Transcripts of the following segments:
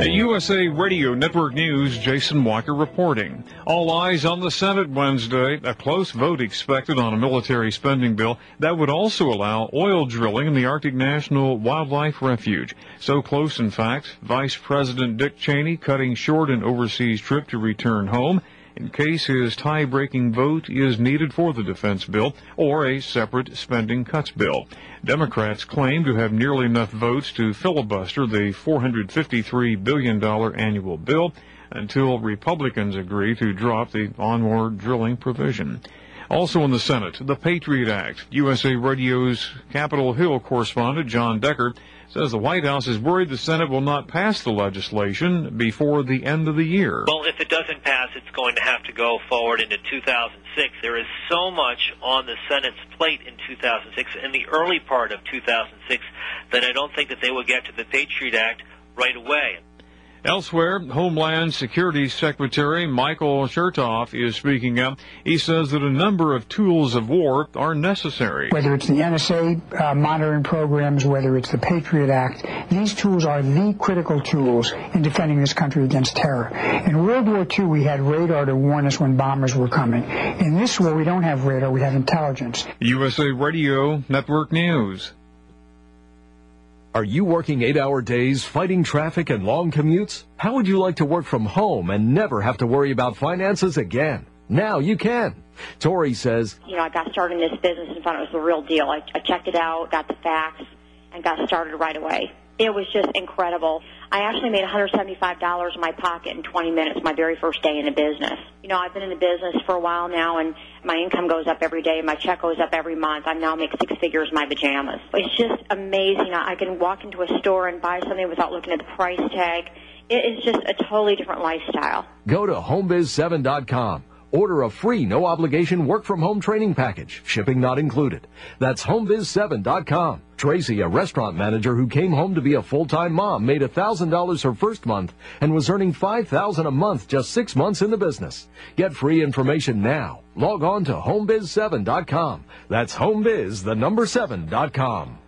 At USA Radio Network News, Jason Walker reporting. All eyes on the Senate Wednesday. A close vote expected on a military spending bill that would also allow oil drilling in the Arctic National Wildlife Refuge. So close, in fact, Vice President Dick Cheney cutting short an overseas trip to return home in case his tie-breaking vote is needed for the defense bill or a separate spending cuts bill. Democrats claim to have nearly enough votes to filibuster the $453 billion annual bill until Republicans agree to drop the ANWR drilling provision. Also in the Senate, the Patriot Act. USA Radio's Capitol Hill correspondent John Decker says the White House is worried the Senate will not pass the legislation before the end of the year. Well, if it doesn't pass, it's going to have to go forward into 2006. There is so much on the Senate's plate in 2006, in the early part of 2006, that I don't think that they will get to the Patriot Act right away. Elsewhere, Homeland Security Secretary Michael Chertoff is speaking up. He says that a number of tools of war are necessary. Whether it's the NSA uh, monitoring programs, whether it's the Patriot Act, these tools are the critical tools in defending this country against terror. In World War II, we had radar to warn us when bombers were coming. In this war, we don't have radar, we have intelligence. USA Radio Network News. Are you working eight hour days, fighting traffic and long commutes? How would you like to work from home and never have to worry about finances again? Now you can. Tori says, You know, I got started in this business and thought it was the real deal. I, I checked it out, got the facts, and got started right away. It was just incredible. I actually made $175 in my pocket in 20 minutes my very first day in the business. You know, I've been in the business for a while now and my income goes up every day. My check goes up every month. I now make six figures in my pajamas. It's just amazing. I can walk into a store and buy something without looking at the price tag. It is just a totally different lifestyle. Go to homebiz7.com. Order a free, no obligation work from home training package, shipping not included. That's homebiz7.com. Tracy, a restaurant manager who came home to be a full-time mom, made $1,000 her first month and was earning $5,000 a month just six months in the business. Get free information now. Log on to homebiz7.com. That's homebiz, the number 7.com.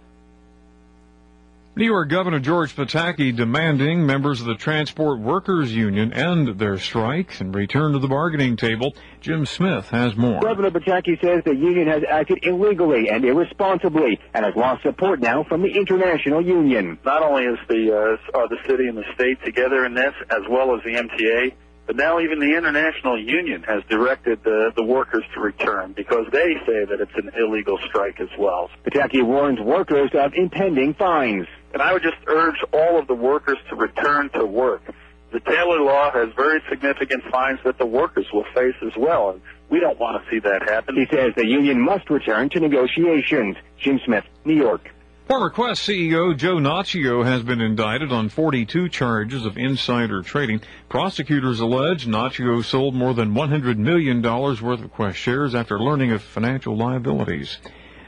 New York Governor George Pataki demanding members of the Transport Workers Union end their strike and return to the bargaining table. Jim Smith has more. Governor Pataki says the union has acted illegally and irresponsibly and has lost support now from the International Union. Not only is the uh, are the city and the state together in this, as well as the MTA, but now even the International Union has directed the, the workers to return because they say that it's an illegal strike as well. Pataki warns workers of impending fines. And I would just urge all of the workers to return to work. The Taylor Law has very significant fines that the workers will face as well. And we don't want to see that happen. He says the union must return to negotiations. Jim Smith, New York. Former Qwest CEO Joe Nacchio has been indicted on 42 charges of insider trading. Prosecutors allege Nacchio sold more than $100 million worth of Qwest shares after learning of financial liabilities.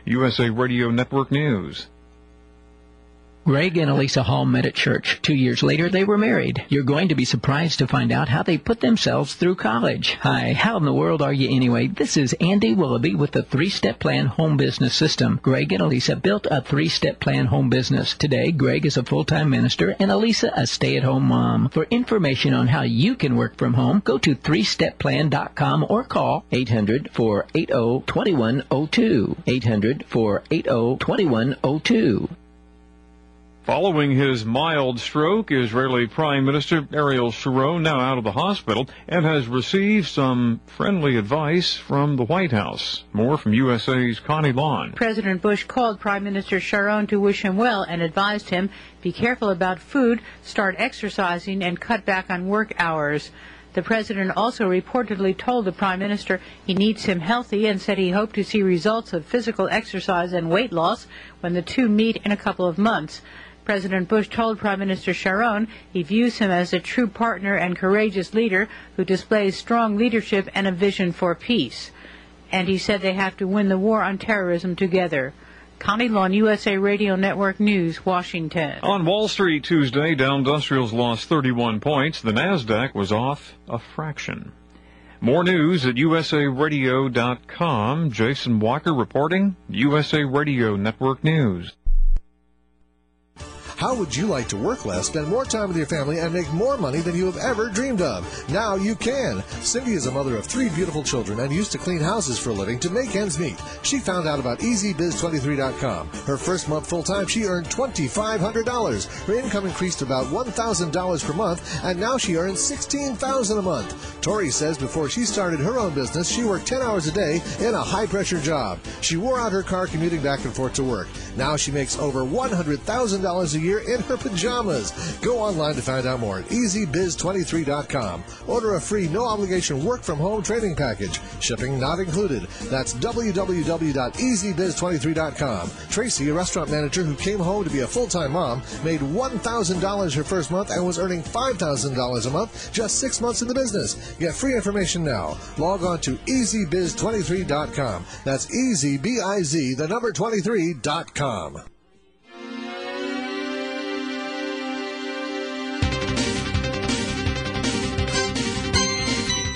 USA Radio Network News. Greg and Elisa Hall met at church. Two years later, they were married. You're going to be surprised to find out how they put themselves through college. Hi, how in the world are you anyway? This is Andy Willoughby with the three-step plan home business system. Greg and Elisa built a three-step plan home business. Today, Greg is a full-time minister and Elisa a stay-at-home mom. For information on how you can work from home, go to threestepplan.com or call 800-480-2102. 800-480-2102. Following his mild stroke, Israeli Prime Minister Ariel Sharon now out of the hospital and has received some friendly advice from the White House. More from USA's Connie Lon. President Bush called Prime Minister Sharon to wish him well and advised him be careful about food, start exercising, and cut back on work hours. The president also reportedly told the prime minister he needs him healthy and said he hoped to see results of physical exercise and weight loss when the two meet in a couple of months. President Bush told Prime Minister Sharon he views him as a true partner and courageous leader who displays strong leadership and a vision for peace. And he said they have to win the war on terrorism together. Connie Lon, USA Radio Network News, Washington. On Wall Street Tuesday, Dow Industrials lost 31 points. The Nasdaq was off a fraction. More news at usaradio.com. Jason Walker reporting, USA Radio Network News. How would you like to work less, spend more time with your family, and make more money than you have ever dreamed of? Now you can. Cindy is a mother of three beautiful children and used to clean houses for a living to make ends meet. She found out about EasyBiz23.com. Her first month full time, she earned $2,500. Her income increased about $1,000 per month, and now she earns $16,000 a month. Tori says before she started her own business, she worked 10 hours a day in a high pressure job. She wore out her car commuting back and forth to work. Now she makes over $100,000 a year in her pajamas. Go online to find out more at EasyBiz23.com. Order a free, no obligation work from home training package. Shipping not included. That's www.easybiz23.com. Tracy, a restaurant manager who came home to be a full time mom, made $1,000 her first month and was earning $5,000 a month just six months in the business. Get free information now. Log on to easybiz23.com. That's easy, B I Z, the number 23.com.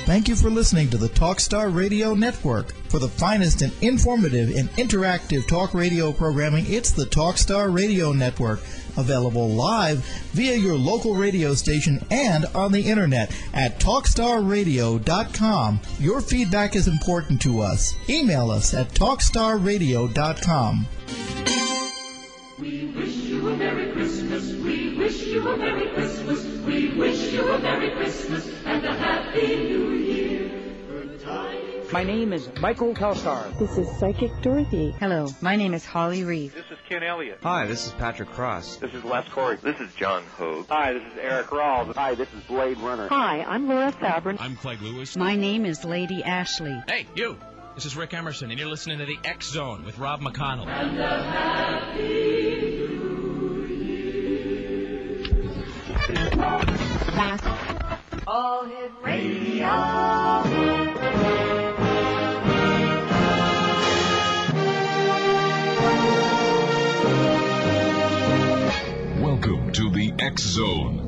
Thank you for listening to the Talkstar Radio Network. For the finest and informative and interactive talk radio programming, it's the Talkstar Radio Network. Available live via your local radio station and on the internet at TalkstarRadio.com. Your feedback is important to us. Email us at TalkstarRadio.com. We wish you a Merry Christmas. We wish you a Merry Christmas. We wish you a Merry Christmas and a Happy New Year. My name is Michael Telstar. This is Psychic Dorothy. Hello, my name is Holly Reeve. This is Ken Elliott. Hi, this is Patrick Cross. This is Les Corey. This is John Hogue. Hi, this is Eric Rawls. Hi, this is Blade Runner. Hi, I'm Laura Fabrin. I'm Craig Lewis. My name is Lady Ashley. Hey, you. This is Rick Emerson, and you're listening to the X Zone with Rob McConnell. And a Happy New Year. All Hit Radio. Welcome to the X Zone,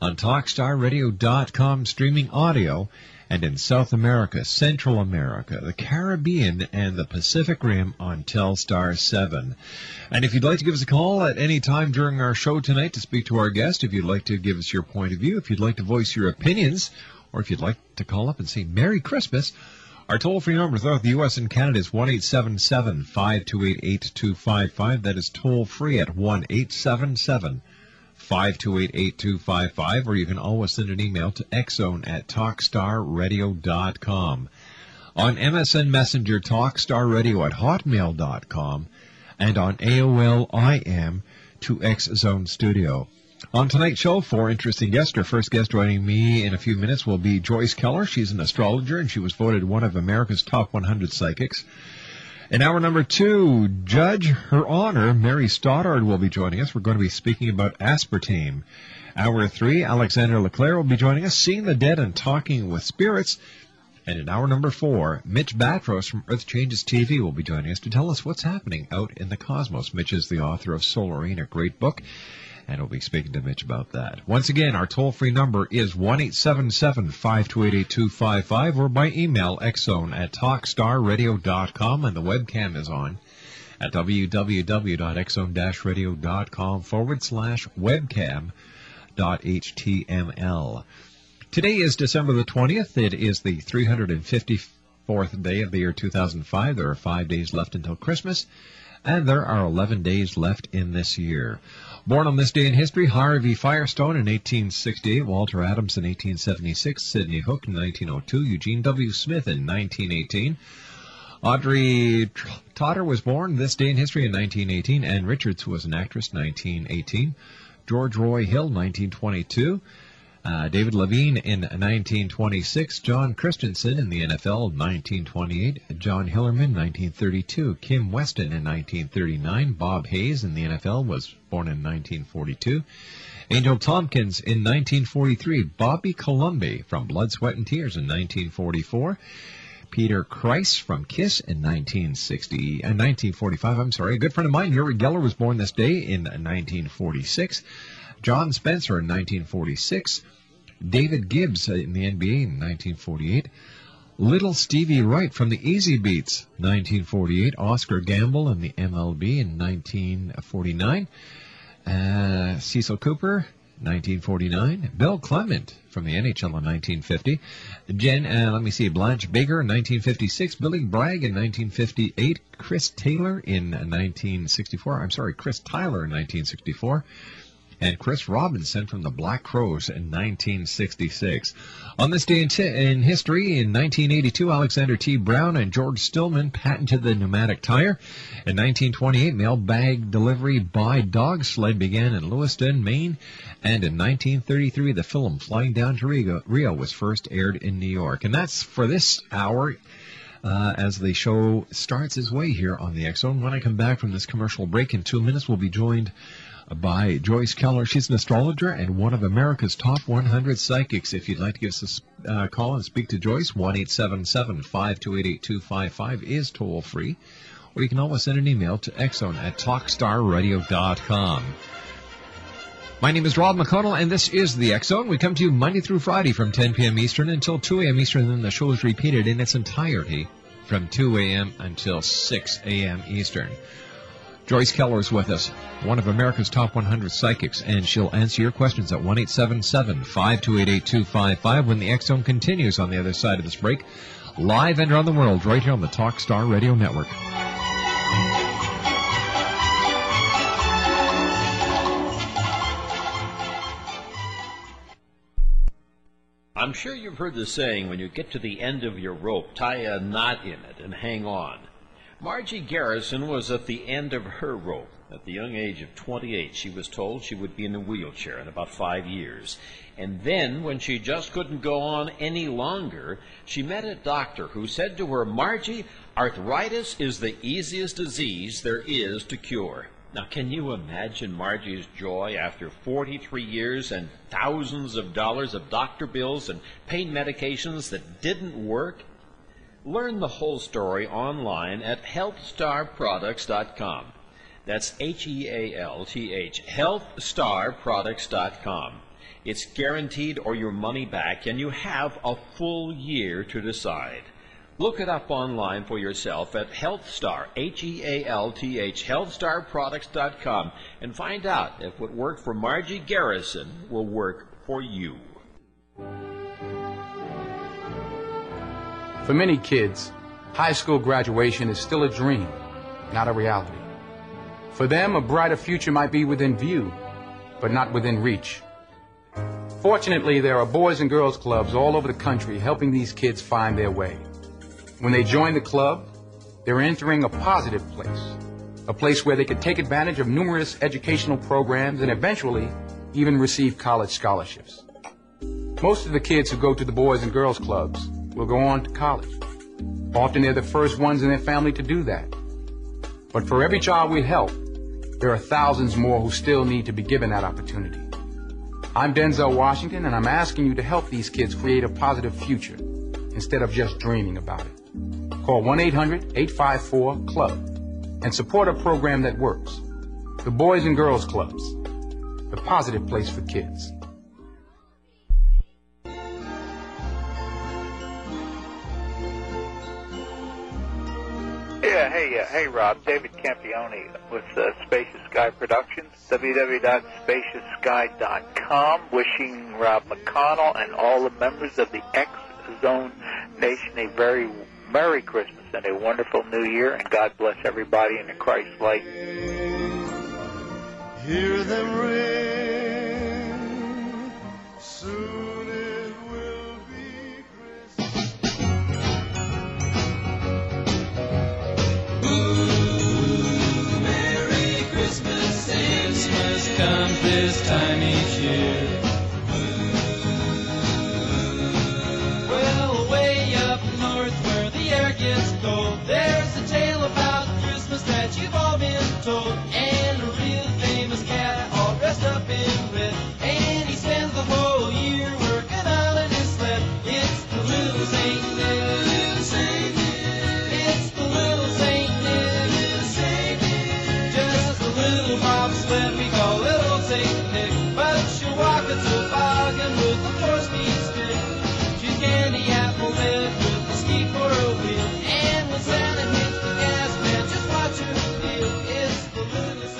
on TalkStarRadio.com streaming audio and in South America, Central America, the Caribbean, and the Pacific Rim on Telstar 7. And if you'd like to give us a call at any time during our show tonight to speak to our guest, if you'd like to give us your point of view, if you'd like to voice your opinions, or if you'd like to call up and say Merry Christmas, our toll-free number throughout the U.S. and Canada is 1-877-528-8255. That is toll-free at 1-877 528-8255, or you can always send an email to xzone at talkstarradio.com. On MSN Messenger, talkstarradio at hotmail.com, and on AOL IM to X-Zone Studio. On tonight's show, four interesting guests. Our first guest joining me in a few minutes will be Joyce Keller. She's an astrologer, and she was voted one of America's top 100 psychics. In hour number two, Judge Her Honor Mary Stoddard will be joining us. We're going to be speaking about aspartame. Hour three, Alexander LeClaire will be joining us, seeing the dead and talking with spirits. And in hour number four, Mitch Battros from Earth Changes TV will be joining us to tell us what's happening out in the cosmos. Mitch is the author of Solar Rain, a great book. And we'll be speaking to Mitch about that. Once again, our toll-free number is one eight seven seven five two eight eight two five five, or by email xzone at talkstarradio.com, and the webcam is on at www.xzone-radio.com forward slash webcam dot html. Today is December the 20th. It is the 354th day of the year 2005. There are five days left until Christmas, and there are 11 days left in this year. Born on this day in history, Harvey Firestone in 1868, Walter Adams in 1876, Sidney Hook in 1902, Eugene W. Smith in 1918. Audrey Totter was born this day in history in 1918. Ann Richards was an actress 1918. George Roy Hill 1922. Uh, David Levine in 1926, John Christensen in the NFL 1928, John Hillerman 1932, Kim Weston in 1939, Bob Hayes in the NFL was born in 1942, Angel Tompkins in 1943, Bobby Colomby from Blood, Sweat and Tears in 1944, Peter Criss from Kiss in 1960, uh, 1945. I'm sorry, a good friend of mine, Uri Geller, was born this day in 1946. John Spencer in 1946. David Gibbs in the NBA in 1948. Little Stevie Wright from the Easy Beats, 1948. Oscar Gamble in the MLB in 1949. Uh, Cecil Cooper, 1949. Bill Clement from the NHL in 1950. Jen, uh, let me see, Blanche Baker in 1956. Billy Bragg in 1958. Chris Taylor in 1964. I'm sorry, Chris Tyler in 1964 and Chris Robinson from the Black Crowes in 1966. On this day in, t- in, history, in 1982, Alexander T. Brown and George Stillman patented the pneumatic tire. In 1928, mailbag delivery by dog sled began in Lewiston, Maine. And in 1933, the film Flying Down to Rio, Rio was first aired in New York. And that's for this hour. Uh, as the show starts its way here on the Zone. When I come back from this commercial break in two minutes, we'll be joined by Joyce Keller. She's an astrologer and one of America's top 100 psychics. If you'd like to give us a uh, call and speak to Joyce, 1 877 528 8255 is toll free. Or you can always send an email to xzone at talkstarradio.com. My name is Rob McConnell, and this is the Zone. We come to you Monday through Friday from 10 p.m. Eastern until 2 a.m. Eastern, then the show is repeated in its entirety from 2 a.m. until 6 a.m. Eastern. Joyce Keller is with us, one of America's top 100 psychics, and she'll answer your questions at 1 528 when the X Zone continues on the other side of this break, live and around the world, right here on the Talkstar Radio Network. I'm sure you've heard the saying when you get to the end of your rope, tie a knot in it and hang on. Margie Garrison was at the end of her rope. At the young age of 28, she was told she would be in a wheelchair in about five years. And then, when she just couldn't go on any longer, she met a doctor who said to her, Margie, arthritis is the easiest disease there is to cure. Now, can you imagine Margie's joy after 43 years and thousands of dollars of doctor bills and pain medications that didn't work? Learn the whole story online at healthstarproducts.com. That's H E A L T H, healthstarproducts.com. It's guaranteed or your money back, and you have a full year to decide. Look it up online for yourself at HealthStar, H-E-A-L-T-H, HealthStarProducts.com, and find out if what worked for Margie Garrison will work for you. For many kids, high school graduation is still a dream, not a reality. For them, a brighter future might be within view, but not within reach. Fortunately, there are boys and girls clubs all over the country helping these kids find their way. When they join the club, they're entering a positive place, a place where they can take advantage of numerous educational programs and eventually even receive college scholarships. Most of the kids who go to the Boys and Girls Clubs will go on to college. Often they're the first ones in their family to do that. But for every child we help, there are thousands more who still need to be given that opportunity. I'm Denzel Washington, and I'm asking you to help these kids create a positive future instead of just dreaming about it. Call 1-800-854-CLUB and support a program that works. The Boys and Girls Clubs. the positive place for kids. Yeah, hey, uh, hey, Rob. David Campione with uh, Spacious Sky Productions. www.spacioussky.com. Wishing Rob McConnell and all the members of the X Zone Nation a very Merry Christmas and a wonderful New Year, and God bless everybody in the Christ light. Hear them ring. This time each year.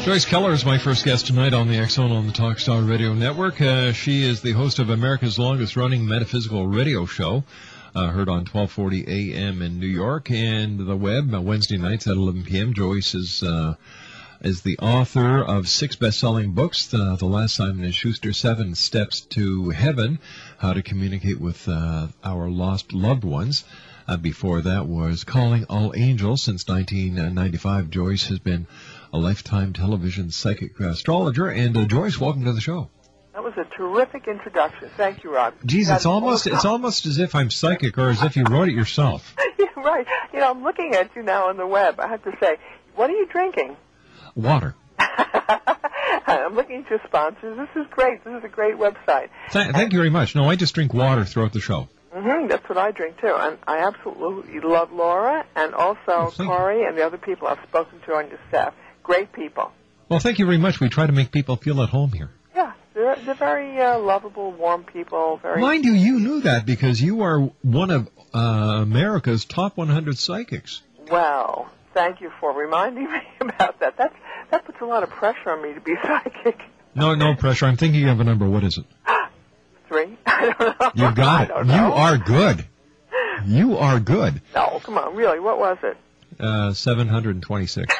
Joyce Keller is my first guest tonight on the Zone on the Talkstar Radio Network. Uh, she is the host of America's longest running metaphysical radio show, uh, heard on 1240 AM in New York and the web uh, Wednesday nights at 11 p.m. Joyce is uh, is the author of six best-selling books. The, the last Simon Schuster, Seven Steps to Heaven, How to Communicate with uh, Our Lost Loved Ones. Uh, before that was Calling All Angels. Since 1995, Joyce has been a lifetime television psychic astrologer. And uh, Joyce, welcome to the show. That was a terrific introduction. Thank you, Rob. Geez, That's it's almost it's almost as if I'm psychic or as if you wrote it yourself. yeah, right. You know, I'm looking at you now on the web. I have to say, what are you drinking? Water. I'm looking at your sponsors. This is great. This is a great website. Th- thank you very much. No, I just drink water throughout the show. Mm-hmm. That's what I drink too, and I absolutely love Laura and also Corey and the other people I've spoken to on your staff. Great people. Well, thank you very much. We try to make people feel at home here. Yeah, they're they're very uh, lovable, warm people. Very. Mind you, you knew that because you are one of uh, America's top 100 psychics. Well, thank you for reminding me about that. That's that puts a lot of pressure on me to be psychic. No, no pressure. I'm thinking of a number. What is it? Three. I don't know. You got it. You are good. You are good. No, come on, really. What was it? Uh, 726.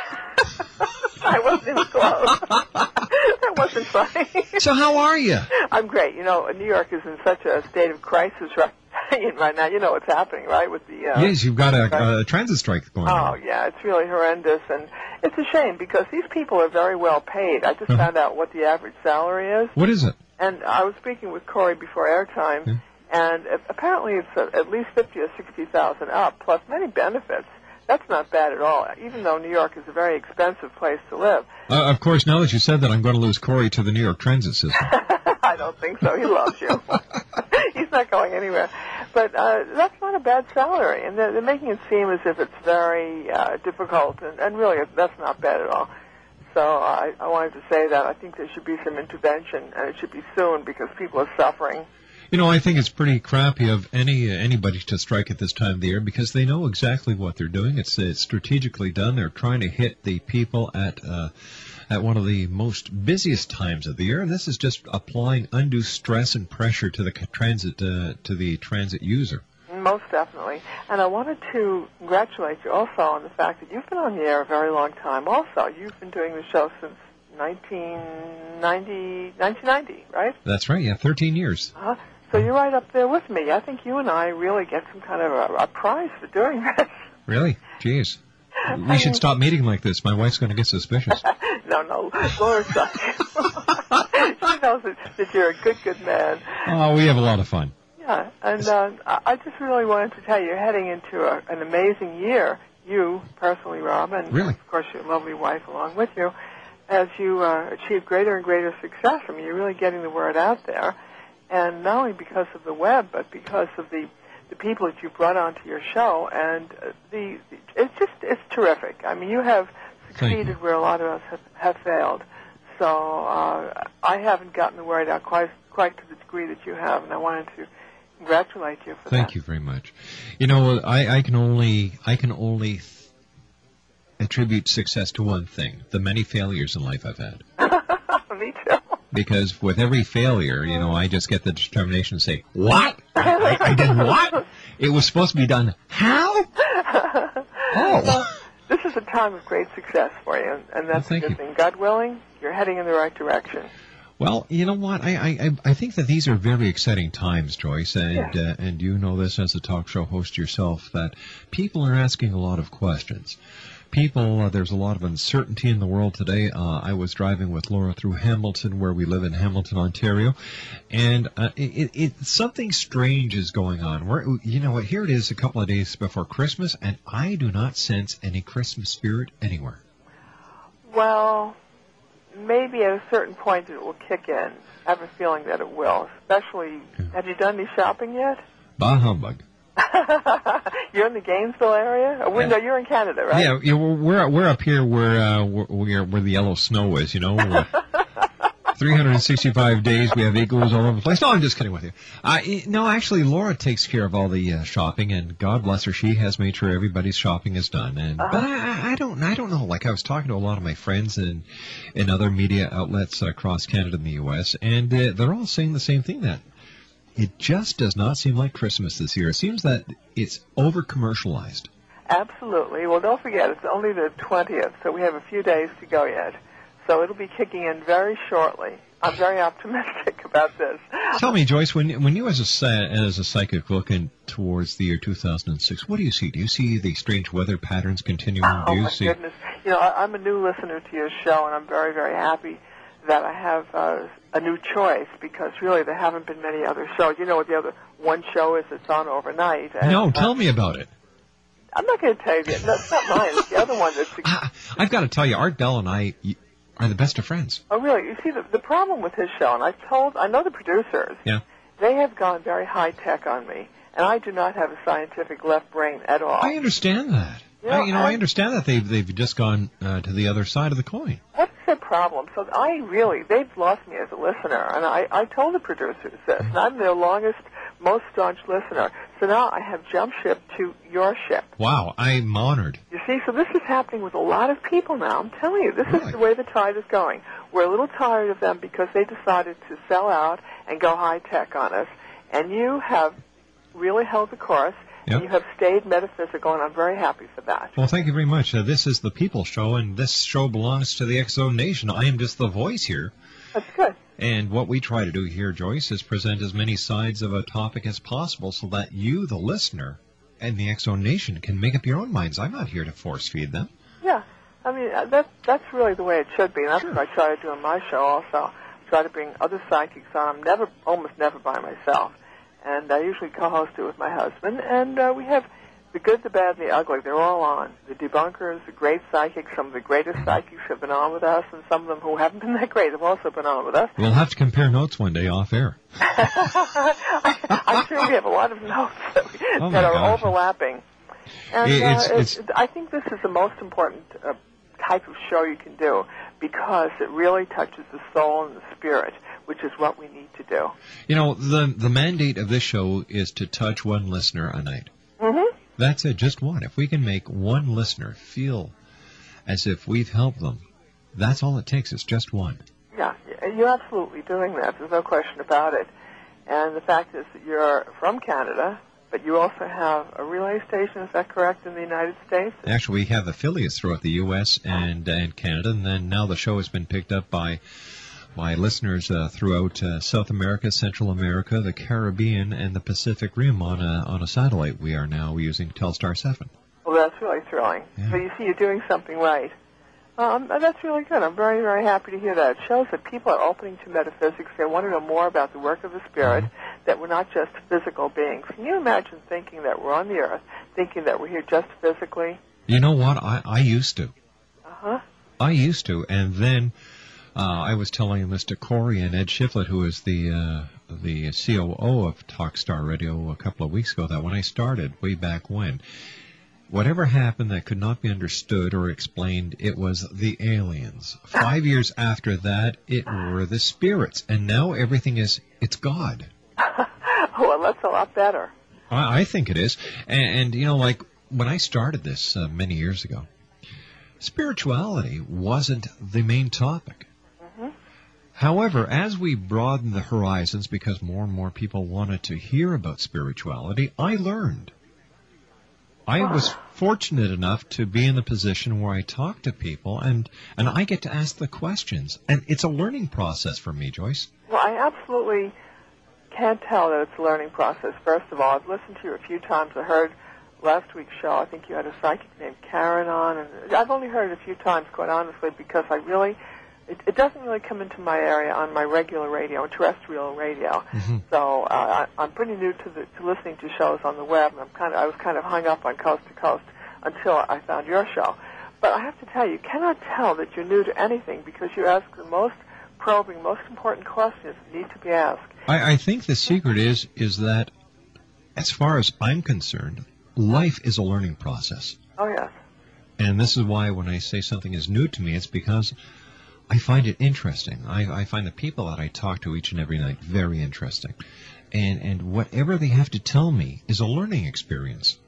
I wasn't even close. that wasn't funny. So how are you? I'm great. You know, New York is in such a state of crisis right, right now. You know what's happening, right? With the uh, yes, you've got a, a transit strike going on. Oh yeah, it's really horrendous, and it's a shame because these people are very well paid. I just Uh-huh. found out what the average salary is, What is it? and I was speaking with Corey before airtime, and apparently it's at least fifty or sixty thousand up, plus many benefits. That's not bad at all, even though New York is a very expensive place to live. Uh, of course, now that you said that, I'm going to lose Corey to the New York Transit System. I don't think so. He loves you. He's not going anywhere. But uh, that's not a bad salary, and they're, they're making it seem as if it's very uh, difficult, and, and really, that's not bad at all. So I, I wanted to say that I think there should be some intervention, and it should be soon because people are suffering. You know, I think it's pretty crappy of any uh, anybody to strike at this time of the year because they know exactly what they're doing. It's, it's strategically done. They're trying to hit the people at uh, at one of the most busiest times of the year, and this is just applying undue stress and pressure to the transit uh, to the transit user. Most definitely. And I wanted to congratulate you also on the fact that you've been on the air a very long time also. You've been doing the show since 1990, 1990 right? That's right. Yeah, 13 years. Uh, so you're right up there with me. I think you and I really get some kind of a, a prize for doing this. Really? Jeez. We should stop meeting like this. My wife's going to get suspicious. no, no, Laura's not. she knows that, that you're a good, good man. Oh, we have a lot of fun. Yeah, and uh, I I just really wanted to tell you, you're heading into a, an amazing year. You personally, Rob, and Really? of course your lovely wife along with you, as you uh, achieve greater and greater success. I mean, you're really getting the word out there, and not only because of the web, but because of the the people that you brought onto your show, and uh, the it's just it's terrific. I mean, you have Thank you. succeeded where a lot of us have, have failed. So uh, I haven't gotten the word out quite quite to the degree that you have, and I wanted to congratulate you for Thank you very much. You know, I, I can only I can only attribute success to one thing: the many failures in life I've had. Me too. Because with every failure, you know, I just get the determination to say, "What? I, I, I did what? It was supposed to be done how? Oh. this is a time of great success for you, and, that's Well, a good you. thing. God willing, you're heading in the right direction. Well, you know what? I, I I- I think that these are very exciting times, Joyce, and Yeah. uh, and you know this as a talk show host yourself that people are asking a lot of questions. People, uh, there's a lot of uncertainty in the world today. Uh, I was driving with Laura through Hamilton, where we live in Hamilton, Ontario, and uh, it, it, something strange is going on. We're, you know what? Here it is, a couple of days before Christmas, and I do not sense any Christmas spirit anywhere. Well, maybe at a certain point it will kick in. I have a feeling that it will. Especially, have you done any shopping yet? Bah humbug. you're in the Gainesville area. Wait, no, you're in Canada, right? Yeah, yeah, we're we're, up here where uh, where where the yellow snow is. You know, We're- 365 days we have igloos all over the place. No, I'm just kidding with you. Uh, no, actually, Laura takes care of all the uh, shopping, and God bless her, she has made sure everybody's shopping is done. And but I, I don't I don't know. Like I was talking to a lot of my friends in in other media outlets across Canada and the U.S., and uh, they're all saying the same thing that. It just does not seem like Christmas this year. It seems that it's over commercialized. Absolutely. Well, don't forget, it's only the 20th, so we have a few days to go yet. So it'll be kicking in very shortly. I'm very optimistic about this. Tell me, Joyce, when when you as a as a psychic looking towards the year 2006, what do you see? Do you see the strange weather patterns continuing? Oh do you my see? goodness! You know, I, I'm a new listener to your show, and I'm very, very happy that I have uh, a new choice because really there haven't been many other shows. You know what the other one show is that's on overnight. And, No, uh, tell me about it. I'm not going to tell you. That's not mine. It's the other one that's. I've got to tell you, Art Bell and I are the best of friends. Oh, really? You see, the, the problem with his show, and I've told, I know the producers. Yeah. They have gone very high tech on me, and I do not have a scientific left brain at all. I understand that. I, you know, I- understand that they've they've just gone uh, to the other side of the coin. What's their problem? So I really, they've lost me as a listener, and I, I told the producers this, and I'm their longest, most staunch listener. So now I have jumped ship to your ship. Wow, I'm honored. You see, so this is happening with a lot of people now. I'm telling you, this is the way the tide is going. We're a little tired of them because they decided to sell out and go high tech on us, and you have really held the course, Yep. you have stayed metaphysical, and I'm very happy for that. Well, thank you very much. Uh, this is the People Show, and this show belongs to the Zone Nation. I am just the voice here. That's good. And what we try to do here, Joyce, is present as many sides of a topic as possible so that you, the listener, and the Zone Nation can make up your own minds. I'm not here to force feed them. Yeah, I mean uh, that that's really the way it should be, and that's what I try to do in my show. Also, try to bring other psychics on. I'm never, almost never by myself, and I usually co-host it with my husband. And uh, we have the good, the bad, and the ugly. They're all on. The debunkers, the great psychics. Some of the greatest psychics have been on with us, and some of them who haven't been that great have also been on with us. We'll have to compare notes one day off air. I'm sure we have a lot of notes that, Oh, that are gosh. overlapping. And it's- uh, it's- I think this is the most important uh, type of show you can do because it really touches the soul and the spirit, which is what we need to do. You know, the the mandate of this show is to touch one listener a night. Mm-hmm. That's it, just one. If we can make one listener feel as if we've helped them, that's all it takes. It's just one. Yeah, you're absolutely doing that. There's no question about it. And the fact is that you're from Canada, but you also have a relay station. Is that correct in the United States? Actually, we have affiliates throughout the U.S. and and Canada, and then now the show has been picked up by by listeners uh, throughout uh, South America, Central America, the Caribbean, and the Pacific Rim on a on a satellite. We are now using Telstar Seven. Well, that's really thrilling. So you see, you're doing something right. Um, and that's really good. I'm very, very happy to hear that. It shows that people are opening to metaphysics. They want to know more about the work of the spirit, that we're not just physical beings. Can you imagine thinking that we're on the earth, thinking that we're here just physically? You know what? I I used to. Uh-huh. I used to, and then uh, I was telling Mr. Corey and Ed Shiflett, who is the uh, the COO of Talkstar Radio, a couple of weeks ago, that when I started way back when, whatever happened that could not be understood or explained, it was the aliens. Five years after that, it were the spirits, and now everything is it's God. well, that's a lot better. I, I think it is, and, and you know, like when I started this uh, many years ago, spirituality wasn't the main topic. However, as we broadened the horizons because more and more people wanted to hear about spirituality, I learned. I was fortunate enough to be in the position where I talk to people and, and I get to ask the questions. And it's a learning process for me, Joyce. Well, I absolutely can't tell that it's a learning process. First of all, I've listened to you a few times. I heard last week's show. I think you had a psychic named Karen on, and I've only heard it a few times, quite honestly, because I really it, it doesn't really come into my area on my regular radio, terrestrial radio. So uh, I, I'm pretty new to the to listening to shows on the web, and I'm kind of I was kind of hung up on coast to coast until I found your show. But I have to tell you, you cannot tell that you're new to anything because you ask the most probing, most important questions that need to be asked. I, I think the secret is is that, as far as I'm concerned, life is a learning process. Oh yes. And this is why when I say something is new to me, it's because I find it interesting. I, I find the people that I talk to each and every night very interesting. And, and whatever they have to tell me is a learning experience.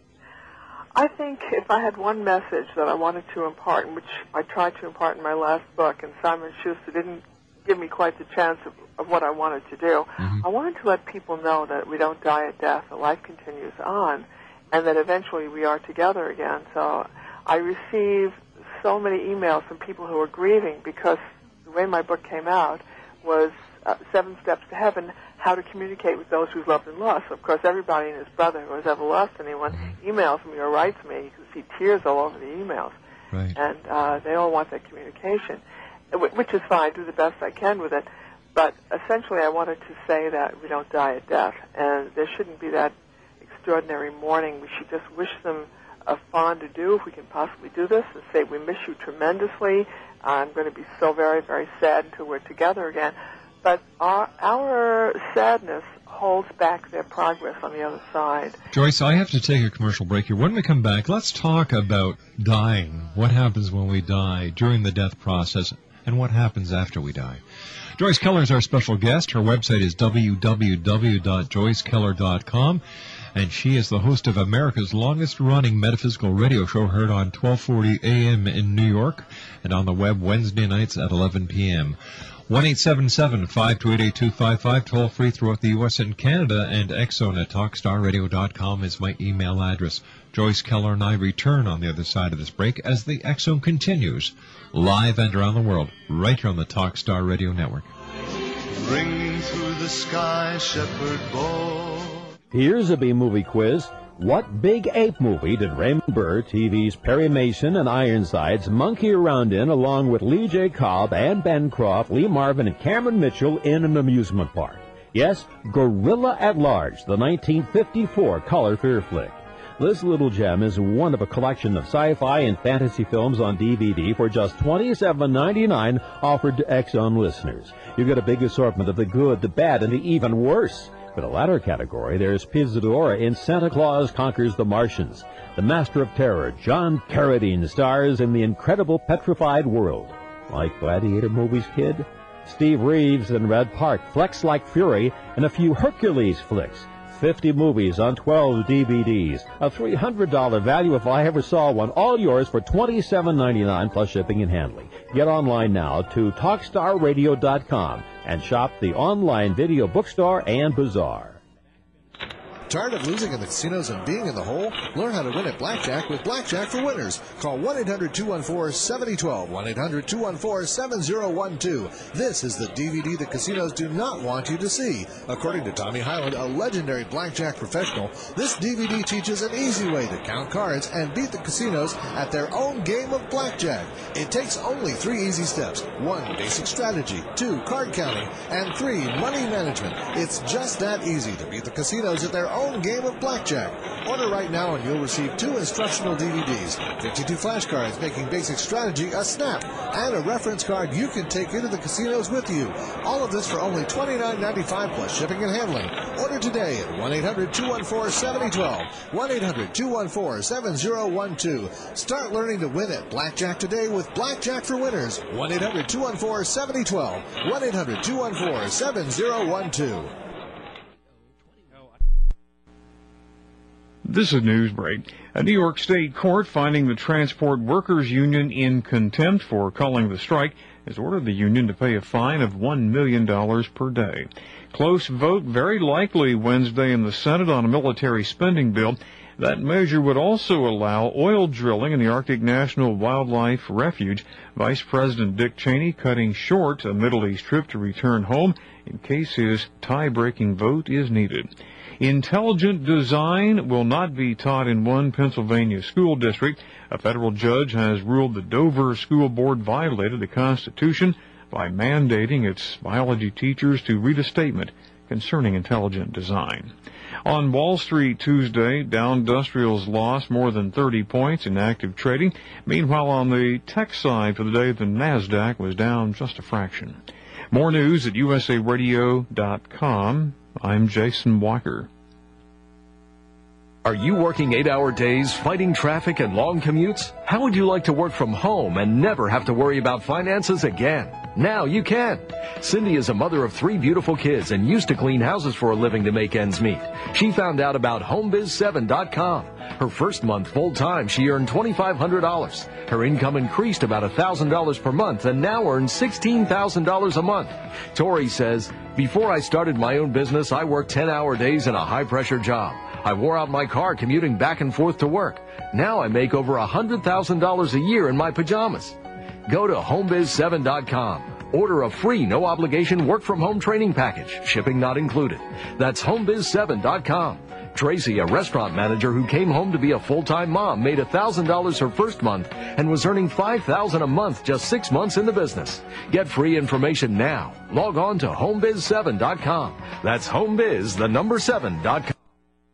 I think if I had one message that I wanted to impart, and which I tried to impart in my last book, and Simon Schuster didn't give me quite the chance of, of what I wanted to do, mm-hmm. I wanted to let people know that we don't die at death, that life continues on, and that eventually we are together again. So I receive so many emails from people who are grieving because the way my book came out was uh, Seven Steps to Heaven, how to communicate with those who've loved and lost. Of course, everybody and his brother who has ever lost anyone emails me or writes me. You can see tears all over the emails. Right. And uh, they all want that communication, which is fine. Do the best I can with it. But essentially, I wanted to say that we don't die at death, and there shouldn't be that extraordinary mourning. We should just wish them a fond do if we can possibly do this, and say we miss you tremendously. I'm going to be so very, very sad until we're together again. But our, our sadness holds back their progress on the other side. Joyce, I have to take a commercial break here. When we come back, let's talk about dying. What happens when we die during the death process, and what happens after we die. Joyce Keller is our special guest. Her website is www.joycekeller.com, and she is the host of America's longest running metaphysical radio show heard on 1240 AM in New York and on the web Wednesday nights at 11 p.m. 1-877-528-8255, toll free throughout the U.S. and Canada, and xzone at TalkStarRadio.com is my email address. Joyce Keller and I return on the other side of this break as the X Zone continues, live and around the world, right here on the Talkstar Radio Network. Ringing through the sky, shepherd boy. Here's a B movie quiz. What big ape movie did Raymond Burr, TV's Perry Mason and Ironsides monkey around in along with Lee J. Cobb, Anne Bancroft, Lee Marvin, and Cameron Mitchell in an amusement park? Yes, Gorilla at Large, the 1954 color fear flick. This little gem is one of a collection of sci-fi and fantasy films on DVD for just $27.99 offered to X Zone listeners. You get a big assortment of the good, the bad, and the even worse. For the latter category, there's Pia Zadora in Santa Claus Conquers the Martians. The Master of Terror, John Carradine, stars in the incredible petrified world. Like Gladiator movies, kid? Steve Reeves and Reg Park flex like fury and a few Hercules flicks. 50 movies on 12 DVDs. A $300 value if I ever saw one. All yours for $27.99 plus shipping and handling. Get online now to TalkStarRadio.com and shop the online video bookstore and bazaar. Tired of losing in the casinos and being in the hole? Learn how to win at Blackjack with Blackjack for Winners. Call 1 800 214 7012. 1 800 214 7012. This is the DVD the casinos do not want you to see. According to Tommy Hyland, a legendary blackjack professional, this DVD teaches an easy way to count cards and beat the casinos at their own game of blackjack. It takes only three easy steps one, basic strategy, two, card counting, and three, money management. It's just that easy to beat the casinos at their own own game of blackjack. Order right now and you'll receive two instructional DVDs, 52 flashcards making basic strategy a snap, and a reference card you can take into the casinos with you. All of this for only $29.95 plus shipping and handling. Order today at 1 800 214 7012. 1 800 214 7012. Start learning to win at Blackjack today with Blackjack for Winners. 1 800 214 7012. 1 800 214 7012. This is Newsbreak. A New York State court finding the Transport Workers Union in contempt for calling the strike has ordered the union to pay a fine of $1 million per day. Close vote very likely Wednesday in the Senate on a military spending bill. That measure would also allow oil drilling in the Arctic National Wildlife Refuge. Vice President Dick Cheney cutting short a Middle East trip to return home in case his tie-breaking vote is needed. Intelligent design will not be taught in one Pennsylvania school district. A federal judge has ruled the Dover School Board violated the Constitution by mandating its biology teachers to read a statement concerning intelligent design. On Wall Street Tuesday, Dow Industrials lost more than 30 points in active trading. Meanwhile, on the tech side for the day, the NASDAQ was down just a fraction. More news at usaradio.com. I'm Jason Walker. Are you working eight hour days, fighting traffic and long commutes? How would you like to work from home and never have to worry about finances again? Now you can. Cindy is a mother of three beautiful kids and used to clean houses for a living to make ends meet. She found out about HomeBiz7.com. Her first month full time, she earned $2,500. Her income increased about $1,000 per month and now earns $16,000 a month. Tori says, Before I started my own business, I worked 10 hour days in a high pressure job. I wore out my car commuting back and forth to work. Now I make over $100,000 a year in my pajamas. Go to homebiz7.com. Order a free, no obligation work from home training package, shipping not included. That's homebiz7.com. Tracy, a restaurant manager who came home to be a full-time mom, made $1,000 her first month and was earning $5,000 a month just six months in the business. Get free information now. Log on to homebiz7.com. That's homebiz, the number 7.com.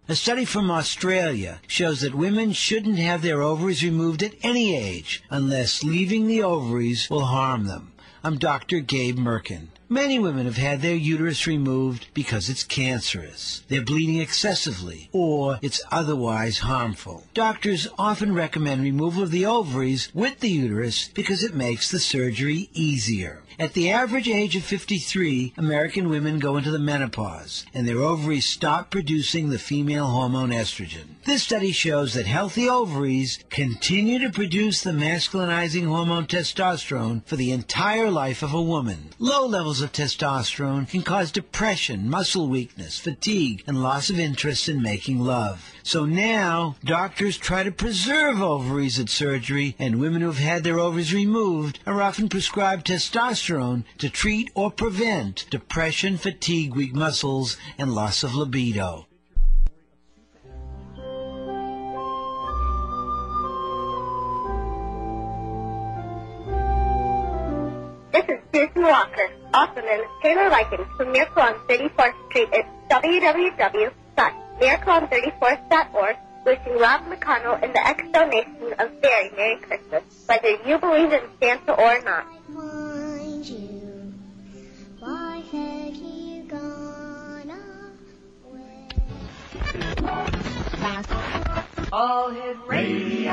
A study from Australia shows that women shouldn't have their ovaries removed at any age unless leaving the ovaries will harm them. I'm Dr. Gabe Mirkin. Many women have had their uterus removed because it's cancerous, they're bleeding excessively, or it's otherwise harmful. Doctors often recommend removal of the ovaries with the uterus because it makes the surgery easier. At the average age of 53, American women go into the menopause, and their ovaries stop producing the female hormone estrogen. This study shows that healthy ovaries continue to produce the masculinizing hormone testosterone for the entire life of a woman. Low levels of testosterone can cause depression, muscle weakness, fatigue, and loss of interest in making love. So now, doctors try to preserve ovaries at surgery, and women who have had their ovaries removed are often prescribed testosterone to treat or prevent depression, fatigue, weak muscles, and loss of libido. This is Susan Walker, also known as Taylor Likens from Miracle on 34th Street at www.miracleon34th.org, wishing Rob McConnell and the Exo Nation a very Merry Christmas, whether you believe in Santa or not. Why had you gone away? All hit radio.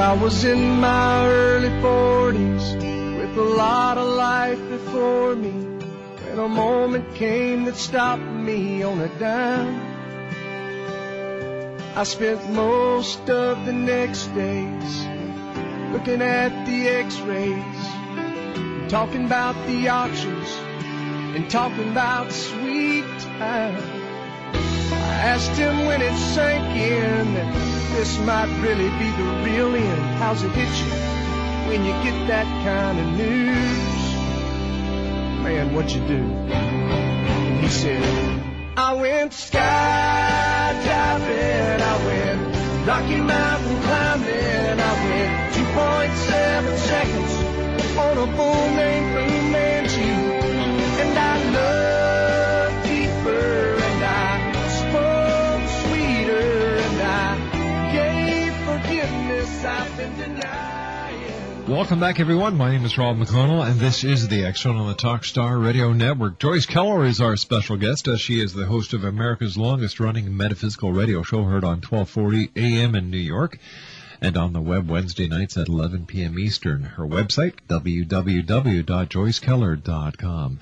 I was in my early 40s with a lot of life before me. When a moment came that stopped me on a dime. I spent most of the next days looking at the x-rays, talking about the auctions, and talking about sweet time. Asked him when it sank in that this might really be the real end. How's it hit you when you get that kind of news? Man, what you do? And he said, I went skydiving, I went Rocky Mountain climbing, I went 2.7 seconds on a bull named Blue Welcome back, everyone. My name is Rob McConnell, and this is the Zone on the Talkstar Radio Network. Joyce Keller is our special guest, as she is the host of America's longest-running metaphysical radio show, heard on 1240 AM in New York, and on the web Wednesday nights at 11 p.m. Eastern. Her website, www.joycekeller.com.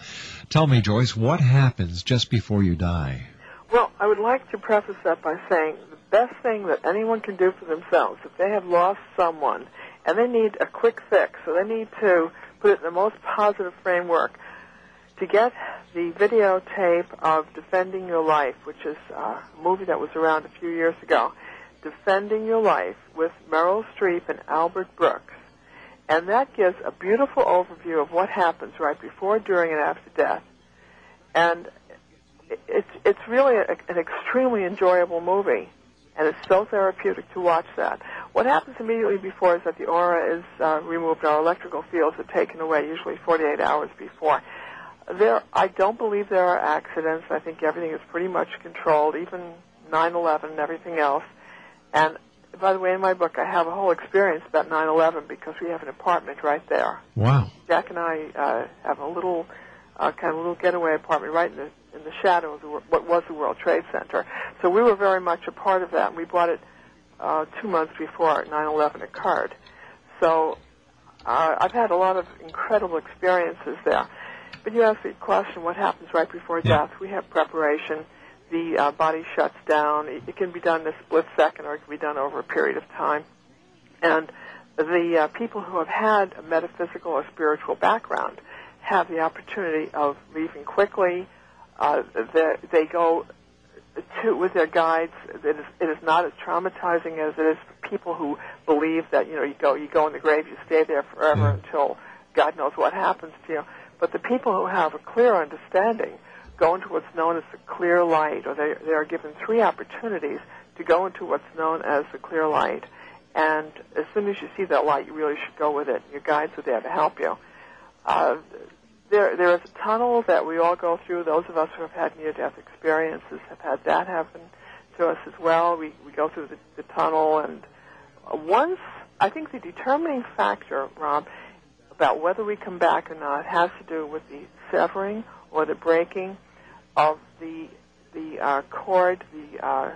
Tell me, Joyce, what happens just before you die? Well, I would like to preface that by saying the best thing that anyone can do for themselves, if they have lost someone and they need a quick fix, so they need to put it in the most positive framework, to get the videotape of Defending Your Life, which is a movie that was around a few years ago, Defending Your Life with Meryl Streep and Albert Brooks. And that gives a beautiful overview of what happens right before, during, and after death. And it's it's really a, an extremely enjoyable movie, and it's so therapeutic to watch that. What happens immediately before is that the aura is uh, removed, our electrical fields are taken away, usually 48 hours before. There, I don't believe there are accidents. I think everything is pretty much controlled, even 9/11 and everything else. And by the way, in my book, I have a whole experience about 9/11 because we have an apartment right there. Wow. Jack and I uh, have a little uh, kind of little getaway apartment right in the in the shadow of the, what was the World Trade Center. So we were very much a part of that. And we bought it uh, two months before 9/11 occurred. So uh, I've had a lot of incredible experiences there. But you asked the question, what happens right before death? We have preparation. The uh, body shuts down. It, it can be done in a split second, or it can be done over a period of time. And the uh, people who have had a metaphysical or spiritual background have the opportunity of leaving quickly. Uh, they, go to with their guides. It is, it is not as traumatizing as it is for people who believe that you know you go you go in the grave, you stay there forever until God knows what happens to you. But the people who have a clear understanding go into what's known as the clear light, or they, they are given three opportunities to go into what's known as the clear light. And as soon as you see that light, you really should go with it. Your guides are there to help you. Uh, there, there is a tunnel that we all go through. Those of us who have had near-death experiences have had that happen to us as well. We, we go through the, the tunnel, and uh, once I think the determining factor, Rob, about whether we come back or not has to do with the severing or the breaking of the the uh, cord. The uh,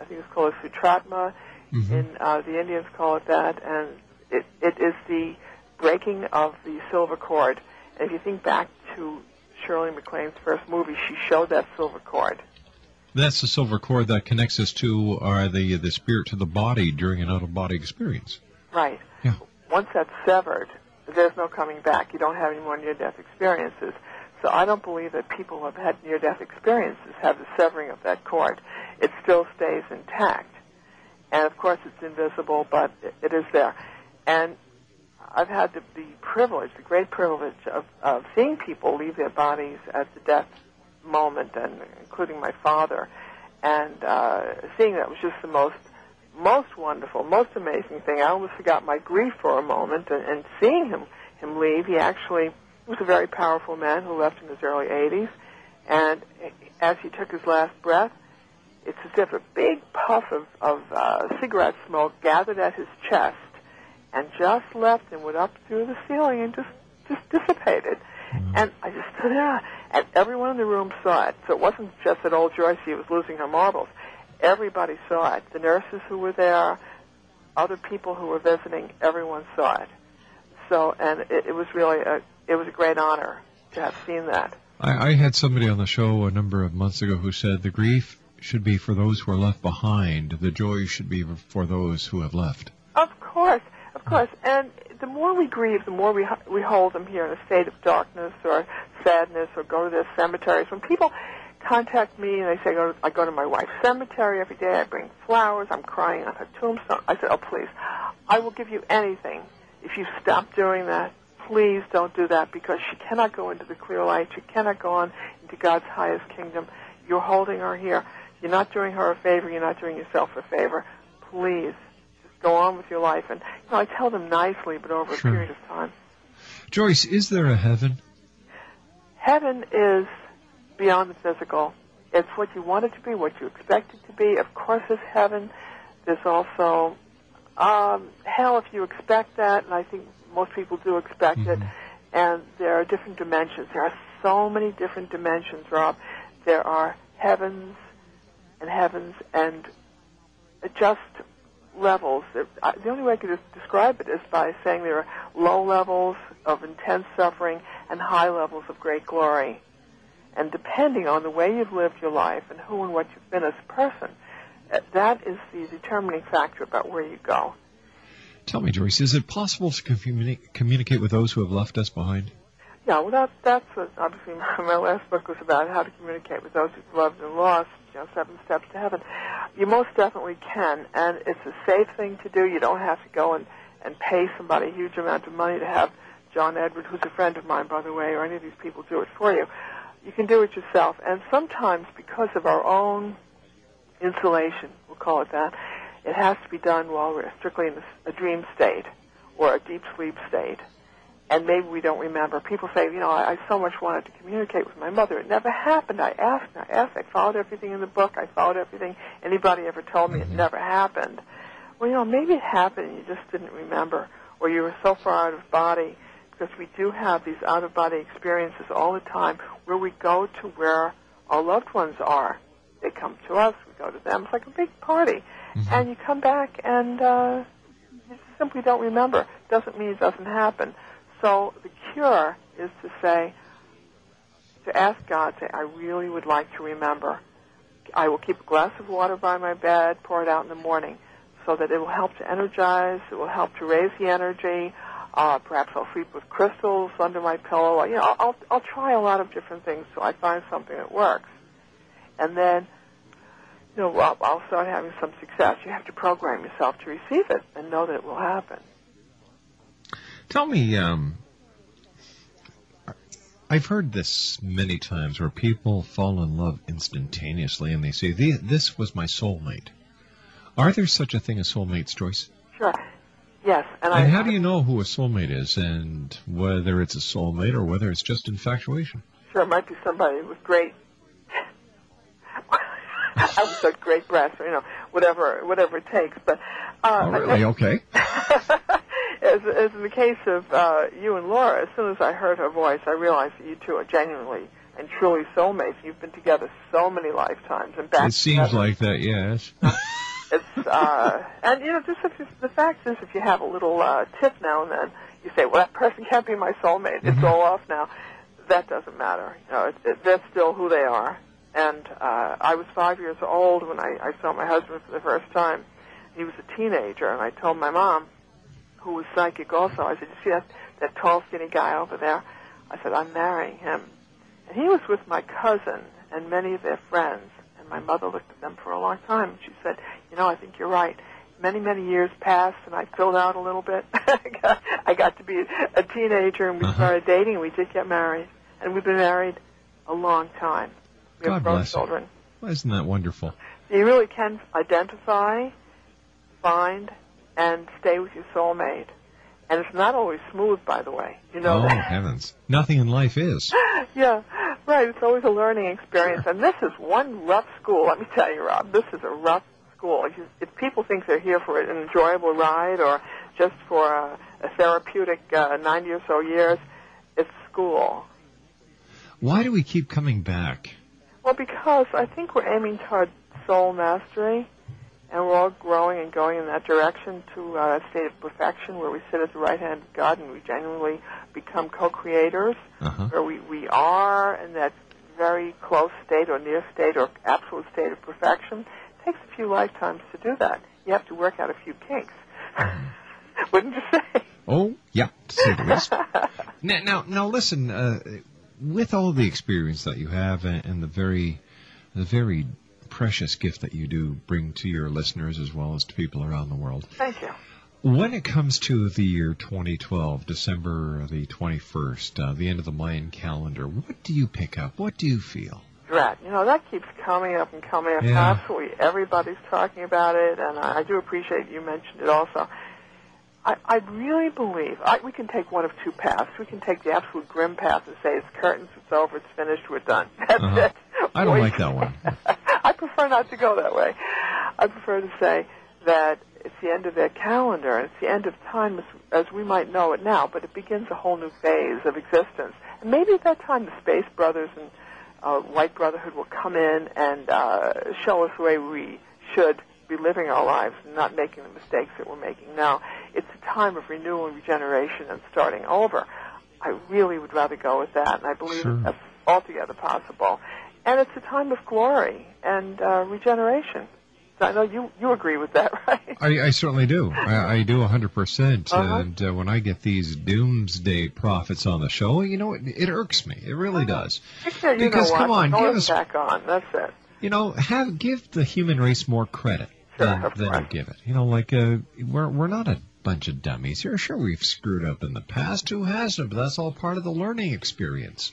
I think it's called a sutratma. In uh, the Indians call it that, and it, it is the breaking of the silver cord. And if you think back to Shirley MacLaine's first movie, she showed that silver cord. That's the silver cord that connects us to uh, the the spirit to the body during an out of body experience. Right. Yeah. Once that's severed, there's no coming back. You don't have any more near-death experiences. So I don't believe that people who have had near-death experiences have the severing of that cord. It still stays intact. And of course it's invisible, but it is there. And I've had the, the privilege, the great privilege of, of seeing people leave their bodies at the death moment, and including my father, and uh, seeing that was just the most, most wonderful, most amazing thing. I almost forgot my grief for a moment, and, and seeing him him leave, he actually was a very powerful man who left in his early 80s, and as he took his last breath, it's as if a big puff of, of uh, cigarette smoke gathered at his chest and just left and went up through the ceiling and just just dissipated. Mm. And I just stood there, and everyone in the room saw it. So it wasn't just that old Joyce was losing her marbles. Everybody saw it. The nurses who were there, other people who were visiting, everyone saw it. So, and it, it was really a it was a great honor to have seen that. I, I had somebody on the show a number of months ago who said the grief should be for those who are left behind. The joy should be for those who have left. Of course, of course. And the more we grieve, the more we we hold them here in a state of darkness or sadness, or go to their cemeteries. When people contact me and they say, I go to my wife's cemetery every day. I bring flowers. I'm crying on her tombstone. I said, oh please, I will give you anything if you stop doing that. Please don't do that because she cannot go into the clear light. She cannot go on into God's highest kingdom. You're holding her here. You're not doing her a favor. You're not doing yourself a favor. Please, go on with your life. And you know, I tell them nicely, but over Sure. a period of time. Joyce, is there a heaven? Heaven is beyond the physical. It's what you want it to be, what you expect it to be. Of course, there's heaven. There's also um, hell if you expect that, and I think most people do expect it. And there are different dimensions. There are so many different dimensions, Rob. There are heavens and heavens and just levels. The only way I could describe it is by saying there are low levels of intense suffering and high levels of great glory. And depending on the way you've lived your life and who and what you've been as a person, uh, that is the determining factor about where you go. Tell me, Joyce, is it possible to communi- communicate with those who have left us behind? Yeah, well, that, that's what obviously my, my last book was about, how to communicate with those who've loved and lost, you know, Seven Steps to Heaven. You most definitely can, and it's a safe thing to do. You don't have to go and, and pay somebody a huge amount of money to have John Edward, who's a friend of mine, by the way, or any of these people do it for you. You can do it yourself, and sometimes because of our own insulation, we'll call it that, it has to be done while we're strictly in a, dream state or a deep sleep state and maybe we don't remember. People say, you know, I, I so much wanted to communicate with my mother. It never happened. I asked, I asked, I followed everything in the book. I followed everything anybody ever told me. It never happened. Well, you know, maybe it happened and you just didn't remember, or you were so far out of body, because we do have these out-of-body experiences all the time where we go to where our loved ones are. They come to us, we go to them. It's like a big party. And you come back and uh, you simply don't remember. Doesn't mean it doesn't happen. So the cure is to say, to ask God, say, I really would like to remember. I will keep a glass of water by my bed, pour it out in the morning, so that it will help to energize, it will help to raise the energy. Uh, perhaps I'll sleep with crystals under my pillow. You know, I'll, I'll, try a lot of different things till I find something that works. And then, you know, I'll, I'll start having some success. You have to program yourself to receive it and know that it will happen. Tell me, um, I've heard this many times where people fall in love instantaneously and they say, This was my soulmate. Are there such a thing as soulmates, Joyce? Sure. Yes, and, And I. how do you know who a soulmate is and whether it's a soulmate or whether it's just infatuation? Sure, it might be somebody with great. I would say great breasts, you know, whatever, whatever it takes. But uh, Oh, really? Okay. as, as in the case of uh, you and Laura, as soon as I heard her voice, I realized that you two are genuinely and truly soulmates. You've been together so many lifetimes, and back It seems together. like that, yes. It's uh, and you know, just if you, the fact is, if you have a little uh, tip now and then, you say, "Well, that person can't be my soulmate. It's all off now." That doesn't matter. You know, it, it, that's still who they are. And uh, I was five years old when I, I saw my husband for the first time. He was a teenager, and I told my mom, who was psychic also, I said, "You see that that tall, skinny guy over there?" I said, "I'm marrying him." And he was with my cousin and many of their friends. And my mother looked at them for a long time. And she said, "You know, I think you're right." Many, many years passed, and I filled out a little bit. I, got, I got to be a teenager, and we Uh-huh. started dating, and we did get married. And we've been married a long time. We God have grown bless children. Well, isn't that wonderful? You really can identify, find, and stay with your soulmate. And it's not always smooth, by the way. You know oh, heavens. Nothing in life is. yeah, right. It's always a learning experience, and this is one rough school. Let me tell you, Rob. This is a rough school. If, you, if people think they're here for an enjoyable ride or just for a, a therapeutic uh, ninety or so years, it's school. Why do we keep coming back? Well, because I think we're aiming toward soul mastery, and we're all growing and going in that direction to uh, a state of perfection where we sit at the right hand of God and we genuinely become co-creators, Uh-huh. where we, we are in that very close state or near state or absolute state of perfection. It takes a few lifetimes to do that. You have to work out a few kinks. Wouldn't you say? Oh, yeah, now, now, now, listen. Uh, with all the experience that you have and, and the very, the very precious gift that you do bring to your listeners as well as to people around the world. Thank you. When it comes to the year 2012, December the 21st, uh, the end of the Mayan calendar, what do you pick up? What do you feel? Drat. You know, that keeps coming up and coming up. Yeah. Absolutely. Everybody's talking about it, and I, I do appreciate you mentioned it also. I, I really believe I, we can take one of two paths. We can take the absolute grim path and say it's curtains, it's over, it's finished, we're done. That's Uh-huh. it. I don't like that one. I prefer not to go that way. I prefer to say that it's the end of their calendar and it's the end of time as, as we might know it now, but it begins a whole new phase of existence. And maybe at that time the Space Brothers and uh, White Brotherhood will come in and uh, show us the way we should be living our lives and not making the mistakes that we're making now. It's a time of renewal and regeneration and starting over. I really would rather go with that, and I believe Sure. that's altogether possible. And it's a time of glory and uh, regeneration. So I know you you agree with that, right? I, I certainly do. I, I do 100%. Uh-huh. And uh, when I get these doomsday prophets on the show, you know, it, it irks me. It really does. Yeah, you Because, come on, give us- back on. That's it. You know, have give the human race more credit than, than you give it. You know, like uh, we're we're not a bunch of dummies here. Sure, we've screwed up in the past. Who hasn't? But that's all part of the learning experience.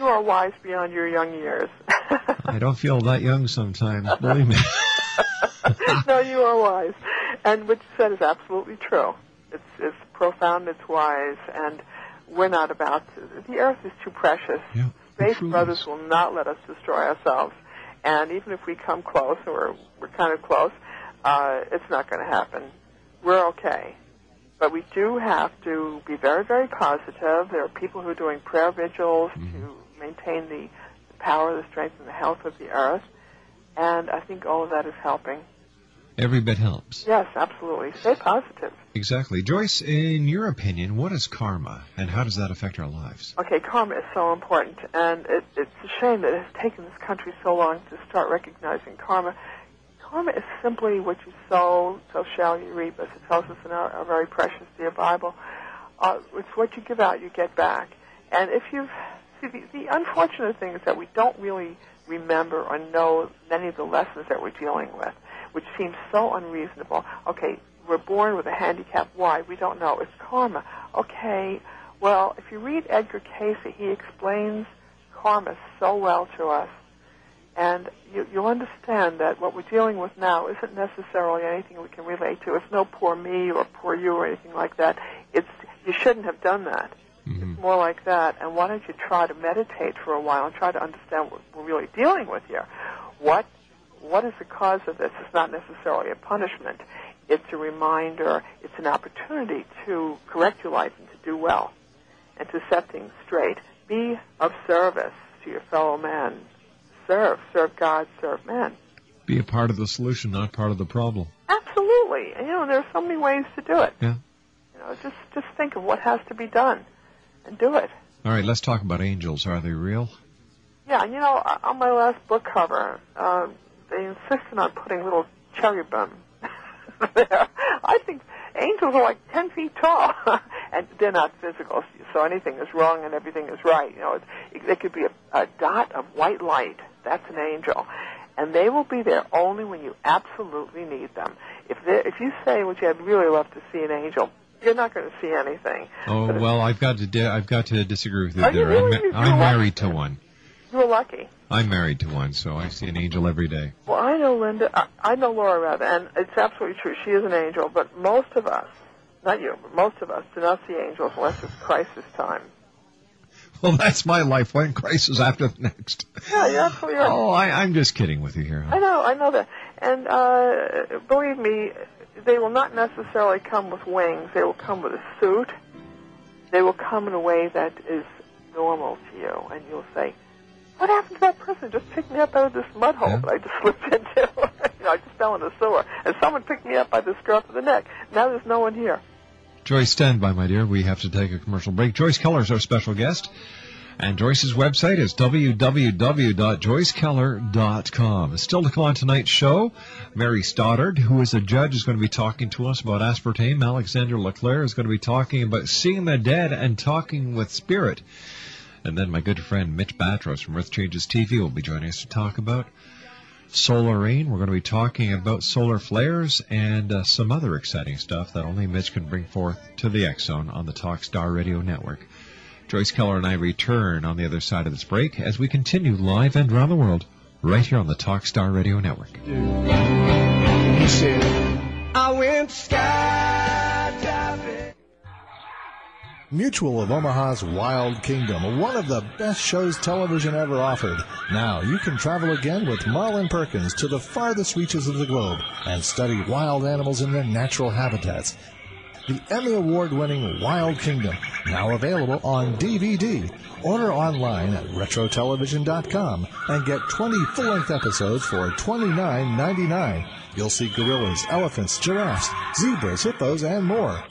You are wise beyond your young years. I don't feel that young sometimes. Believe me. no, you are wise. And what you said is absolutely true. It's, it's profound, it's wise, and we're not about to. The earth is too precious. Yeah, Space Brothers will not let us destroy ourselves. And even if we come close, or we're kind of close, uh, it's not going to happen. We're okay. But we do have to be very, very positive. There are people who are doing prayer vigils to maintain the, power, the strength, and the health of the earth. And I think all of that is helping. Every bit helps. Yes, absolutely. Stay positive. Exactly. Joyce, in your opinion, what is karma, and how does that affect our lives? Okay, karma is so important, and it, it's a shame that it has taken this country so long to start recognizing karma. Karma is simply what you sow, so shall you reap, as it tells us in our, our very precious dear Bible. Uh, it's what you give out, you get back. And if you've see, the, the unfortunate thing is that we don't really remember or know many of the lessons that we're dealing with, which seems so unreasonable. Okay, we're born with a handicap. Why? We don't know. It's karma. Okay, well, if you read Edgar Cayce, he explains karma so well to us. And you, you'll understand that what we're dealing with now isn't necessarily anything we can relate to. It's no poor me or poor you or anything like that. It's you shouldn't have done that. It's mm-hmm. more like that. And why don't you try to meditate for a while and try to understand what we're really dealing with here? What what is the cause of this? It's not necessarily a punishment. It's a reminder. It's an opportunity to correct your life and to do well and to set things straight. Be of service to your fellow man. Serve. Serve God. Serve men. Be a part of the solution, not part of the problem. Absolutely. And, you know, there are so many ways to do it. Yeah. You know, just just think of what has to be done do it. All right, let's talk about angels. Are they real? Yeah, you know, on my last book cover, uh, they insisted on putting little cherubim there. I think angels are like ten feet tall, and they're not physical, so anything is wrong and everything is right. You know, it's, it, it could be a, a dot of white light. That's an angel, and they will be there only when you absolutely need them. If if you say, "Would you I'd really love to see an angel," you're not going to see anything. Oh well, I've got to di- I've got to disagree with you Are you there. I'm, really? ma- I'm married to one. You're lucky. I'm married to one, so I see an angel every day. Well, I know Linda. I, I know Laura rather, and it's absolutely true. She is an angel, but most of us, not you, but most of us, do not see angels unless it's crisis time. Well, that's my life. One crisis after the next. Yeah, you're absolutely right. Oh, I, I'm just kidding with you here. I know, I know that. And uh, believe me, they will not necessarily come with wings. They will come with a suit. They will come in a way that is normal to you, and you'll say, "What happened to that person? Just picked me up out of this mud hole that I just slipped into. you know, I just fell in the sewer, and someone picked me up by the scruff of the neck. Now there's no one here." Joyce, stand by, my dear. We have to take a commercial break. Joyce Keller is our special guest. And Joyce's website is www.joycekeller.com. Still to come on tonight's show, Mary Stoddard, who is a judge, is going to be talking to us about aspartame. Alexander Leclerc is going to be talking about seeing the dead and talking with spirit. And then my good friend Mitch Battros from Earth Changes TV will be joining us to talk about solar rain. We're going to be talking about solar flares and uh, some other exciting stuff that only Mitch can bring forth to the Zone on the Talkstar Radio Network. Joyce Keller and I return on the other side of this break as we continue live and around the world right here on the Talkstar Radio Network. I went skydiving. Mutual of Omaha's Wild Kingdom, one of the best shows television ever offered. Now you can travel again with Marlin Perkins to the farthest reaches of the globe and study wild animals in their natural habitats. The Emmy Award winning Wild Kingdom, now available on DVD. Order online at retrotelevision.com and get 20 full length episodes for $29.99. You'll see gorillas, elephants, giraffes, zebras, hippos, and more.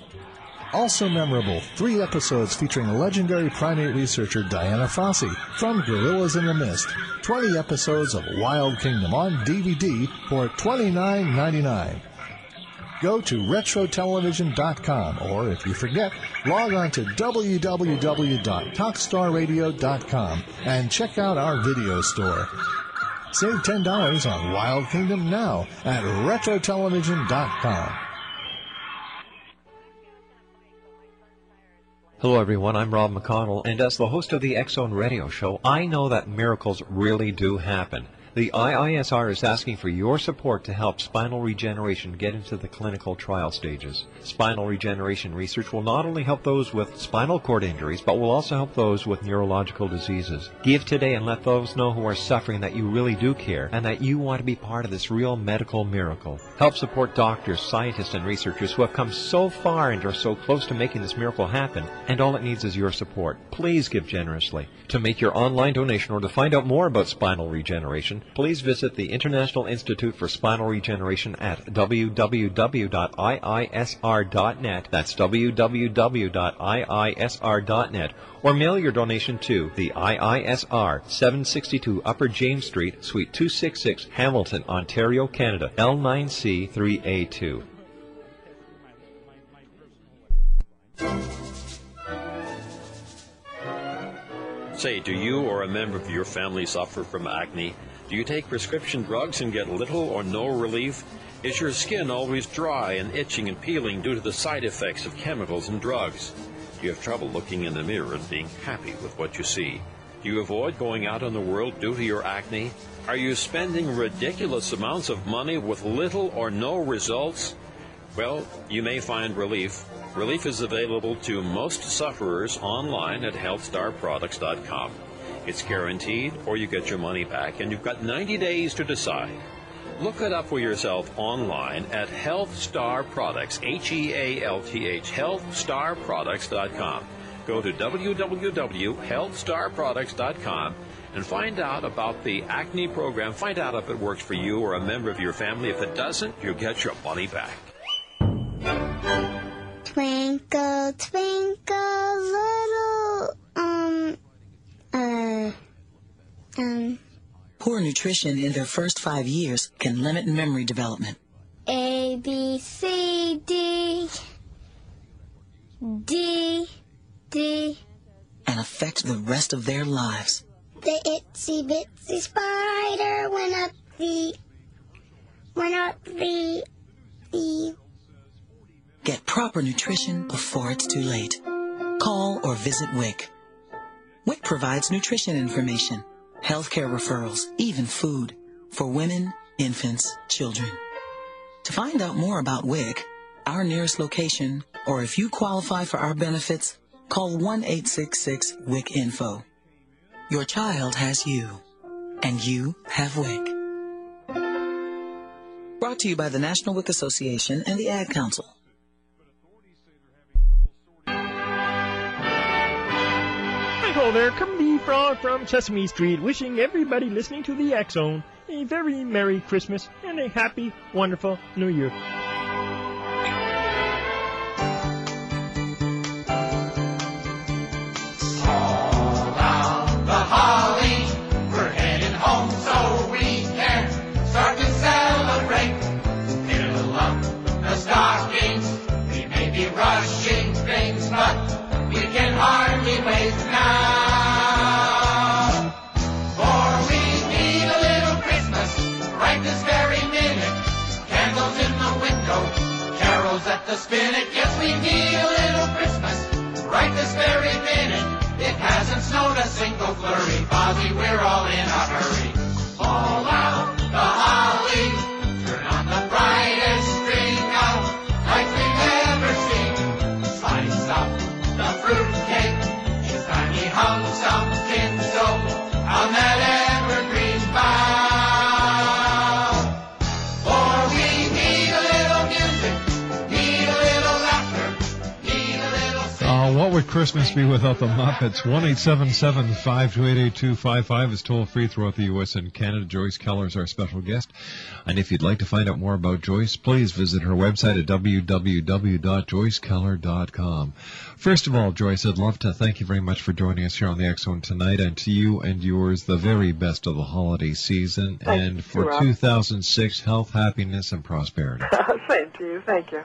Also memorable, three episodes featuring legendary primate researcher Diana Fossey from Gorillas in the Mist. 20 episodes of Wild Kingdom on DVD for $29.99. Go to retrotelevision.com or if you forget, log on to www.talkstarradio.com and check out our video store. Save $10 on Wild Kingdom now at retrotelevision.com. Hello, everyone. I'm Rob McConnell, and as the host of the X Zone Radio Show, I know that miracles really do happen. The IISR is asking for your support to help spinal regeneration get into the clinical trial stages. Spinal regeneration research will not only help those with spinal cord injuries, but will also help those with neurological diseases. Give today and let those know who are suffering that you really do care and that you want to be part of this real medical miracle. Help support doctors, scientists, and researchers who have come so far and are so close to making this miracle happen, and all it needs is your support. Please give generously. To make your online donation or to find out more about spinal regeneration, please visit the International Institute for Spinal Regeneration at www.iisr.net. That's www.iisr.net. Or mail your donation to the IISR, 762 Upper James Street, Suite 266, Hamilton, Ontario, Canada, L9C3A2. Say, do you or a member of your family suffer from acne? Do you take prescription drugs and get little or no relief? Is your skin always dry and itching and peeling due to the side effects of chemicals and drugs? Do you have trouble looking in the mirror and being happy with what you see? Do you avoid going out in the world due to your acne? Are you spending ridiculous amounts of money with little or no results? Well, you may find relief. Relief is available to most sufferers online at healthstarproducts.com. It's guaranteed, or you get your money back, and you've got 90 days to decide. Look it up for yourself online at Health H E A L T H, healthstarproducts.com. Go to www.healthstarproducts.com and find out about the acne program. Find out if it works for you or a member of your family. If it doesn't, you'll get your money back. Twinkle, twinkle, little, um, uh, um, Poor nutrition in their first five years can limit memory development. A, B, C, D, D, D. and affect the rest of their lives. The itsy bitsy spider went up the, went up the, the, Get proper nutrition before it's too late. Call or visit WIC. WIC provides nutrition information, healthcare referrals, even food for women, infants, children. To find out more about WIC, our nearest location, or if you qualify for our benefits, call 1-866-WIC-INFO. Your child has you, and you have WIC. Brought to you by the National WIC Association and the Ad Council. Hello there, Kermit the Frog from Sesame Street, wishing everybody listening to the X Zone a very Merry Christmas and a happy, wonderful New Year. We can hardly wait now. For we need a little Christmas right this very minute. Candles in the window, carols at the spinet. Yes, we need a little Christmas right this very minute. It hasn't snowed a single flurry, Bobby, we're all in a hurry. Would Christmas be without the Muppets? One eight seven seven five two eight eight two five five is toll free throughout the U.S. and Canada. Joyce Keller is our special guest. And if you'd like to find out more about Joyce, please visit her website at www.joycekeller.com. First of all, Joyce, I'd love to thank you very much for joining us here on the X Zone tonight, and to you and yours the very best of the holiday season, Thank and for Rob. 2006, health, happiness, and prosperity. Same to you. Thank you.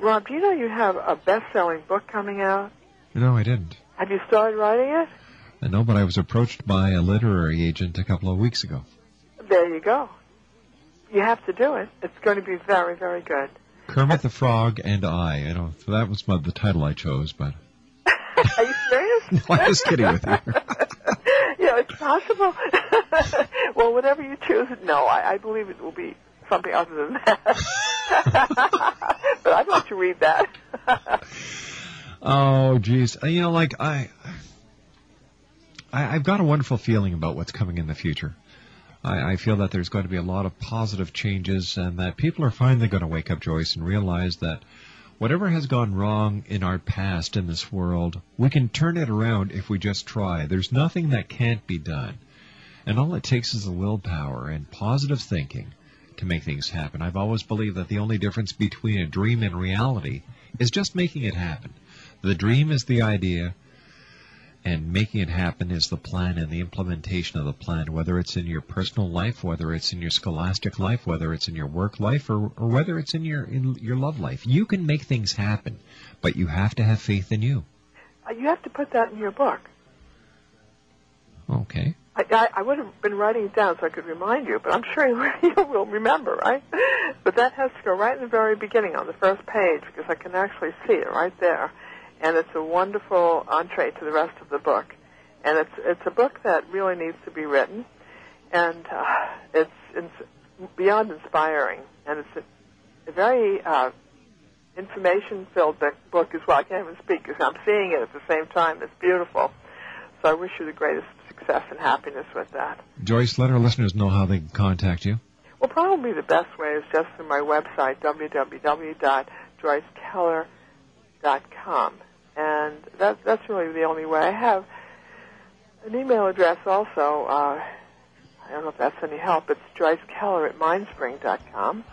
Rob, do you know you have a best-selling book coming out? No, I didn't. Have you started writing it? Uh, I know, but I was approached by a literary agent a couple of weeks ago. There you go. You have to do it. It's going to be very, very good. Kermit the Frog and I. You know, so that was my, the title I chose, but Are you serious? no, I'm just kidding with you. yeah, it's possible. well, whatever you choose, no, I, I believe it will be something other than that. but I'd like to read that. Oh, geez. Uh, You know, like I, I, I've got a wonderful feeling about what's coming in the future. I, I feel that there's going to be a lot of positive changes, and that people are finally going to wake up, Joyce, and realize that whatever has gone wrong in our past in this world, we can turn it around if we just try. There's nothing that can't be done, and all it takes is a willpower and positive thinking to make things happen. I've always believed that the only difference between a dream and reality is just making it happen. The dream is the idea, and making it happen is the plan and the implementation of the plan, whether it's in your personal life, whether it's in your scholastic life, whether it's in your work life, or, or whether it's in your in your love life. You can make things happen, but you have to have faith in you. Uh, you have to put that in your book. Okay. I, I, I would have been writing it down so I could remind you, but I'm sure you, you will remember, right? But that has to go right in the very beginning on the first page because I can actually see it right there, and it's a wonderful entree to the rest of the book. And it's it's a book that really needs to be written, and uh, it's, it's beyond inspiring, and it's a, a very uh, information-filled book- book as well. I can't even speak because I'm seeing it at the same time. It's beautiful. So I wish you the greatest success and happiness with that. Joyce, let our listeners know how they can contact you. Well, probably the best way is just through my website, www.joycekeller.com. And that, that's really the only way. I have an email address also. Uh, I don't know if that's any help. It's Joyce Keller at mindspring.com.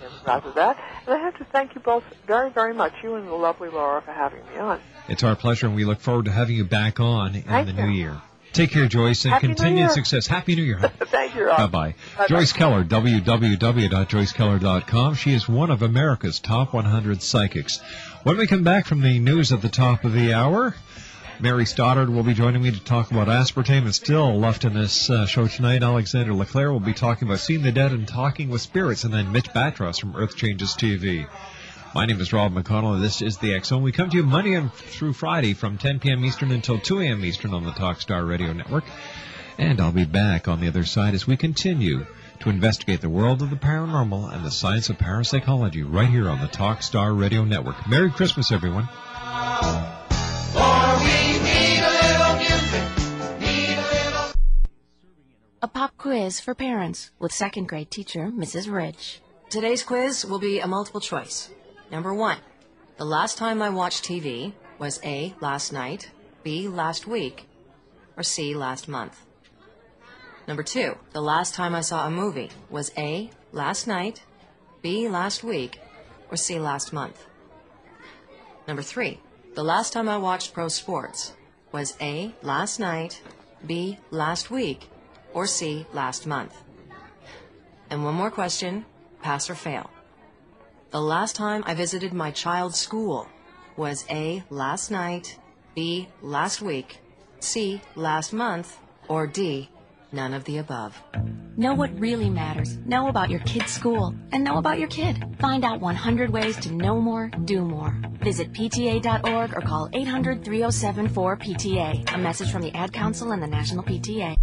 And rather that. And I have to thank you both very, very much, you and the lovely Laura, for having me on. It's our pleasure, and we look forward to having you back on in Thank the you. new year. Take care, Joyce, and Happy continued success. Happy New Year. Thank you. Bye-bye. Bye-bye. Joyce Keller, www.joycekeller.com. She is one of America's top 100 psychics. When we come back from the news at the top of the hour, Mary Stoddard will be joining me to talk about aspartame. And still left in this uh, show tonight, Alexander LeClaire will be talking about seeing the dead and talking with spirits. And then Mitch Battros from Earth Changes TV. My name is Rob McConnell, and this is the Zone. We come to you Monday and through Friday from 10 p.m. Eastern until 2 a.m. Eastern on the Talkstar Radio Network. And I'll be back on the other side as we continue to investigate the world of the paranormal and the science of parapsychology right here on the Talkstar Radio Network. Merry Christmas, everyone. For we need a little music, need a little. A pop quiz for parents with second grade teacher Mrs. Rich. Today's quiz will be a multiple choice. Number one, the last time I watched TV was A, last night, B, last week, or C, last month. Number two, the last time I saw a movie was A, last night, B, last week, or C, last month. Number three, the last time I watched pro sports was A, last night, B, last week, or C, last month. And one more question, pass or fail. The last time I visited my child's school was A. Last night, B. Last week, C. Last month, or D. None of the above. Know what really matters. Know about your kid's school and know about your kid. Find out 100 ways to know more, do more. Visit PTA.org or call 800 307 4PTA. A message from the Ad Council and the National PTA.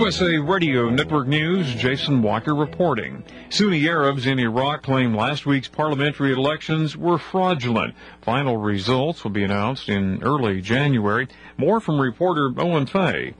USA Radio Network News, Jason Walker reporting. Sunni Arabs in Iraq claim last week's parliamentary elections were fraudulent. Final results will be announced in early January. More from reporter Owen Fay.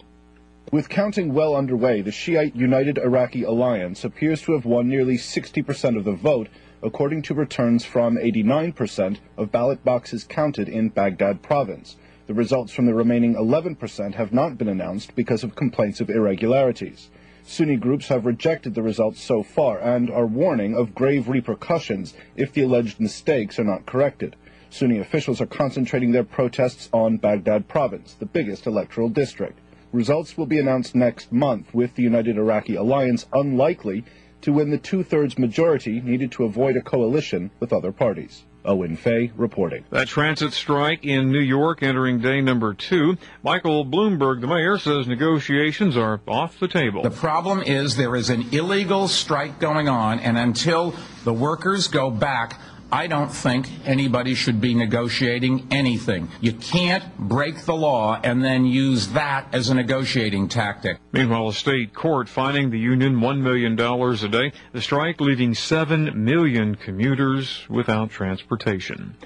With counting well underway, the Shiite United Iraqi Alliance appears to have won nearly 60% of the vote, according to returns from 89% of ballot boxes counted in Baghdad province. The results from the remaining 11% have not been announced because of complaints of irregularities. Sunni groups have rejected the results so far and are warning of grave repercussions if the alleged mistakes are not corrected. Sunni officials are concentrating their protests on Baghdad province, the biggest electoral district. Results will be announced next month, with the United Iraqi Alliance unlikely to win the two-thirds majority needed to avoid a coalition with other parties. Owen Fay reporting. That transit strike in New York entering day number two. Michael Bloomberg, the mayor, says negotiations are off the table. The problem is there is an illegal strike going on, and until the workers go back, I don't think anybody should be negotiating anything. You can't break the law and then use that as a negotiating tactic. Meanwhile, a state court fining the union $1 million a day. The strike leaving 7 million commuters without transportation.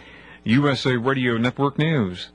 USA Radio Network News.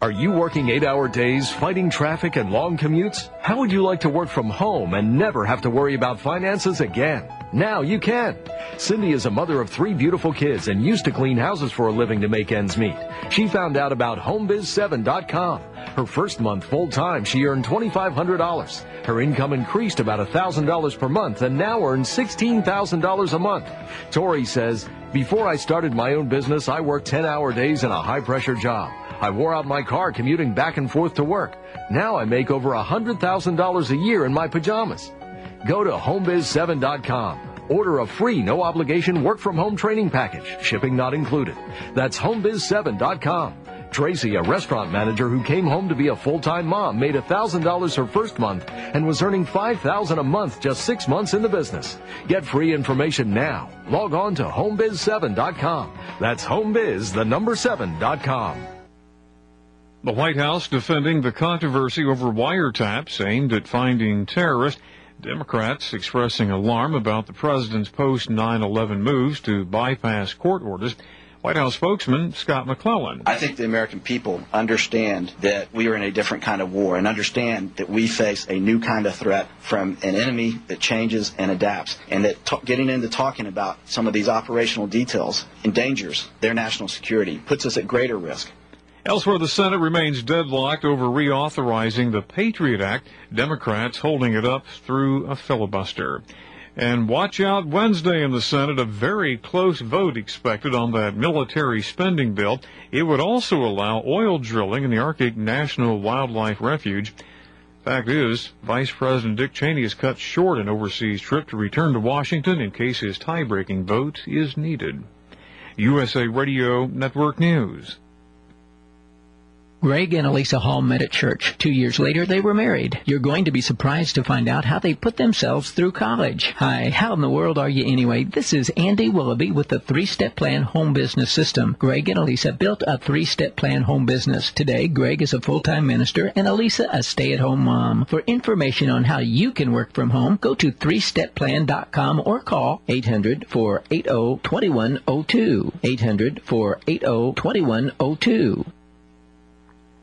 Are you working eight hour days, fighting traffic and long commutes? How would you like to work from home and never have to worry about finances again? Now you can. Cindy is a mother of three beautiful kids and used to clean houses for a living to make ends meet. She found out about HomeBiz7.com. Her first month full time, she earned $2,500. Her income increased about $1,000 per month and now earns $16,000 a month. Tori says, Before I started my own business, I worked 10 hour days in a high pressure job. I wore out my car commuting back and forth to work. Now I make over $100,000 a year in my pajamas. Go to homebiz7.com. Order a free, no obligation work from home training package, shipping not included. That's homebiz7.com. Tracy, a restaurant manager who came home to be a full-time mom, made $1,000 her first month and was earning $5,000 a month just six months in the business. Get free information now. Log on to homebiz7.com. That's homebiz, the number 7.com. The White House defending the controversy over wiretaps aimed at finding terrorists. Democrats expressing alarm about the president's post 9-11 moves to bypass court orders. White House spokesman Scott McClellan. I think the American people understand that we are in a different kind of war and understand that we face a new kind of threat from an enemy that changes and adapts, and that t- getting into talking about some of these operational details endangers their national security, puts us at greater risk. Elsewhere, the Senate remains deadlocked over reauthorizing the Patriot Act, Democrats holding it up through a filibuster. And watch out Wednesday in the Senate, a very close vote expected on that military spending bill. It would also allow oil drilling in the Arctic National Wildlife Refuge. Fact is, Vice President Dick Cheney has cut short an overseas trip to return to Washington in case his tie-breaking vote is needed. USA Radio Network News. Greg and Elisa Hall met at church. Two years later, they were married. You're going to be surprised to find out how they put themselves through college. Hi, how in the world are you anyway? This is Andy Willoughby with the three-step plan home business system. Greg and Elisa built a three-step plan home business. Today, Greg is a full-time minister and Elisa a stay-at-home mom. For information on how you can work from home, go to threestepplan.com or call 800-480-2102. 800-480-2102.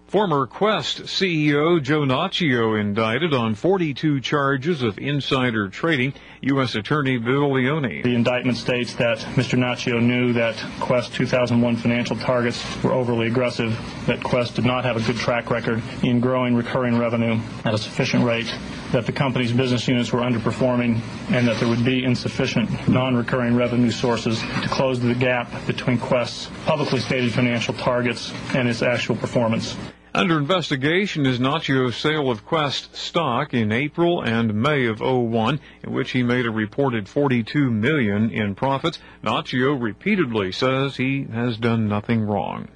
Former Qwest CEO Joe Nacchio indicted on 42 charges of insider trading. U.S. Attorney Bill Leone. The indictment states that Mr. Nacchio knew that Qwest 2001 financial targets were overly aggressive, that Qwest did not have a good track record in growing recurring revenue at a sufficient rate, that the company's business units were underperforming, and that there would be insufficient non-recurring revenue sources to close the gap between Qwest's publicly stated financial targets and its actual performance. Under investigation is Nacchio's sale of Qwest stock in April and May of 01, in which he made a reported 42 million in profits. Nacchio repeatedly says he has done nothing wrong.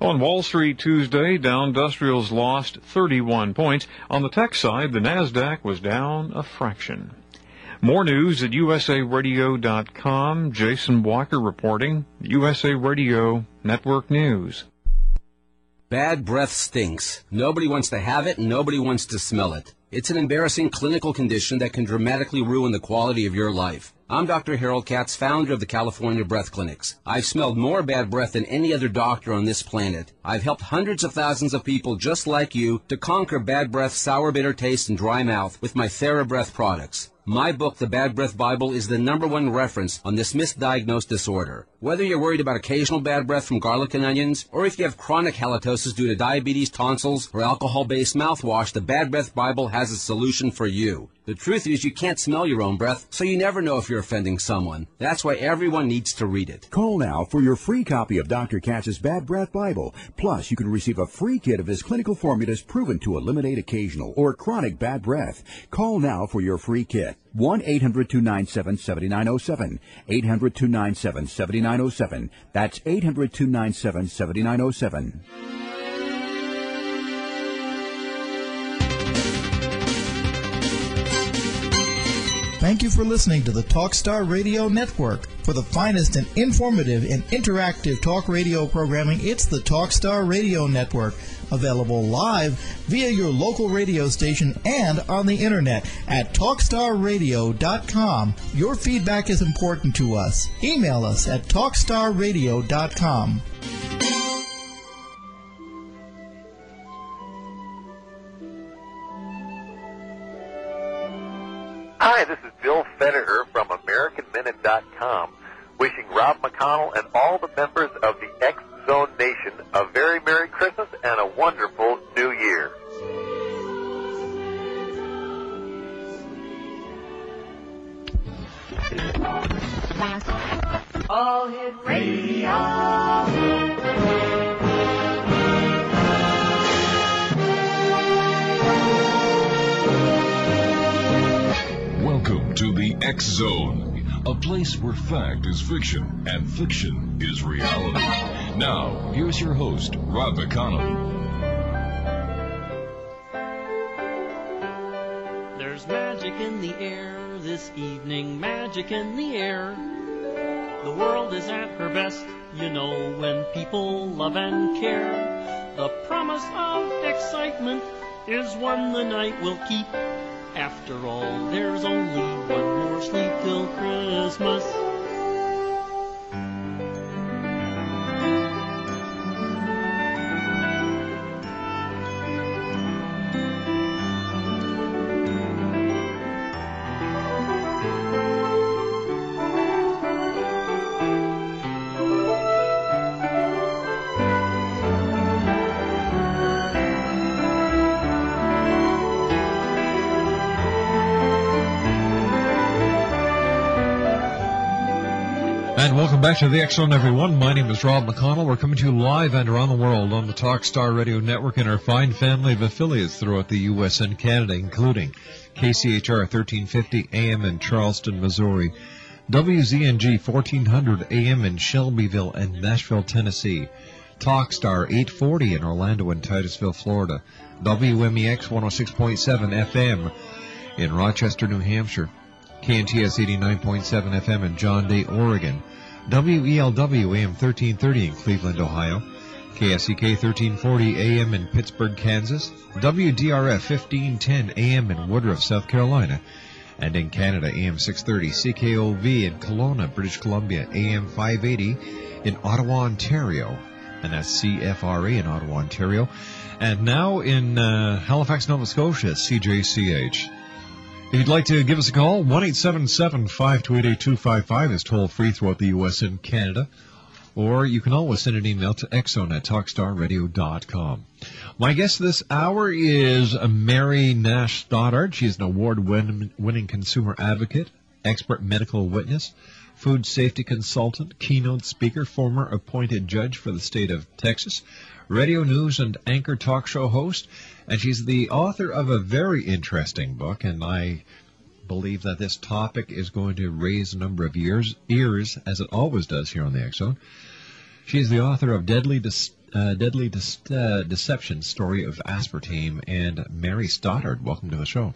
On Wall Street Tuesday, Dow Industrials lost 31 points. On the tech side, the Nasdaq was down a fraction. More news at usaradio.com. Jason Walker reporting. USA Radio Network News. Bad breath stinks. Nobody wants to have it and nobody wants to smell it. It's an embarrassing clinical condition that can dramatically ruin the quality of your life. I'm Dr. Harold Katz, founder of the California Breath Clinics. I've smelled more bad breath than any other doctor on this planet. I've helped hundreds of thousands of people just like you to conquer bad breath, sour, bitter taste, and dry mouth with my TheraBreath products. My book, The Bad Breath Bible, is the number one reference on this misdiagnosed disorder. Whether you're worried about occasional bad breath from garlic and onions, or if you have chronic halitosis due to diabetes, tonsils, or alcohol-based mouthwash, the Bad Breath Bible has a solution for you. The truth is you can't smell your own breath, so you never know if you're offending someone. That's why everyone needs to read it. Call now for your free copy of Dr. Katz's Bad Breath Bible. Plus, you can receive a free kit of his clinical formulas proven to eliminate occasional or chronic bad breath. Call now for your free kit. 1-800-297-7907. 800-297-7907. That's 800-297-7907. Thank you for listening to the Talkstar Radio Network. For the finest and informative and interactive talk radio programming, it's the Talkstar Radio Network. Available live via your local radio station and on the internet at TalkstarRadio.com. Your feedback is important to us. Email us at TalkstarRadio.com. Hi, this is Bill Federer from AmericanMinute.com, wishing Rob McConnell and all the members of the X Zone Nation a very Merry Christmas and a wonderful New Year. All hit radio. X Zone, a place where fact is fiction and fiction is reality. Now, here's your host, Rob McConnell. There's magic in the air this evening, magic in the air. The world is at her best, you know, when people love and care. The promise of excitement is one the night will keep. After all, there's only one more sleep till Christmas. Welcome back to the X Zone, everyone. My name is Rob McConnell. We're coming to you live and around the world on the Talkstar Radio Network and our fine family of affiliates throughout the U.S. and Canada, including KCHR 1350 AM in Charleston, Missouri, WZNG 1400 AM in Shelbyville and Nashville, Tennessee, Talkstar 840 in Orlando and Titusville, Florida, WMEX 106.7 FM in Rochester, New Hampshire, KNTS 89.7 FM in John Day, Oregon, WELW AM 1330 in Cleveland, Ohio, KSEK 1340 AM in Pittsburgh, Kansas, WDRF 1510 AM in Woodruff, South Carolina, and in Canada, AM 630 CKOV in Kelowna, British Columbia, AM 580 in Ottawa, Ontario, and that's CFRA in Ottawa, Ontario. And now in uh, Halifax, Nova Scotia, CJCH. If you'd like to give us a call, 1 528 is toll free throughout the U.S. and Canada. Or you can always send an email to xzone at talkstarradio.com. My guest this hour is Mary Nash Stoddard. She is an award winning consumer advocate, expert medical witness, food safety consultant, keynote speaker, former appointed judge for the state of Texas, radio news and anchor talk show host, and she's the author of a very interesting book, and I believe that this topic is going to raise a number of ears, ears as it always does here on the X Zone. She is the author of Deadly Dis- uh, Deadly Dis- uh, Deception Story of Aspartame and Mary Stoddard. Welcome to the show.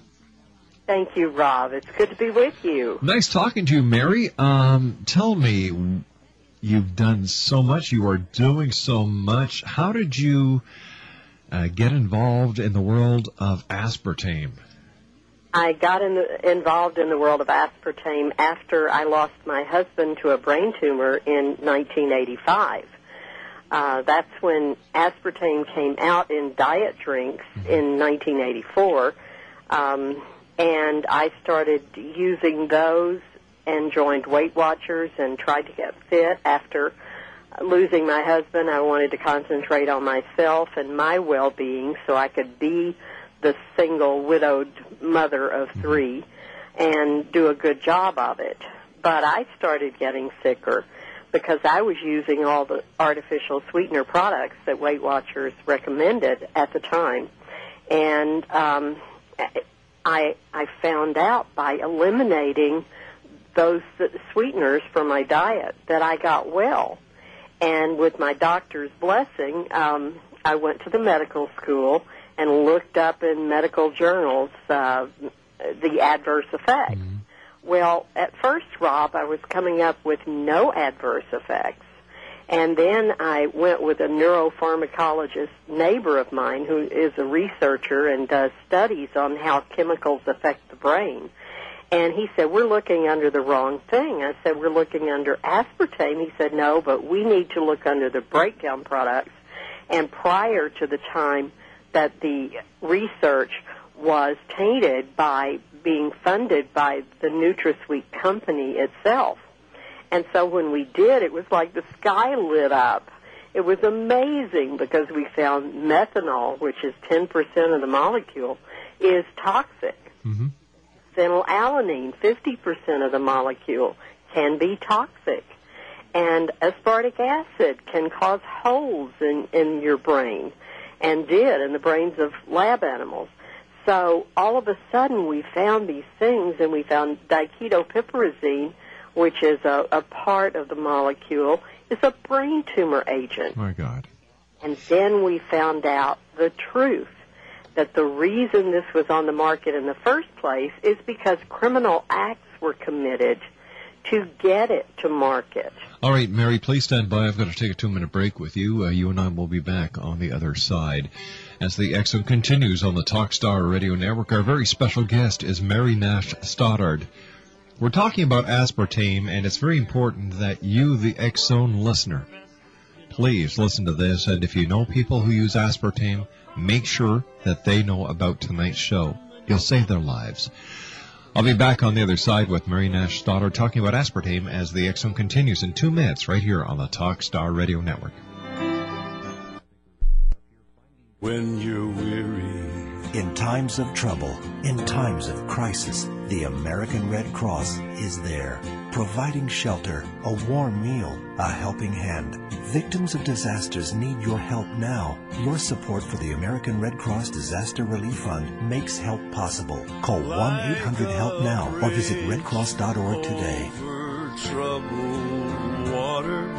Thank you, Rob. It's good to be with you. Nice talking to you, Mary. Um, tell me, you've done so much. You are doing so much. How did you uh, get involved in the world of aspartame? I got in the, involved in the world of aspartame after I lost my husband to a brain tumor in 1985. Uh, that's when aspartame came out in diet drinks in 1984. Um, and I started using those and joined Weight Watchers and tried to get fit after losing my husband. I wanted to concentrate on myself and my well-being so I could be the single widowed mother of three and do a good job of it. But I started getting sicker because I was using all the artificial sweetener products that Weight Watchers recommended at the time. And um, I I found out by eliminating those sweeteners from my diet that I got well. And with my doctor's blessing, um, I went to the medical school and looked up in medical journals uh, the adverse effects. Well, at first, Rob, I was coming up with no adverse effects. And then I went with a neuropharmacologist neighbor of mine who is a researcher and does studies on how chemicals affect the brain. And he said, we're looking under the wrong thing. I said, we're looking under aspartame. He said, no, but we need to look under the breakdown products. And prior to the time that the research was tainted by being funded by the NutraSweet company itself. And so when we did, it was like the sky lit up. It was amazing because we found methanol, which is 10% of the molecule, is toxic. Mm-hmm. Phenylalanine, 50% of the molecule, can be toxic. And aspartic acid can cause holes in, in your brain, and did in the brains of lab animals. So all of a sudden we found these things, and we found diketopiperazine, which is a, a part of the molecule, is a brain tumor agent. My God. And then we found out the truth that the reason this was on the market in the first place is because criminal acts were committed to get it to market. All right, Mary, please stand by. I've got to take a two minute break with you. Uh, you and I will be back on the other side. As the X Zone continues on the Talkstar Radio Network, our very special guest is Mary Nash Stoddard. We're talking about aspartame, and it's very important that you, the X Zone listener, please listen to this. And if you know people who use aspartame, make sure that they know about tonight's show. You'll save their lives. I'll be back on the other side with Mary Nash Stoddard talking about aspartame as the X Zone continues in two minutes right here on the Talkstar Radio Network. When you're weary. In times of trouble, in times of crisis, the American Red Cross is there, providing shelter, a warm meal, a helping hand. Victims of disasters need your help now. Your support for the American Red Cross Disaster Relief Fund makes help possible. Call 1-800-HELP-NOW or visit redcross.org today. Over troubled water,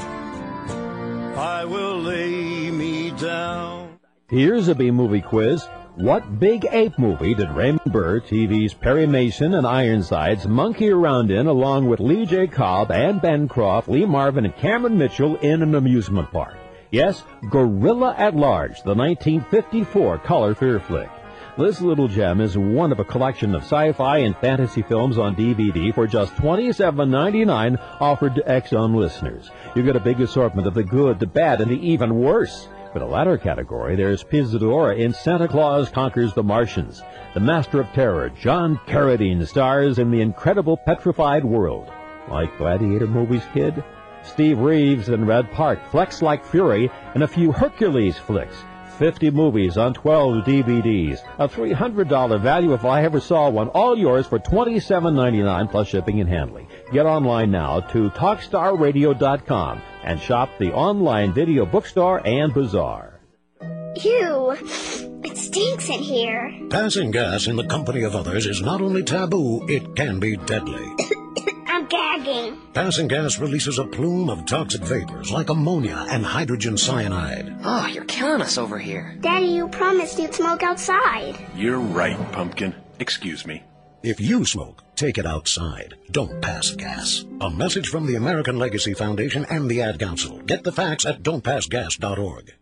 I will lay me down. Here's a B movie quiz. What big ape movie did Raymond Burr, TV's Perry Mason and Ironsides monkey around in along with Lee J. Cobb, Anne Bancroft, Lee Marvin, and Cameron Mitchell in an amusement park? Yes, Gorilla at Large, the 1954 color fear flick. This little gem is one of a collection of sci-fi and fantasy films on DVD for just $27.99 offered to X-Zone listeners. You get a big assortment of the good, the bad, and the even worse. For the latter category, there's Pia Zadora in Santa Claus Conquers the Martians. The Master of Terror, John Carradine, stars in the incredible petrified world. Like Gladiator movies, kid? Steve Reeves in Reg Park, Flex Like Fury, and a few Hercules flicks. 50 movies on 12 DVDs. A $300 value if I ever saw one. All yours for $27.99 plus shipping and handling. Get online now to TalkStarRadio.com and shop the online video bookstore and bazaar. Ew, it stinks in here. Passing gas in the company of others is not only taboo, it can be deadly. I'm gagging. Passing gas releases a plume of toxic vapors like ammonia and hydrogen cyanide. Oh, you're killing us over here. Daddy, you promised you'd smoke outside. You're right, Pumpkin. Excuse me. If you smoke, take it outside. Don't pass gas. A message from the American Legacy Foundation and the Ad Council. Get the facts at don'tpassgas.org.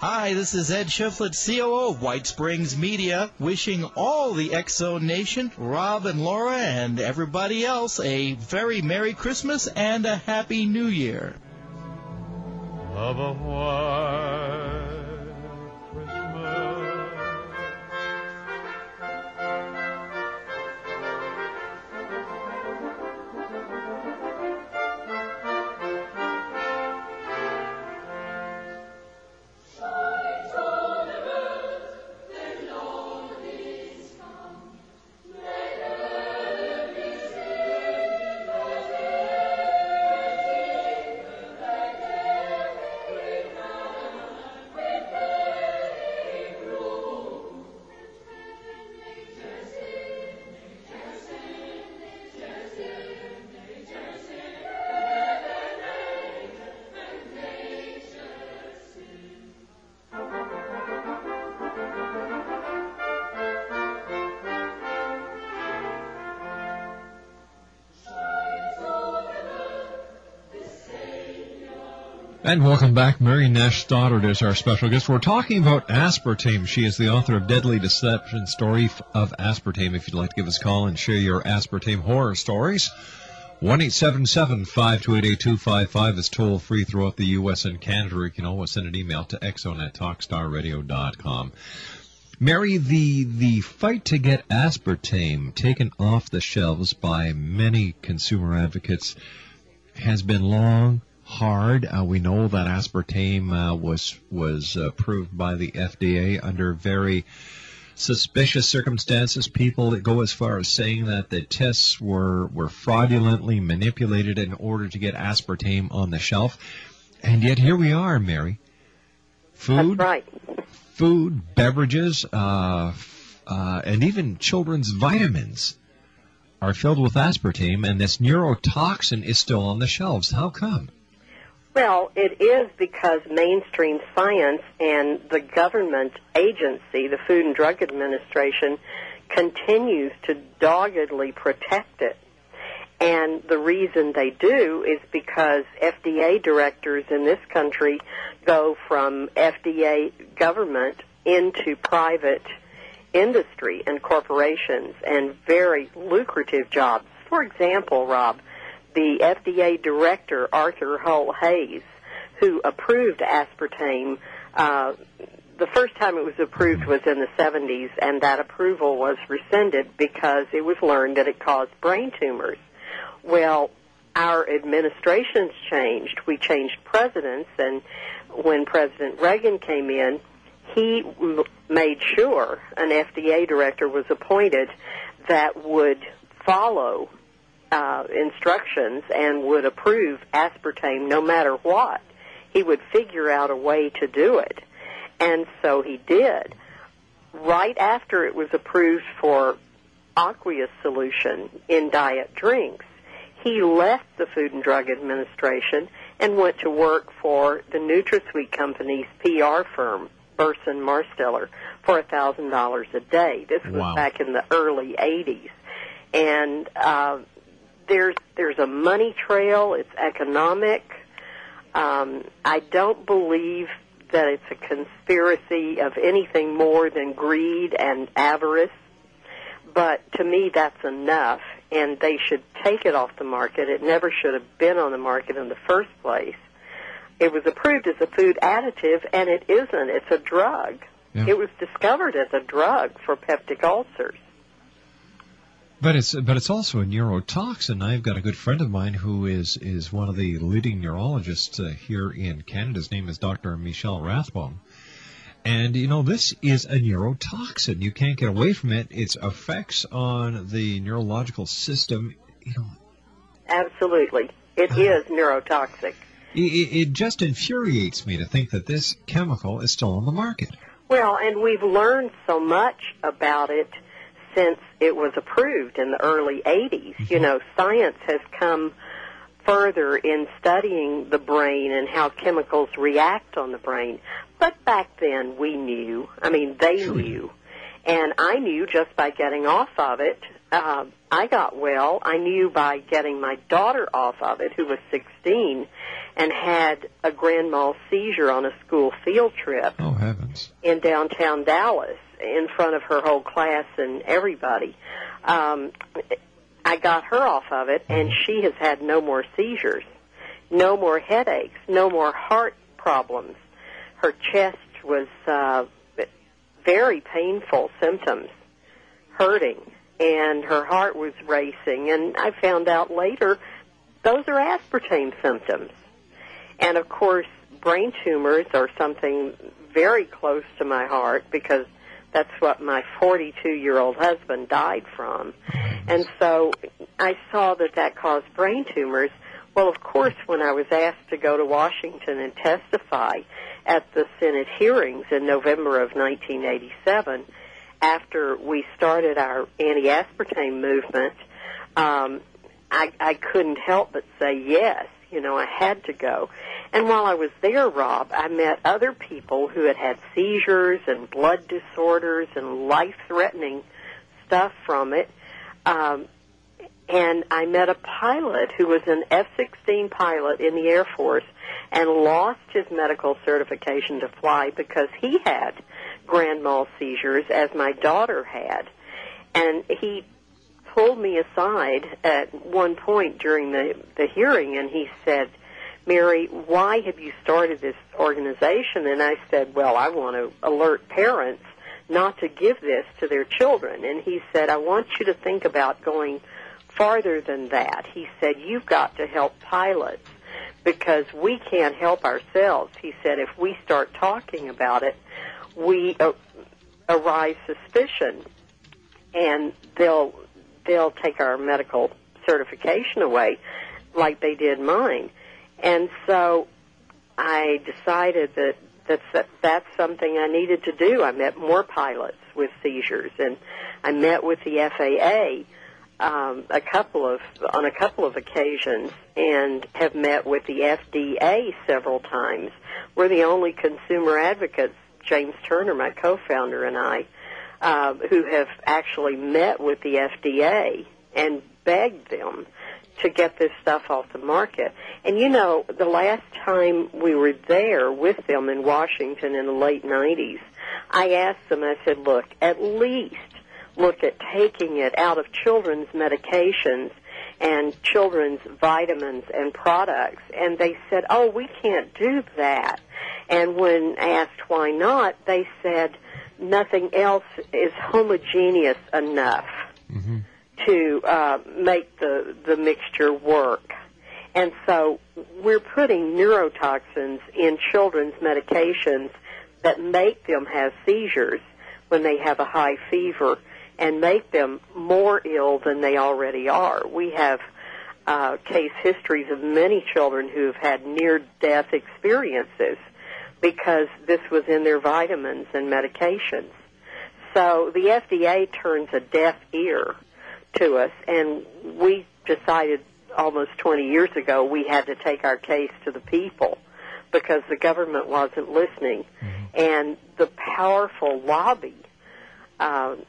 Hi, this is Ed Shiflett, COO of White Springs Media, wishing all the X-Zone Nation, Rob and Laura, and everybody else a very Merry Christmas and a Happy New Year. And welcome back. Mary Nash Stoddard is our special guest. We're talking about aspartame. She is the author of Deadly Deception Story of Aspartame. If you'd like to give us a call and share your aspartame horror stories, 1-877-528-8255 is toll free throughout the U.S. and Canada. You can always send an email to xzone at talkstarradio.com. Mary, the the fight to get aspartame taken off the shelves by many consumer advocates has been long, hard. Uh, we know that aspartame uh, was was approved by the FDA under very suspicious circumstances. People that go as far as saying that the tests were were fraudulently manipulated in order to get aspartame on the shelf, and yet here we are, Mary. Food, That's right. food, beverages, uh, uh, and even children's vitamins are filled with aspartame, and this neurotoxin is still on the shelves. How come? Well, it is because mainstream science and the government agency, the Food and Drug Administration, continues to doggedly protect it. And the reason they do is because FDA directors in this country go from FDA government into private industry and corporations and very lucrative jobs. For example, Rob, the FDA director, Arthur Hull Hayes, who approved aspartame, uh, the first time it was approved was in the 70s, and that approval was rescinded because it was learned that it caused brain tumors. Well, our administrations changed. We changed presidents, and when President Reagan came in, he made sure an FDA director was appointed that would follow uh, instructions and would approve aspartame no matter what. He would figure out a way to do it. And so he did. Right after it was approved for aqueous solution in diet drinks, he left the Food and Drug Administration and went to work for the NutraSweet Company's PR firm, Burson Marsteller, for a thousand dollars a day. This was Wow. back in the early '80s, and uh, there's there's a money trail. It's economic. Um, I don't believe that it's a conspiracy of anything more than greed and avarice. But to me, that's enough, and they should take it off the market. It never should have been on the market in the first place. It was approved as a food additive, and it isn't. It's a drug. Yeah. It was discovered as a drug for peptic ulcers. But it's but it's also a neurotoxin. I've got a good friend of mine who is is one of the leading neurologists uh, here in Canada. His name is Dr. Michel Rathbone. And you know this is a neurotoxin. You can't get away from it. Its effects on the neurological system, you know, Absolutely. It is neurotoxic. it, it it just infuriates me to think that this chemical is still on the market. Well, and we've learned so much about it since it was approved in the early 80s. You know, science has come further in studying the brain and how chemicals react on the brain. But back then we knew. I mean, they knew. And I knew just by getting off of it. Uh, I got well. I knew by getting my daughter off of it, who was 16, and had a grand mal seizure on a school field trip Oh heavens! in downtown Dallas in front of her whole class and everybody. Um, I got her off of it, and she has had no more seizures, no more headaches, no more heart problems. Her chest was uh, very painful symptoms, hurting, and her heart was racing. And I found out later those are aspartame symptoms. And of course, brain tumors are something very close to my heart because that's what my 42 year old husband died from. And so I saw that that caused brain tumors. Well, of course, when I was asked to go to Washington and testify at the Senate hearings in November of 1987, after we started our anti-aspartame movement, um, I, I couldn't help but say yes. You know, I had to go. And while I was there, Rob, I met other people who had had seizures and blood disorders and life-threatening stuff from it. Um, and I met a pilot who was an F-16 pilot in the Air Force and lost his medical certification to fly because he had grand mal seizures as my daughter had. And he pulled me aside at one point during the, the hearing and he said, Mary, why have you started this organization? And I said, well, I want to alert parents not to give this to their children. And he said, I want you to think about going farther than that. He said, you've got to help pilots because we can't help ourselves. He said, if we start talking about it, we uh, arise suspicion and they'll they'll take our medical certification away like they did mine. And so I decided that that's that's something I needed to do. I met more pilots with seizures, and I met with the FAA um, a couple of on a couple of occasions, and have met with the FDA several times. We're the only consumer advocates, James Turner, my co-founder, and I, uh, who have actually met with the FDA and begged them to get this stuff off the market. And you know, the last time we were there with them in Washington in the late 90s, I asked them, I said, look, at least look at taking it out of children's medications and children's vitamins and products. And they said, oh, we can't do that. And when asked why not, they said, nothing else is homogeneous enough to uh, make the the mixture work. And so we're putting neurotoxins in children's medications that make them have seizures when they have a high fever and make them more ill than they already are. We have uh, case histories of many children who have had near-death experiences because this was in their vitamins and medications. So the FDA turns a deaf ear to us, and we decided almost 20 years ago we had to take our case to the people because the government wasn't listening. And the powerful lobby um,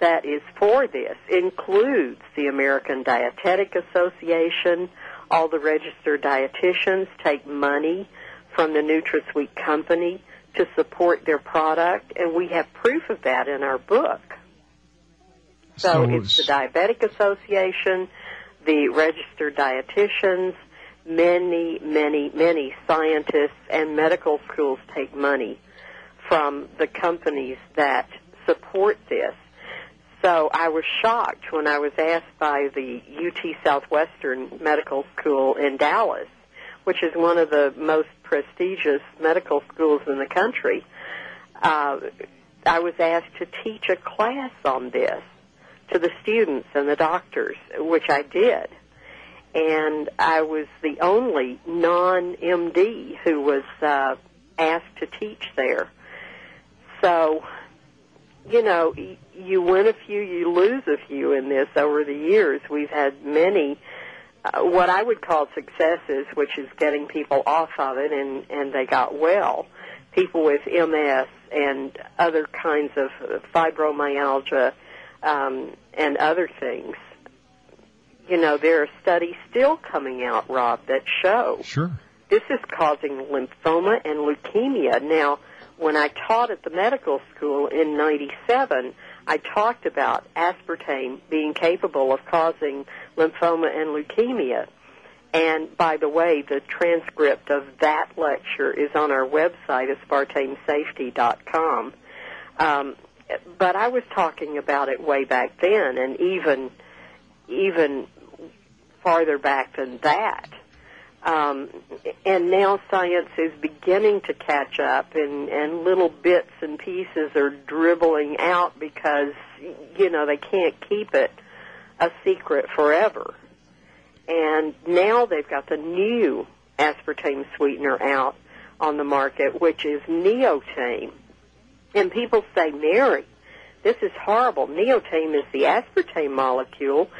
that is for this includes the American Dietetic Association. All the registered dietitians take money from the NutraSweet company to support their product, and we have proof of that in our book. So, So it's the Diabetic Association, the registered dietitians, many, many, many scientists and medical schools take money from the companies that support this. So I was shocked when I was asked by the UT Southwestern Medical School in Dallas, which is one of the most prestigious medical schools in the country. Uh, I was asked to teach a class on this to the students and the doctors, which I did. And I was the only non-MD who was uh, asked to teach there. So, you know, you win a few, you lose a few in this over the years. We've had many, uh, what I would call successes, which is getting people off of it and, and they got well. People with MS and other kinds of fibromyalgia um, and other things. You know, there are studies still coming out, Rob, that show Sure. this is causing lymphoma and leukemia. Now, when I taught at the medical school in 97, I talked about aspartame being capable of causing lymphoma and leukemia. And by the way, the transcript of that lecture is on our website, aspartamesafety.com. Um, but I was talking about it way back then, and even even farther back than that. Um, and now science is beginning to catch up, and, and little bits and pieces are dribbling out because you know they can't keep it a secret forever. And now they've got the new aspartame sweetener out on the market, which is neotame. And people say, Mary, this is horrible. Neotame is the aspartame molecule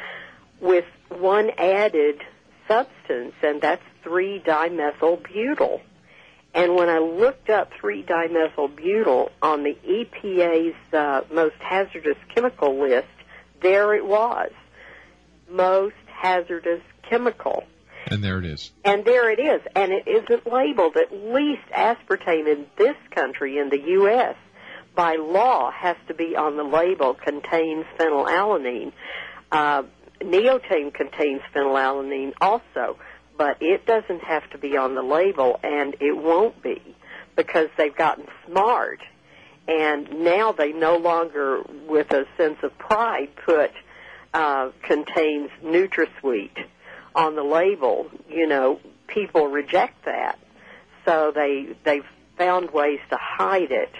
with one added substance, and that's 3-dimethylbutyl. And when I looked up 3-dimethylbutyl on the EPA's uh, most hazardous chemical list, there it was. Most hazardous chemical. And there it is. And there it is. And it isn't labeled. At least aspartame in this country, in the U.S., by law has to be on the label contains phenylalanine. Uh, neotame contains phenylalanine also, but it doesn't have to be on the label, and it won't be because they've gotten smart. And now they no longer, with a sense of pride, put uh, contains NutraSweet on the label. You know, people reject that, so they they've found ways to hide it,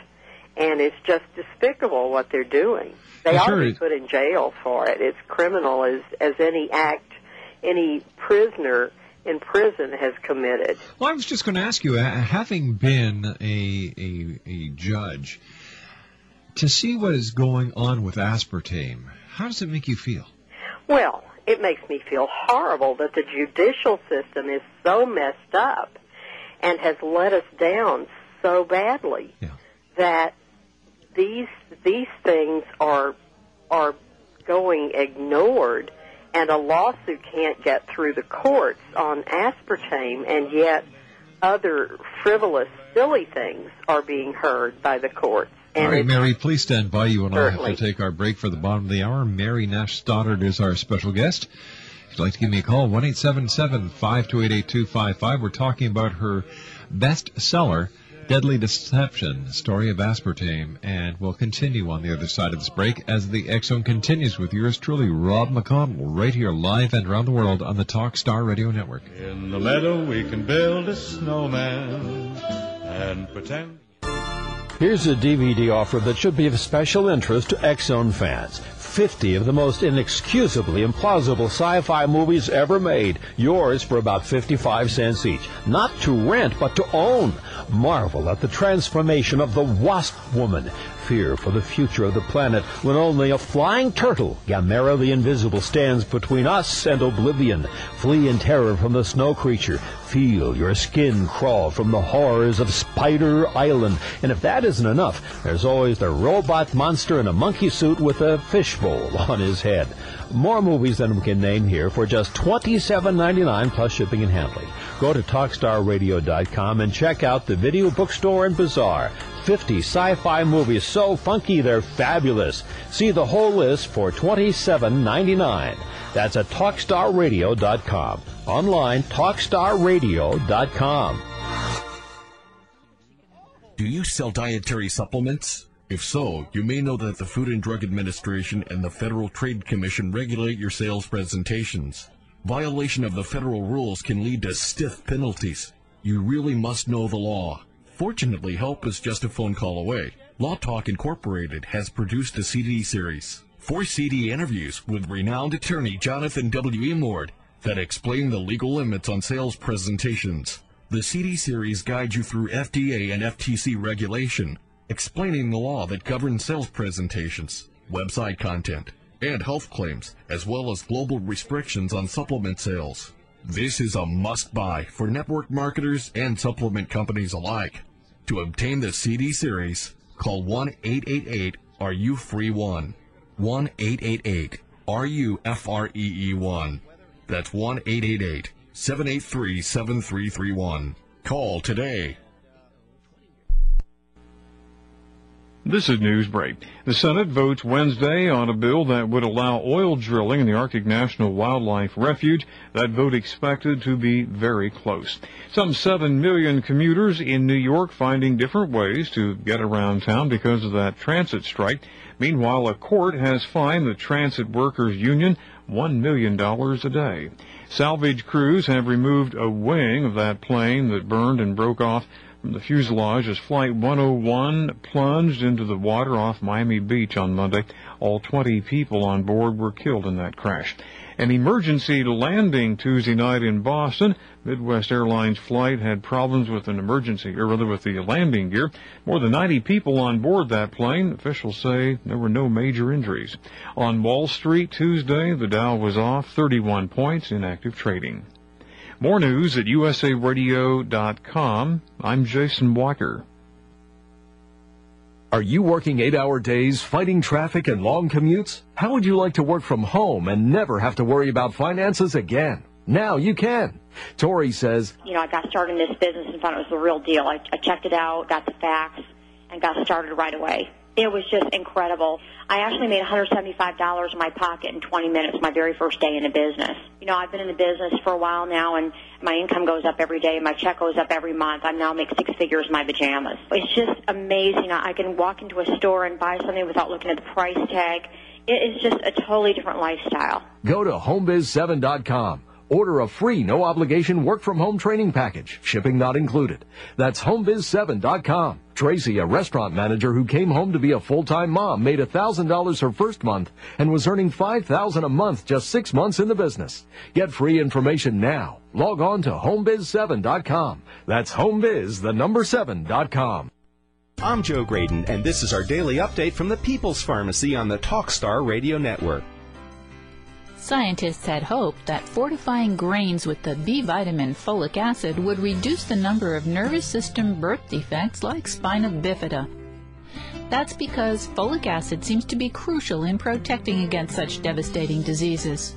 and it's just despicable what they're doing. They Well, ought sure to be put in jail for it. It's criminal as as any act any prisoner in prison has committed. Well, I was just going to ask you, uh, having been a, a, a judge, to see what is going on with aspartame, how does it make you feel? Well, it makes me feel horrible that the judicial system is so messed up and has let us down so badly that these these things are are going ignored and a lawsuit can't get through the courts on aspartame and yet other frivolous silly things are being heard by the courts and All right, Mary, please stand by. You and I have to take our break for the bottom of the hour. Mary Nash Stoddard is our special guest. If you'd like to give me a call, 1 528 8255. We're talking about her bestseller, Deadly Deception, Story of Aspartame. And we'll continue on the other side of this break as the X Zone continues with yours truly, Rob McConnell, right here live and around the world on the Talk Star Radio Network. In the meadow we can build a snowman and pretend. Here's a DVD offer that should be of special interest to X-Zone fans. 50 of the most inexcusably implausible sci-fi movies ever made. Yours for about 55 cents each. Not to rent, but to own. Marvel at the transformation of the Wasp Woman. Fear for the future of the planet when only a flying turtle, Gamera the Invincible, stands between us and oblivion. Flee in terror from the snow creature. feel your skin crawl from the horrors of Spider Island. And if that isn't enough, there's always the robot monster in a monkey suit with a fishbowl on his head. More movies than we can name here for just $27.99 plus shipping and handling. Go to TalkStarRadio.com and check out the Video Bookstore and Bazaar. 50 sci-fi movies so funky they're fabulous. See the whole list for $27.99. That's at TalkStarRadio.com. Online, TalkStarRadio.com. Do you sell dietary supplements? If so, you may know that the Food and Drug Administration and the Federal Trade Commission regulate your sales presentations. Violation of the federal rules can lead to stiff penalties. You really must know the law. Fortunately, help is just a phone call away. Law Talk Incorporated has produced a CD series, four CD interviews with renowned attorney Jonathan W. Emord that explain the legal limits on sales presentations. The CD series guides you through FDA and FTC regulation, explaining the law that governs sales presentations, website content, and health claims, as well as global restrictions on supplement sales. This is a must buy for network marketers and supplement companies alike. To obtain the CD series, call 1 888 Are You Free 1. 1 888 Are You F R E E 1. That's 1 888 783 7331. Call today. This is Newsbreak. The Senate votes Wednesday on a bill that would allow oil drilling in the Arctic National Wildlife Refuge. That vote expected to be very close. Some 7 million commuters in New York finding different ways to get around town because of that transit strike. Meanwhile, a court has fined the Transit Workers Union $1 million a day. Salvage crews have removed a wing of that plane that burned and broke off from the fuselage as Flight 101 plunged into the water off Miami Beach on Monday. All 20 people on board were killed in that crash. An emergency landing Tuesday night in Boston. Midwest Airlines flight had problems with an emergency, or rather with the landing gear. More than 90 people on board that plane. Officials say there were no major injuries. On Wall Street Tuesday, the Dow was off 31 points in active trading. More news at usaradio.com. I'm Jason Walker. Are you working eight hour days, fighting traffic and long commutes? How would you like to work from home and never have to worry about finances again? Now you can. Tori says, You know, I got started in this business and thought it was the real deal. I, I checked it out, got the facts, and got started right away. It was just incredible. I actually made $175 in my pocket in 20 minutes my very first day in the business. You know, I've been in the business for a while now and my income goes up every day. My check goes up every month. I now make six figures in my pajamas. It's just amazing. I can walk into a store and buy something without looking at the price tag. It is just a totally different lifestyle. Go to homebiz7.com. Order a free, no obligation work from home training package, shipping not included. That's homebiz7.com. Tracy, a restaurant manager who came home to be a full-time mom, made $1,000 her first month and was earning $5,000 a month just six months in the business. Get free information now. Log on to homebiz7.com. That's homebiz, the number 7.com. I'm Joe Graedon, and this is our daily update from the People's Pharmacy on the Talkstar Radio Network. Scientists had hoped that fortifying grains with the B vitamin folic acid would reduce the number of nervous system birth defects like spina bifida. That's because folic acid seems to be crucial in protecting against such devastating diseases.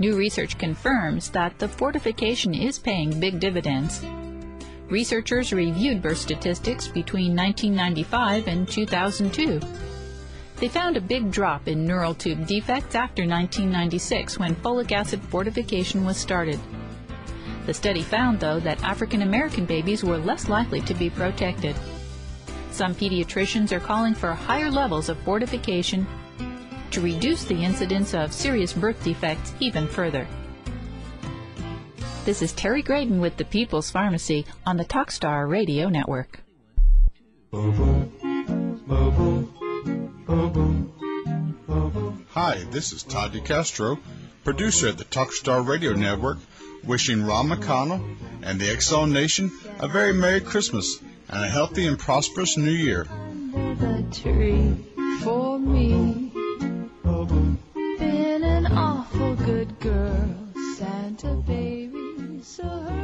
New research confirms that the fortification is paying big dividends. Researchers reviewed birth statistics between 1995 and 2002. They found a big drop in neural tube defects after 1996 when folic acid fortification was started. The study found, though, that African American babies were less likely to be protected. Some pediatricians are calling for higher levels of fortification to reduce the incidence of serious birth defects even further. This is Terry Graedon with the People's Pharmacy on the Talkstar Radio Network. Hi, this is Todd DeCastro, producer at the Talkstar Radio Network, wishing Rob McConnell and the X Zone Nation a very Merry Christmas and a healthy and prosperous New Year. the tree for me. Been an awful good girl, Santa baby. So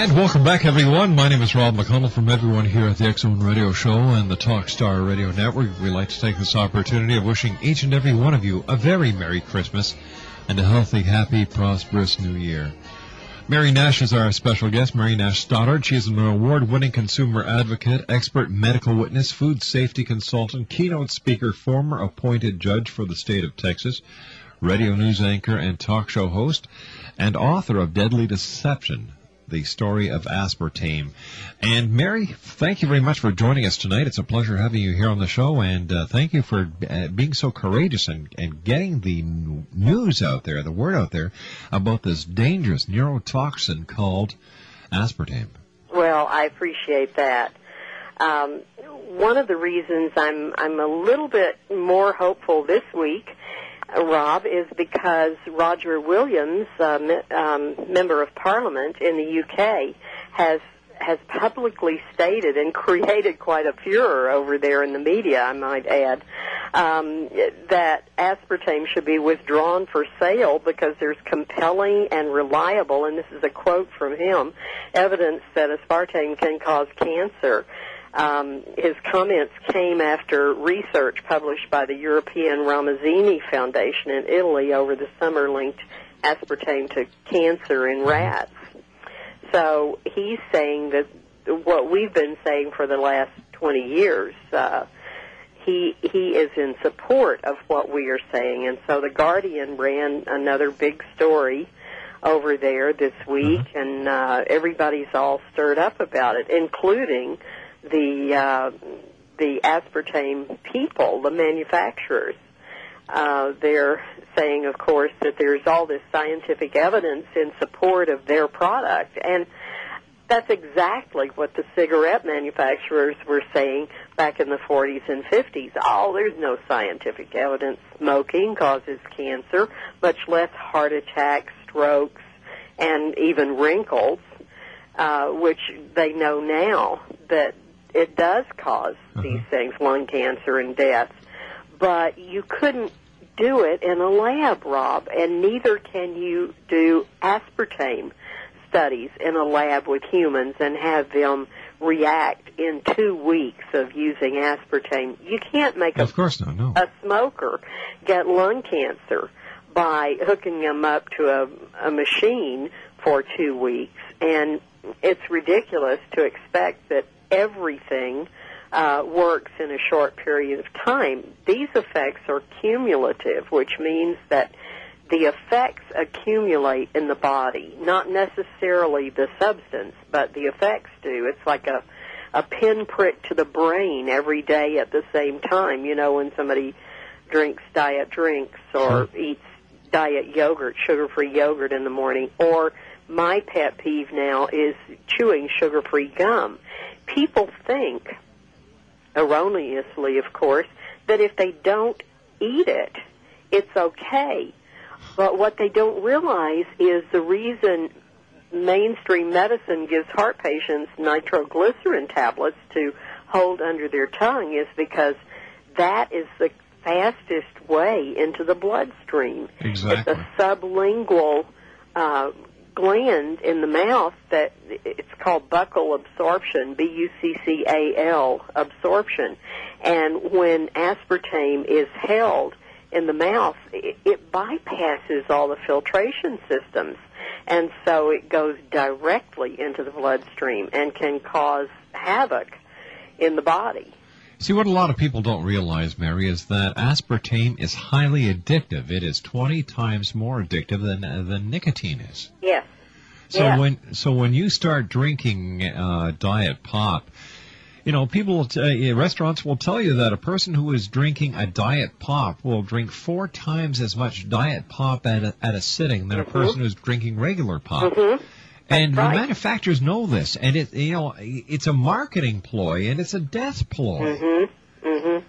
And welcome back, everyone. My name is Rob McConnell from everyone here at the X Zone Radio Show and the Talkstar Radio Network. We'd like to take this opportunity of wishing each and every one of you a very Merry Christmas and a healthy, happy, prosperous New Year. Mary Nash is our special guest. Mary Nash Stoddard. She is an award-winning consumer advocate, expert medical witness, food safety consultant, keynote speaker, former appointed judge for the state of Texas, radio news anchor and talk show host, and author of Deadly Deception, the story of aspartame. And Mary, thank you very much for joining us tonight. It's a pleasure having you here on the show, and uh, thank you for uh, being so courageous and, and getting the news out there, the word out there, about this dangerous neurotoxin called aspartame. Well, I appreciate that. Um, one of the reasons I'm I'm a little bit more hopeful this week, Rob, is because Roger Williams, uh, um, member of Parliament in the UK, has has publicly stated and created quite a furor over there in the media, I might add, um, that aspartame should be withdrawn for sale because there's compelling and reliable, and this is a quote from him, evidence that aspartame can cause cancer. Um, his comments came after research published by the European Ramazzini Foundation in Italy over the summer linked aspartame to cancer in rats. So he's saying that what we've been saying for the last 20 years, uh, he he is in support of what we are saying, and so the Guardian ran another big story over there this week, and uh, everybody's all stirred up about it, including the uh, the aspartame people, the manufacturers. Uh, they're saying, of course, that there's all this scientific evidence in support of their product, and that's exactly what the cigarette manufacturers were saying back in the 40s and 50s. Oh, there's no scientific evidence smoking causes cancer, much less heart attacks, strokes, and even wrinkles, uh, which they know now that it does because uh-huh. these things, lung cancer and death. But you couldn't do it in a lab, Rob, and neither can you do aspartame studies in a lab with humans and have them react in two weeks of using aspartame. You can't make a, Of course not, no. a smoker get lung cancer by hooking them up to a, a machine for two weeks. And it's ridiculous to expect that everything uh, works in a short period of time. These effects are cumulative, which means that the effects accumulate in the body, not necessarily the substance, but the effects do. It's like a a pinprick to the brain every day at the same time. You know, when somebody drinks diet drinks or eats diet yogurt, sugar-free yogurt in the morning, or my pet peeve now is chewing sugar-free gum. People think, erroneously of course, that if they don't eat it, it's okay. But what they don't realize is the reason mainstream medicine gives heart patients nitroglycerin tablets to hold under their tongue is because that is the fastest way into the bloodstream. Exactly. It's a sublingual uh, gland in the mouth that it's called buccal absorption, B-U-C-C-A-L absorption. And when aspartame is held in the mouth, it, it bypasses all the filtration systems. And so it goes directly into the bloodstream and can cause havoc in the body. See, what a lot of people don't realize, Mary, is that aspartame is highly addictive. It is 20 times more addictive than, uh, than nicotine is. Yes. So yes. when so when you start drinking uh, diet pop, you know people t- uh, restaurants will tell you that a person who is drinking a diet pop will drink four times as much diet pop at a, at a sitting than a person who's drinking regular pop. Mhm. And right. the manufacturers know this, and it you know it's a marketing ploy and it's a death ploy. Mm-hmm. Mm-hmm.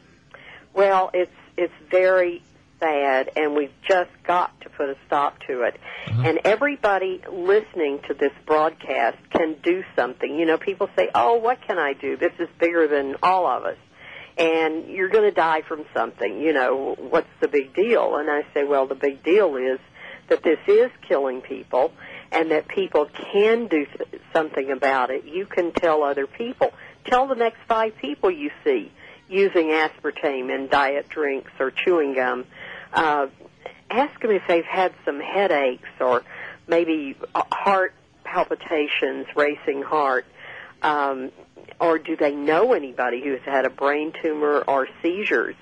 Well, it's it's very sad, and we've just got to put a stop to it. And everybody listening to this broadcast can do something. You know, people say, "Oh, what can I do? This is bigger than all of us." And you're going to die from something. You know, what's the big deal? And I say, well, the big deal is that this is killing people and that people can do something about it. You can tell other people. Tell the next five people you see using aspartame in diet drinks or chewing gum. Uh, ask them if they've had some headaches or maybe heart palpitations, racing heart. Um, or do they know anybody who's had a brain tumor or seizures?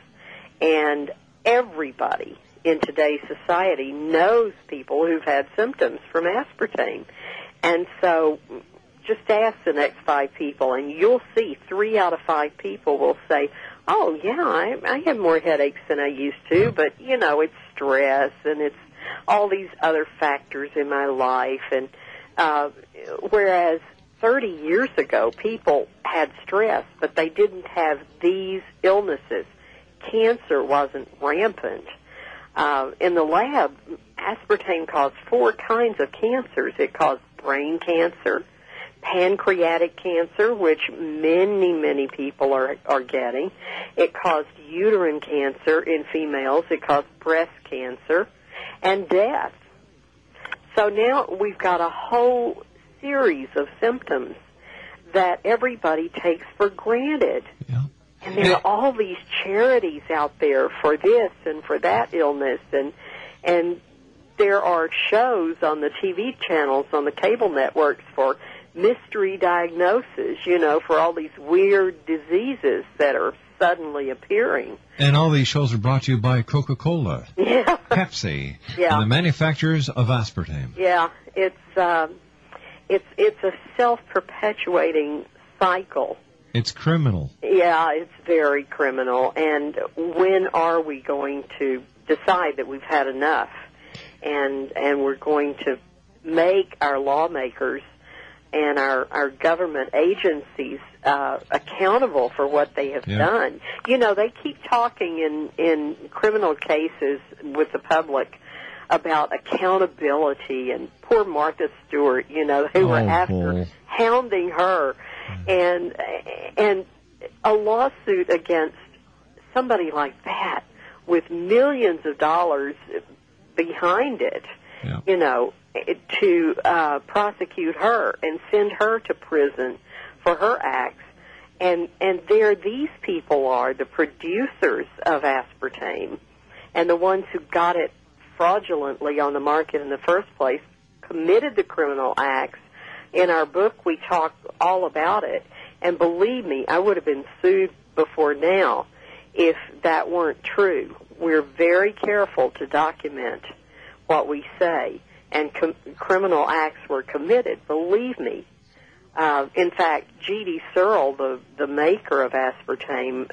And everybody in today's society knows people who've had symptoms from aspartame. And so just ask the next five people and you'll see three out of five people will say, oh yeah, I, I have more headaches than I used to, but you know, it's stress and it's all these other factors in my life. And, uh, whereas 30 years ago, people had stress, but they didn't have these illnesses. Cancer wasn't rampant. Uh, in the lab, aspartame caused four kinds of cancers. It caused brain cancer, pancreatic cancer, which many, many people are, are getting. It caused uterine cancer in females. It caused breast cancer and death. So now we've got a whole series of symptoms that everybody takes for granted. And there are all these charities out there for this and for that illness and and there are shows on the TV channels on the cable networks for mystery diagnosis, you know, for all these weird diseases that are suddenly appearing. And all these shows are brought to you by Coca-Cola, Yeah. Pepsi, Yeah. and the manufacturers of aspartame. Yeah, it's um it's it's a self-perpetuating cycle. It's criminal. Yeah, it's very criminal. And when are we going to decide that we've had enough? And and we're going to make our lawmakers and our our government agencies uh, accountable for what they have Yeah. done. You know, they keep talking in in criminal cases with the public about accountability and poor Martha Stewart. You know, they were Oh, after boy. hounding her, and and a lawsuit against somebody like that with millions of dollars behind it, you know, to uh, prosecute her and send her to prison for her acts. And and there these people are the producers of aspartame, and the ones who got it fraudulently on the market in the first place committed the criminal acts. In our book, we talk all about it. And believe me, I would have been sued before now if that weren't true. We're very careful to document what we say, and com- criminal acts were committed. Believe me. Uh, in fact, G.D. Searle, the the maker of aspartame,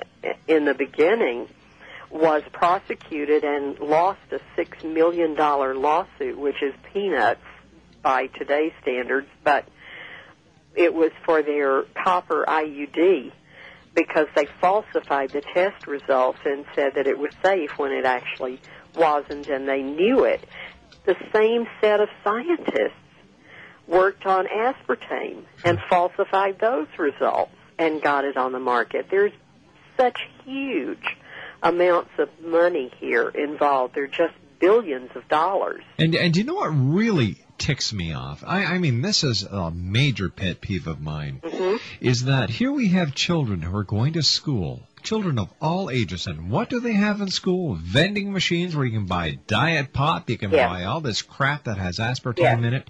in the beginning, was prosecuted and lost a six million dollar lawsuit, which is peanuts by today's standards, but it was for their copper IUD because they falsified the test results and said that it was safe when it actually wasn't, and they knew it. The same set of scientists worked on aspartame and falsified those results and got it on the market. There's such huge amounts of money here involved. They're just billions of dollars. And and do you know what really ticks me off? I, I mean, this is a major pet peeve of mine. Mm-hmm. Is that here we have children who are going to school, children of all ages, and what do they have in school? Vending machines where you can buy diet pop, you can Yeah. buy all this crap that has aspartame Yeah. in it,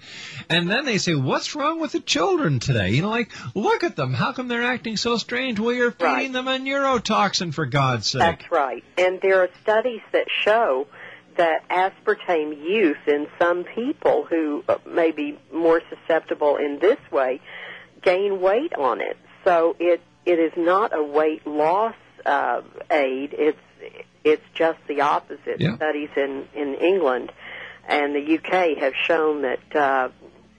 and then they say, "What's wrong with the children today?" You know, like look at them. How come they're acting so strange? Well, you're feeding Right. them a neurotoxin for God's sake. That's right. And there are studies that show that aspartame use in some people who uh, may be more susceptible in this way gain weight on it. So it it is not a weight loss uh, aid. It's it's just the opposite. Yeah. Studies in in England and the UK have shown that uh,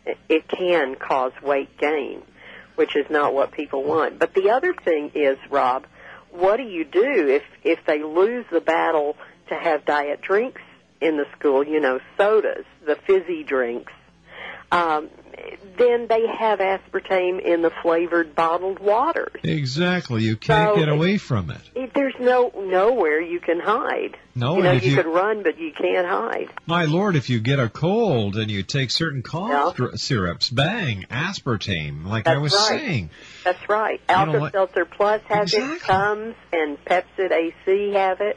it- it can cause weight gain, which is not what people want. But the other thing is, Rob, what do you do if if they lose the battle to have diet drinks in the school? You know, sodas, the fizzy drinks. Um, then they have aspartame in the flavored bottled waters. Exactly. You can't So get away from it. It- There's no nowhere you can hide. No, you know, you, you- could run, but you can't hide. My lord, if you get a cold and you take certain cough dr- syrups, bang, aspartame, like I was right. saying. That's right. Alka Seltzer Plus has Exactly. it, Tums and Pepcid AC have it.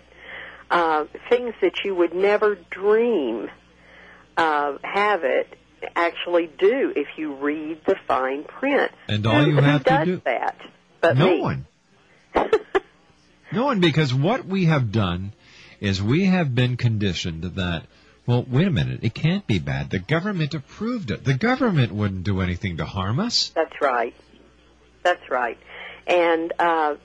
Uh, things that you would never dream uh, have it actually do if you read the fine print. And all you who have to does do- that? But no me. one. no one, because what we have done is we have been conditioned that, well, wait a minute, it can't be bad. The government approved it. The government wouldn't do anything to harm us. That's right. That's right. And uh,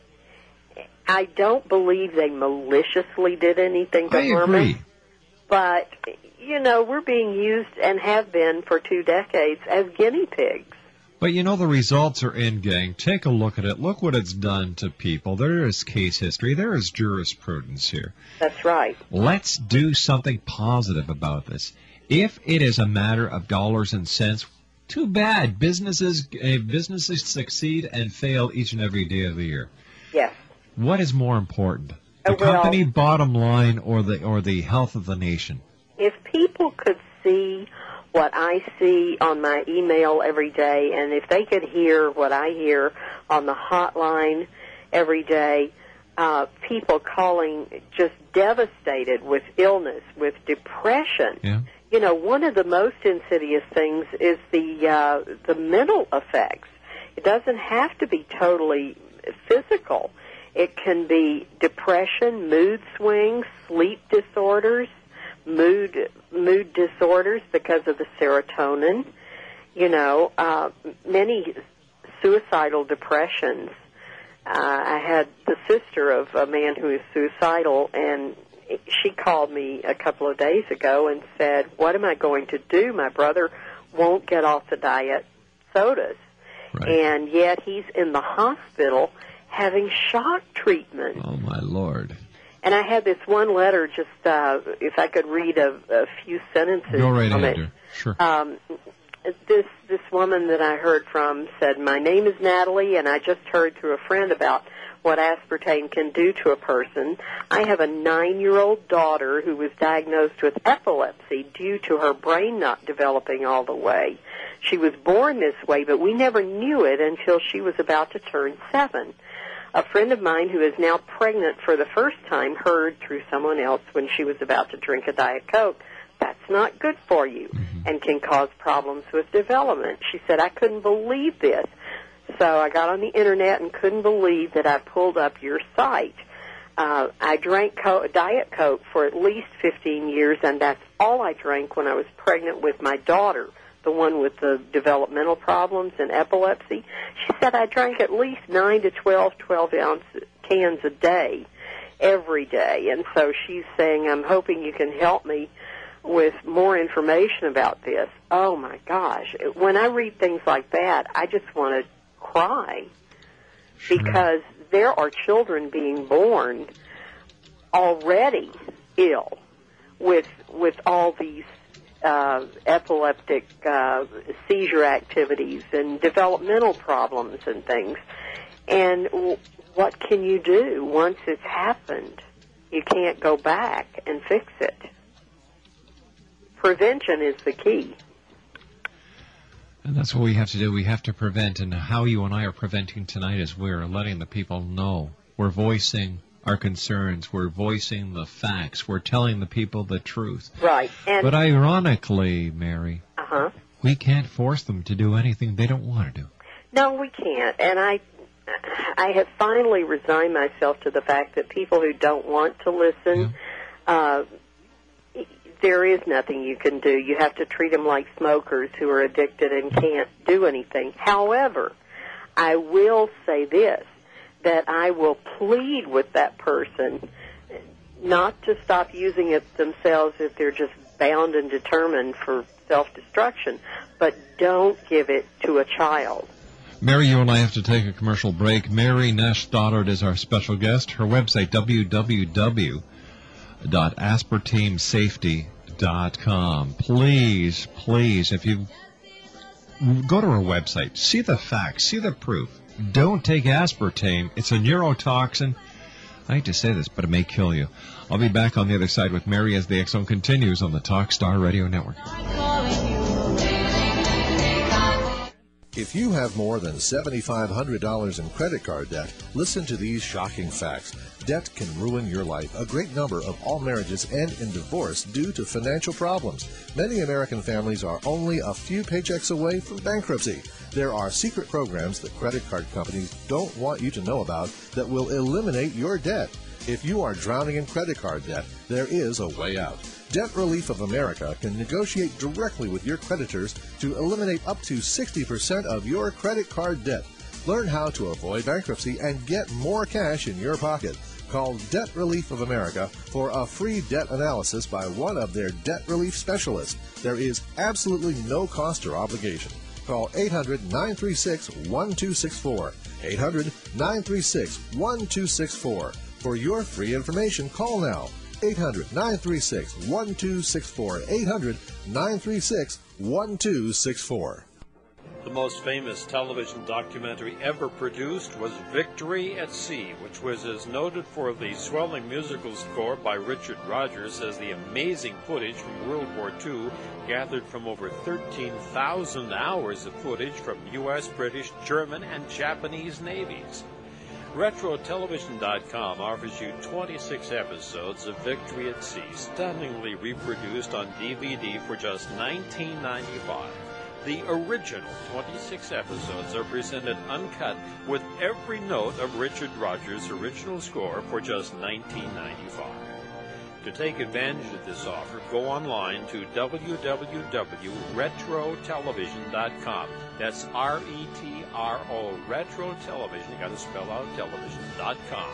I don't believe they maliciously did anything to I harm agree. us. But you know, we're being used and have been for two decades as guinea pigs. But you know the results are in, gang. Take a look at it. Look what it's done to people. There is case history. There is jurisprudence here. That's right. Let's do something positive about this. If it is a matter of dollars and cents, too bad. Businesses uh, businesses succeed and fail each and every day of the year. Yes. What is more important? The Uh, well- company bottom line or the or the health of the nation? If people could see what I see on my email every day, and if they could hear what I hear on the hotline every day, uh, people calling just devastated with illness, with depression. Yeah. You know, one of the most insidious things is the uh, the mental effects. It doesn't have to be totally physical. It can be depression, mood swings, sleep disorders, mood mood disorders because of the serotonin. You know, uh, many suicidal depressions. Uh, I had the sister of a man who is suicidal, and she called me a couple of days ago and said, "What am I going to do? My brother won't get off the diet sodas, and yet he's in the hospital having shock treatment." Oh my lord! And I had this one letter. Just uh, if I could read a, a few sentences Go right ahead, it. Sure. Um, this this woman that I heard from said, "My name is Natalie, and I just heard through a friend about what aspartame can do to a person. I have a nine-year-old daughter who was diagnosed with epilepsy due to her brain not developing all the way. She was born this way, but we never knew it until she was about to turn seven. A friend of mine who is now pregnant for the first time heard through someone else when she was about to drink a Diet Coke, that's not good for you and can cause problems with development. She said, I couldn't believe this. So I got on the internet and couldn't believe that I pulled up your site. Uh, I drank Co- Diet Coke for at least 15 years, and that's all I drank when I was pregnant with my daughter, the one with the developmental problems and epilepsy. She said I drank at least 9 to 12 12 ounce cans a day, every day. And so she's saying, I'm hoping you can help me with more information about this. Oh my gosh. When I read things like that, I just want to cry because there are children being born already ill with with all these uh, epileptic uh, seizure activities and developmental problems and things. And w- what can you do once it's happened? You can't go back and fix it. Prevention is the key. And that's what we have to do. We have to prevent. And how you and I are preventing tonight is we're letting the people know. We're voicing our concerns. We're voicing the facts. We're telling the people the truth. Right. And But ironically, Mary, uh-huh. we can't force them to do anything they don't want to do. No, we can't. And I I have finally resigned myself to the fact that people who don't want to listen uh there is nothing you can do. You have to treat them like smokers who are addicted and can't do anything. However, I will say this that I will plead with that person not to stop using it themselves if they're just bound and determined for self-destruction, but don't give it to a child. Mary, you and I have to take a commercial break. Mary Nash Stoddard is our special guest. Her website, www.aspartamesafety.com. Please, please, if you go to her website, see the facts, see the proof. Don't take aspartame. It's a neurotoxin. I hate to say this, but it may kill you. I'll be back on the other side with Mary as the Zone continues on the Talkstar Radio Network. If you have more than $7,500 in credit card debt, listen to these shocking facts. Debt can ruin your life. A great number of all marriages end in divorce due to financial problems. Many American families are only a few paychecks away from bankruptcy. There are secret programs that credit card companies don't want you to know about that will eliminate your debt. If you are drowning in credit card debt, there is a way out. Debt Relief of America can negotiate directly with your creditors to eliminate up to 60% of your credit card debt. Learn how to avoid bankruptcy and get more cash in your pocket. Call Debt Relief of America for a free debt analysis by one of their debt relief specialists. There is absolutely no cost or obligation. Call 800 936 1264. 800 936 1264. For your free information, call now 800 936 1264. 800 936 1264. The most famous television documentary ever produced was Victory at Sea, which was as noted for the swelling musical score by Richard Rodgers as the amazing footage from World War II gathered from over 13,000 hours of footage from U.S., British, German, and Japanese navies. RetroTelevision.com offers you 26 episodes of Victory at Sea, stunningly reproduced on DVD for just $19.95. The original 26 episodes are presented uncut with every note of Richard Rodgers' original score for just $19.95. To take advantage of this offer, go online to www.retrotelevision.com. That's R E T R O, Retro Television. You got to spell out television.com.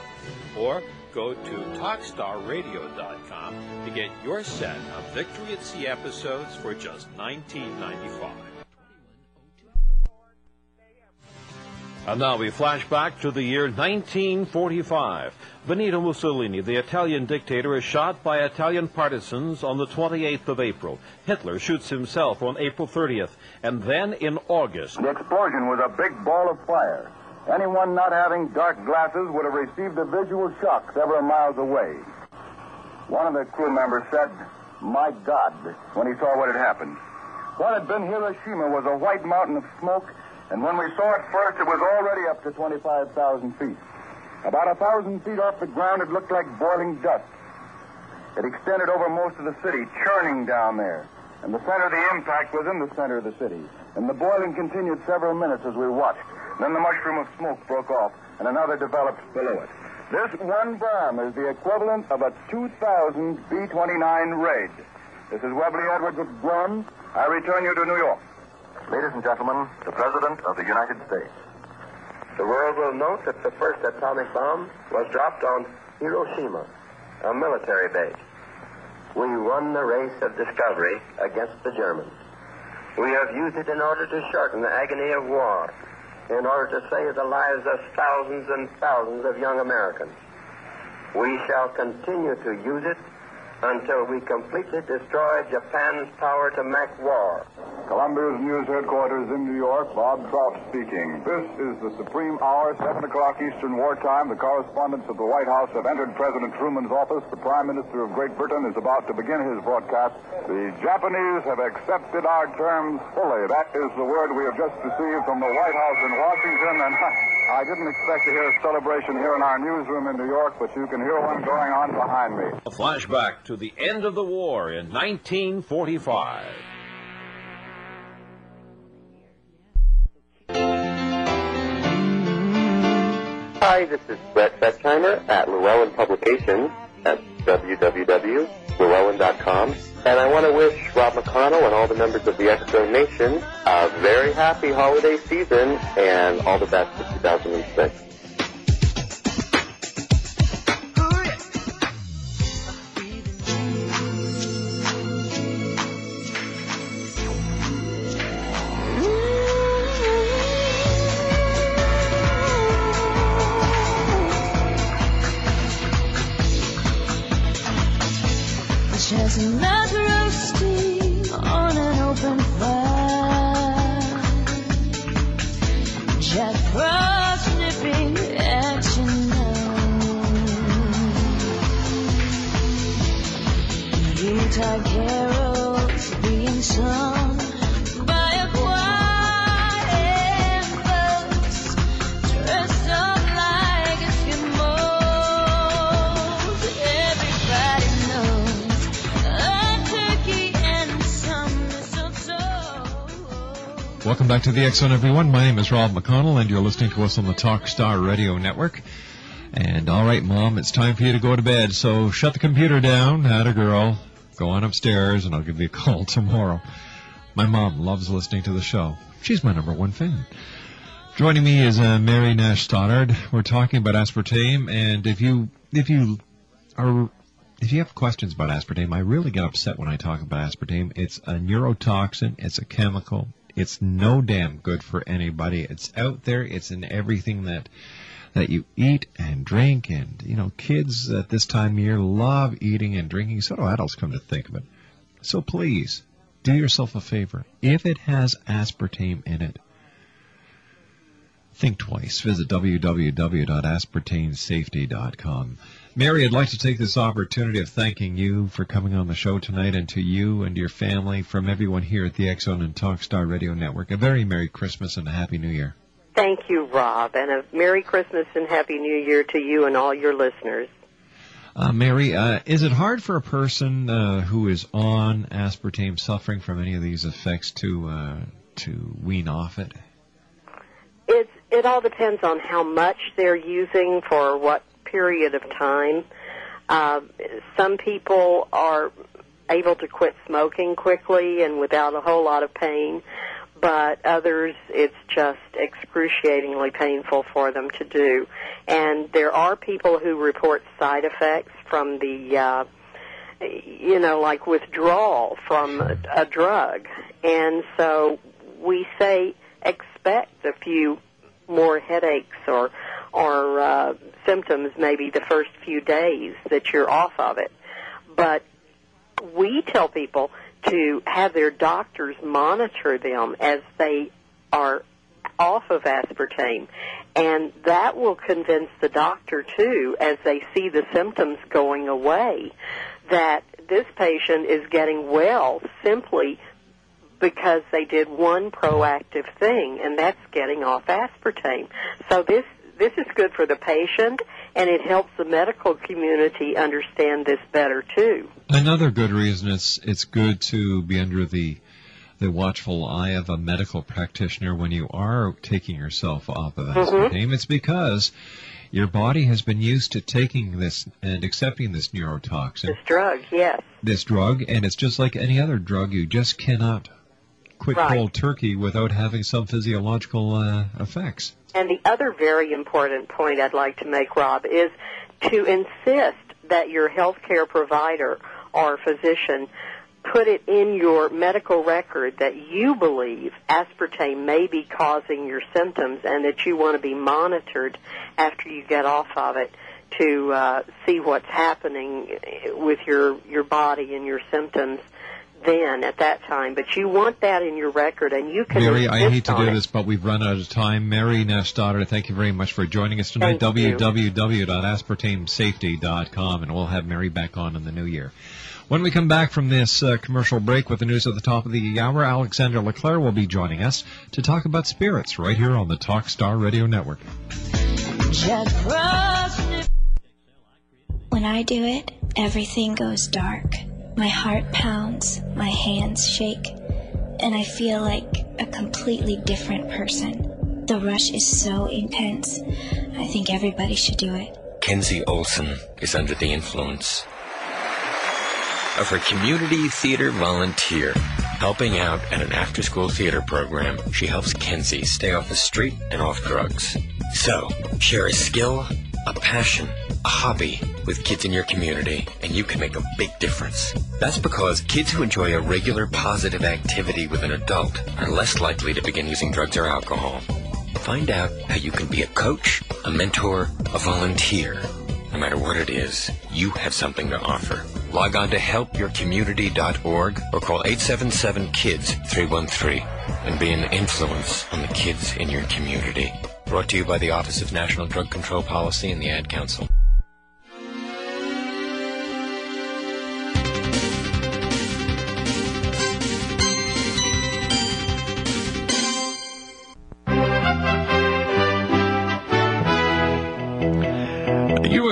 Or go to TalkStarRadio.com to get your set of Victory at Sea episodes for just $19.95. And now we flash back to the year 1945. Benito Mussolini, the Italian dictator, is shot by Italian partisans on the 28th of April. Hitler shoots himself on April 30th, and then in August. The explosion was a big ball of fire. Anyone not having dark glasses would have received a visual shock several miles away. One of the crew members said, My God, when he saw what had happened. What had been Hiroshima was a white mountain of smoke and when we saw it first, it was already up to 25,000 feet. About a thousand feet off the ground, it looked like boiling dust. It extended over most of the city, churning down there. And the center of the impact was in the center of the city. And the boiling continued several minutes as we watched. Then the mushroom of smoke broke off, and another developed below it. This one bomb is the equivalent of a 2,000 B-29 raid. This is Webley Edwards with Guam. I return you to New York. Ladies and gentlemen, the President of the United States. The world will note that the first atomic bomb was dropped on Hiroshima, a military base. We won the race of discovery against the Germans. We have used it in order to shorten the agony of war, in order to save the lives of thousands and thousands of young Americans. We shall continue to use it until we completely destroy Japan's power to make war. Columbia's news headquarters in New York, Bob Trout speaking. This is the supreme hour, 7 o'clock Eastern Wartime. The correspondents of the White House have entered President Truman's office. The Prime Minister of Great Britain is about to begin his broadcast. The Japanese have accepted our terms fully. That is the word we have just received from the White House in Washington, and I didn't expect to hear a celebration here in our newsroom in New York, but you can hear one going on behind me. A flashback to the end of the war in 1945. Hi, this is Brett Bestheimer at Llewellyn Publications at www.llewellyn.com. And I want to wish Rob McConnell and all the members of the X Zone Nation a very happy holiday season and all the best for 2006. Back to the X Zone, everyone. My name is Rob McConnell, and you're listening to us on the Talk Star Radio Network. And all right, Mom, it's time for you to go to bed. So shut the computer down, had a girl. Go on upstairs, and I'll give you a call tomorrow. My mom loves listening to the show. She's my number one fan. Joining me is uh, Mary Nash Stoddard. We're talking about aspartame, and if you if you are if you have questions about aspartame, I really get upset when I talk about aspartame. It's a neurotoxin. It's a chemical. It's no damn good for anybody. It's out there. It's in everything that that you eat and drink, and you know, kids at this time of year love eating and drinking. So do adults, come to think of it. So please do yourself a favor. If it has aspartame in it, think twice. Visit www.aspartamesafety.com. Mary, I'd like to take this opportunity of thanking you for coming on the show tonight and to you and your family from everyone here at the X Zone and Talkstar Radio Network. A very Merry Christmas and a Happy New Year. Thank you, Rob, and a Merry Christmas and Happy New Year to you and all your listeners. Uh, Mary, uh, is it hard for a person uh, who is on aspartame, suffering from any of these effects, to uh, to wean off it? It's it all depends on how much they're using for what period of time. Uh, some people are able to quit smoking quickly and without a whole lot of pain, but others it's just excruciatingly painful for them to do. And there are people who report side effects from the uh, you know, like withdrawal from a, a drug. And so we say expect a few more headaches or or uh, symptoms maybe the first few days that you're off of it. But we tell people to have their doctors monitor them as they are off of aspartame. And that will convince the doctor too, as they see the symptoms going away, that this patient is getting well simply because they did one proactive thing, and that's getting off aspartame. So this this is good for the patient, and it helps the medical community understand this better too. Another good reason it's it's good to be under the the watchful eye of a medical practitioner when you are taking yourself off of aspartame. Mm-hmm. It's because your body has been used to taking this and accepting this neurotoxin, This drug, yes. this drug, and it's just like any other drug. You just cannot quit Right. cold turkey without having some physiological uh, effects. And the other very important point I'd like to make, Rob, is to insist that your healthcare provider or physician put it in your medical record that you believe aspartame may be causing your symptoms and that you want to be monitored after you get off of it to uh, see what's happening with your your body and your symptoms then at that time. But you want that in your record, and you can. Mary, I hate to do it. this, but we've run out of time. Mary Nash Stoddard, thank you very much for joining us tonight. Thank www.aspartamesafety.com, and we'll have Mary back on in the new year. When we come back from this uh, commercial break with the news at the top of the hour, Alexander Leclerc will be joining us to talk about spirits right here on the Talk Star Radio Network. When I do it, everything goes dark. My heart pounds, my hands shake, and I feel like a completely different person. The rush is so intense. I think everybody should do it. Kenzie Olson is under the influence of her community theater volunteer. Helping out at an after school theater program, she helps Kenzie stay off the street and off drugs. So, share a skill, a passion, a hobby with kids in your community, and you can make a big difference. That's because kids who enjoy a regular positive activity with an adult are less likely to begin using drugs or alcohol. Find out how you can be a coach, a mentor, a volunteer. No matter what it is, you have something to offer. Log on to helpyourcommunity.org or call 877-KIDS-313 and be an influence on the kids in your community. Brought to you by the Office of National Drug Control Policy and the Ad Council.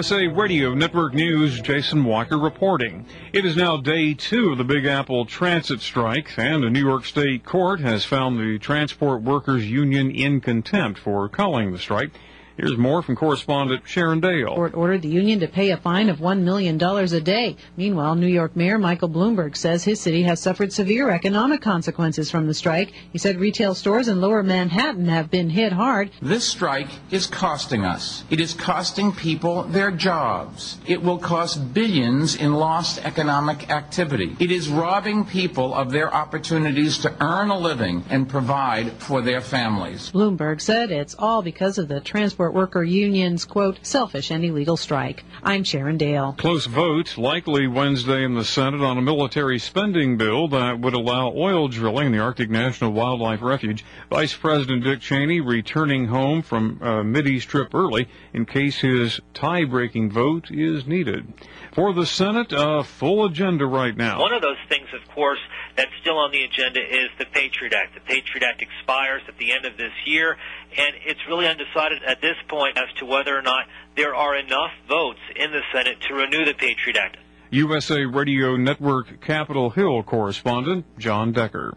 USA Radio Network News, Jason Walker reporting. It is now day two of the Big Apple transit strike, and a New York State court has found the Transport Workers Union in contempt for calling the strike. Here's more from correspondent Sharon Dale. Court ordered the union to pay a fine of $1 million a day. Meanwhile, New York Mayor Michael Bloomberg says his city has suffered severe economic consequences from the strike. He said retail stores in lower Manhattan have been hit hard. This strike is costing us. It is costing people their jobs. It will cost billions in lost economic activity. It is robbing people of their opportunities to earn a living and provide for their families. Bloomberg said it's all because of the Transport Worker Union's, quote, selfish and illegal strike. I'm Sharon Dale. Close vote likely Wednesday in the Senate on a military spending bill that would allow oil drilling in the Arctic National Wildlife Refuge. Vice President Dick Cheney returning home from a Mideast trip early in case his tie-breaking vote is needed. For the Senate, a full agenda right now. One of those things, of course, that's still on the agenda is the Patriot Act. The Patriot Act expires at the end of this year, and it's really undecided at this point as to whether or not there are enough votes in the Senate to renew the Patriot Act. USA Radio Network Capitol Hill correspondent John Decker.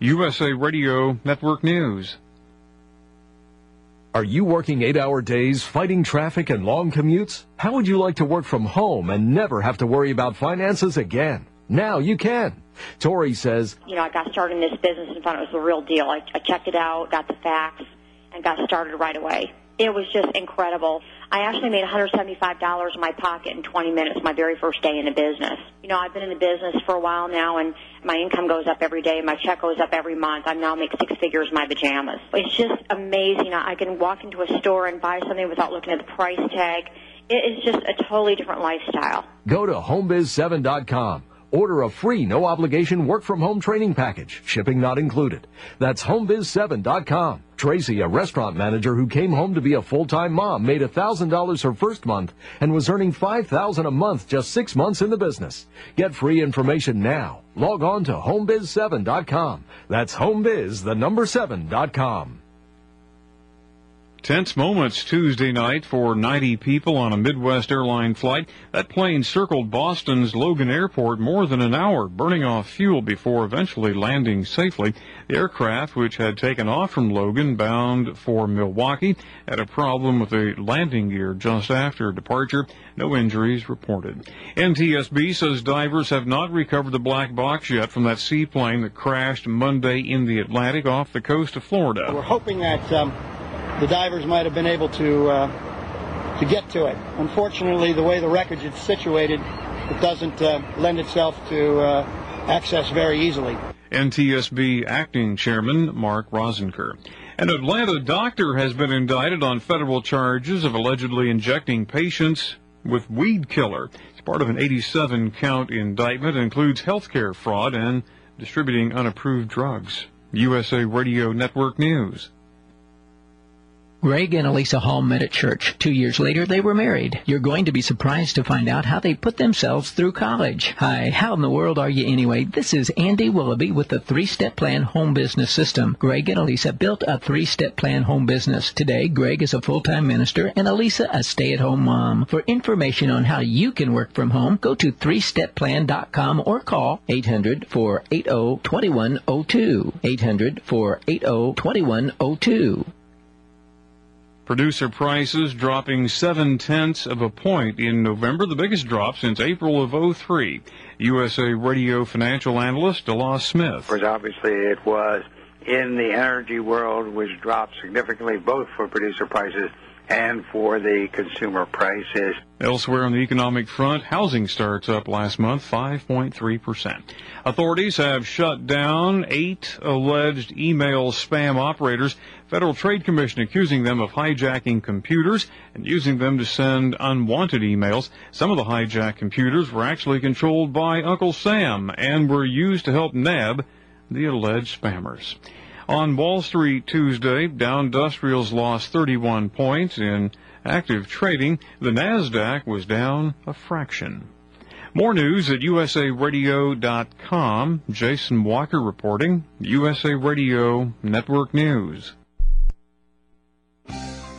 USA Radio Network News. Are you working eight hour days, fighting traffic and long commutes? How would you like to work from home and never have to worry about finances again? Now you can. Tori says, You know, I got started in this business and thought it was the real deal. I, I checked it out, got the facts, and got started right away. It was just incredible. I actually made $175 in my pocket in 20 minutes my very first day in the business. You know, I've been in the business for a while now and my income goes up every day. My check goes up every month. I now make six figures in my pajamas. It's just amazing. I can walk into a store and buy something without looking at the price tag. It is just a totally different lifestyle. go to homebiz7.com. Order a free, no obligation work from home training package. Shipping not included. That's homebiz7.com. Tracy, a restaurant manager who came home to be a full-time mom, made $1,000 her first month and was earning $5,000 a month just six months in the business. Get free information now. Log on to homebiz7.com. That's homebiz, the number 7.com. Tense moments Tuesday night for 90 people on a Midwest airline flight. That plane circled Boston's Logan Airport more than an hour, burning off fuel before eventually landing safely. The aircraft, which had taken off from Logan bound for Milwaukee, had a problem with the landing gear just after departure. No injuries reported. NTSB says divers have not recovered the black box yet from that seaplane that crashed Monday in the Atlantic off the coast of Florida. We're hoping that um, the divers might have been able to uh, to get to it. Unfortunately, the way the wreckage is situated, it doesn't uh, lend itself to uh, access very easily. NTSB acting chairman Mark Rosenker. An Atlanta doctor has been indicted on federal charges of allegedly injecting patients with weed killer. It's part of an 87 count indictment. It includes healthcare fraud and distributing unapproved drugs. USA Radio Network News. Greg and Elisa Hall met at church. Two years later, they were married. You're going to be surprised to find out how they put themselves through college. Hi, how in the world are you anyway? This is Andy Willoughby with the three-step plan home business system. Greg and Elisa built a three-step plan home business. Today, Greg is a full-time minister and Elisa a stay-at-home mom. For information on how you can work from home, go to threestepplan.com or call 800-480-2102. 800-480-2102. Producer prices dropping seven tenths of a point in November, the biggest drop since April of 03. USA Radio financial analyst DeLaw Smith. Obviously it was in the energy world, which dropped significantly both for producer prices and for the consumer prices. Elsewhere on the economic front, housing starts up last month 5.3%. Authorities have shut down eight alleged email spam operators. Federal Trade Commission accusing them of hijacking computers and using them to send unwanted emails. Some of the hijacked computers were actually controlled by Uncle Sam and were used to help nab the alleged spammers. On Wall Street Tuesday, Dow Industrials lost 31 points in active trading. The Nasdaq was down a fraction. More news at usaradio.com. Jason Walker reporting, USA Radio Network News.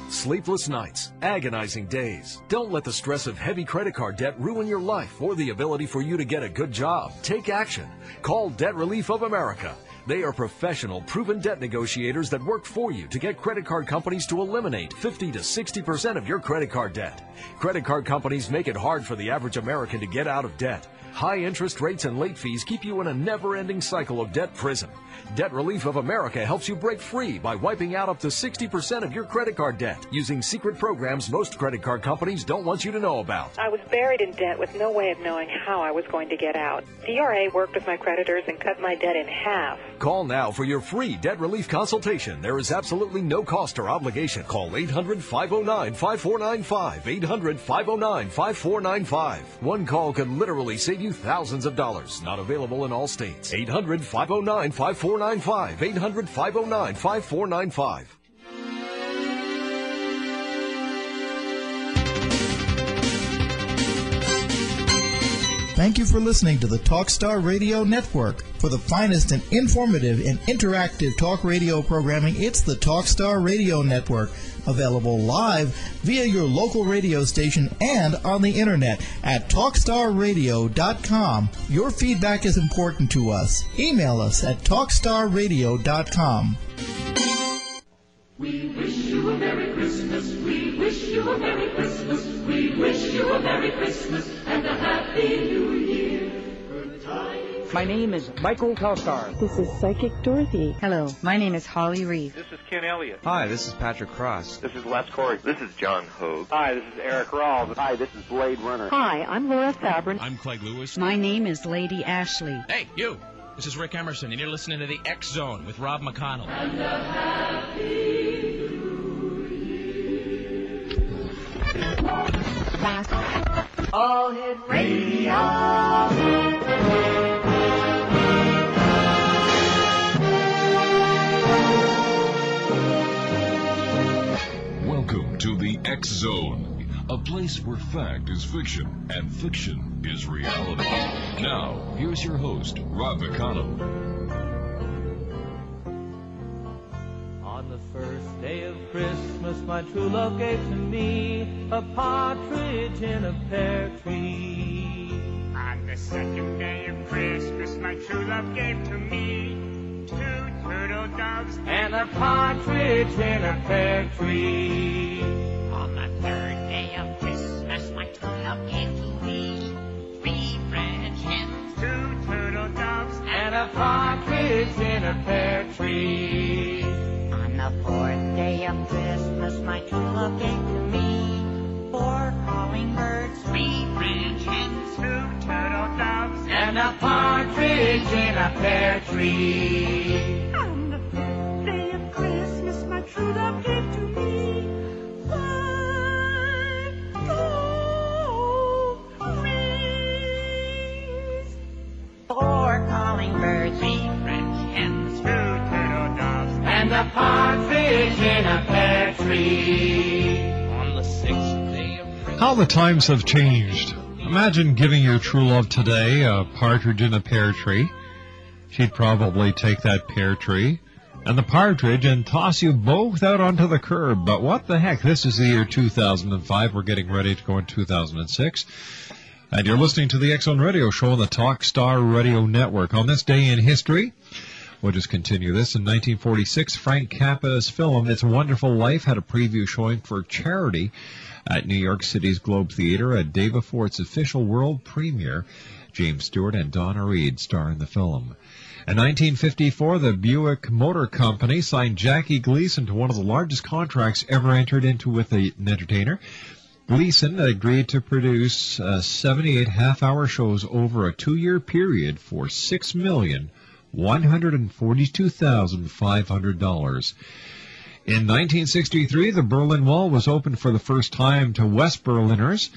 Sleepless nights, agonizing days. Don't let the stress of heavy credit card debt ruin your life or the ability for you to get a good job. Take action. Call Debt Relief of America. They are professional, proven debt negotiators that work for you to get credit card companies to eliminate 50 to 60% of your credit card debt. Credit card companies make it hard for the average American to get out of debt. High interest rates and late fees keep you in a never ending cycle of debt prison. Debt Relief of America helps you break free by wiping out up to 60% of your credit card debt using secret programs most credit card companies don't want you to know about. I was buried in debt with no way of knowing how I was going to get out. DRA worked with my creditors and cut my debt in half. Call now for your free debt relief consultation. There is absolutely no cost or obligation. Call 800 509 5495. 800 509 5495. One call can literally save you thousands of dollars. Not available in all states. 800 509 5495. 800 509 5495. Thank you for listening to the Talkstar Radio Network. For the finest and informative and interactive talk radio programming, it's the Talkstar Radio Network. Available live via your local radio station and on the internet at talkstarradio.com. Your feedback is important to us. Email us at talkstarradio.com. We wish you a Merry Christmas. We wish you a Merry Christmas. We wish you a Merry Christmas and a Happy New Year. My name is Michael Telstar. This is Psychic Dorothy. Hello, my name is Holly Reeve. This is Ken Elliott. Hi, this is Patrick Cross. This is Les Corey. This is John Hogue. Hi, this is Eric Rawls. Hi, this is Blade Runner. Hi, I'm Laura Fabrin. I'm Craig Lewis. My name is Lady Ashley. Hey, you. This is Rick Emerson, and you're listening to the X Zone with Rob McConnell. And a happy All Hit Radio. Welcome to the X Zone, a place where fact is fiction and fiction is reality. Now, here's your host, Rob McConnell. On the first day of Christmas, my true love gave to me a partridge in a pear tree. On the second day of Christmas, my true love gave to me two turtle doves and a partridge in a pear tree. True love gave to me three French hens, two turtle doves and a partridge in a pear tree. On the fourth day of Christmas, my true love gave to me four calling birds, three French hens, two turtle doves and a partridge in a pear tree. On the fifth day of Christmas, my birds, French hens, two turtle doves, and a partridge in a pear tree. On the sixth day of How the times have changed. Imagine giving your true love today a partridge in a pear tree. She'd probably take that pear tree and the partridge and toss you both out onto the curb. But what the heck? This is the year 2005. We're getting ready to go in 2006. And you're listening to the X Zone Radio Show on the Talk Star Radio Network. On this day in history, we'll just continue this. In 1946, Frank Capra's film It's a Wonderful Life had a preview showing for charity at New York City's Globe Theater a day before its official world premiere. James Stewart and Donna Reed star in the film. In 1954, the Buick Motor Company signed Jackie Gleason to one of the largest contracts ever entered into with an entertainer. Gleason agreed to produce uh, 78 half-hour shows over a two-year period for six million one hundred and forty-two thousand five hundred dollars. In 1963, the Berlin Wall was opened for the first time to West Berliners.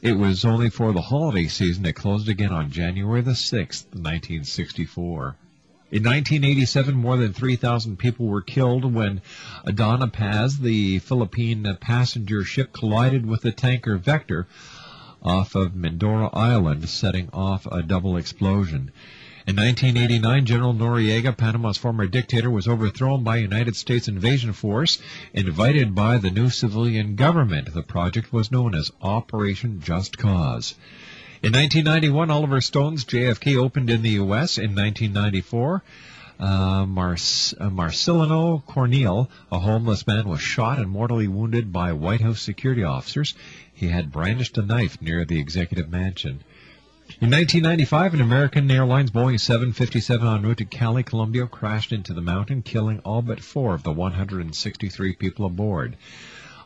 It was only for the holiday season. It closed again on January the 6th, 1964. In 1987, more than 3,000 people were killed when Doña Paz, the Philippine passenger ship, collided with the tanker Vector off of Mindoro Island, setting off a double explosion. In 1989, General Noriega, Panama's former dictator, was overthrown by United States invasion force invited by the new civilian government. The project was known as Operation Just Cause. In 1991, Oliver Stone's JFK opened in the U.S. In 1994, uh, Mars- uh, Marcelino a homeless man, was shot and mortally wounded by White House security officers. He had brandished a knife near the executive mansion. In 1995, an American Airlines Boeing 757 en route to Cali, Colombia crashed into the mountain, killing all but four of the 163 people aboard.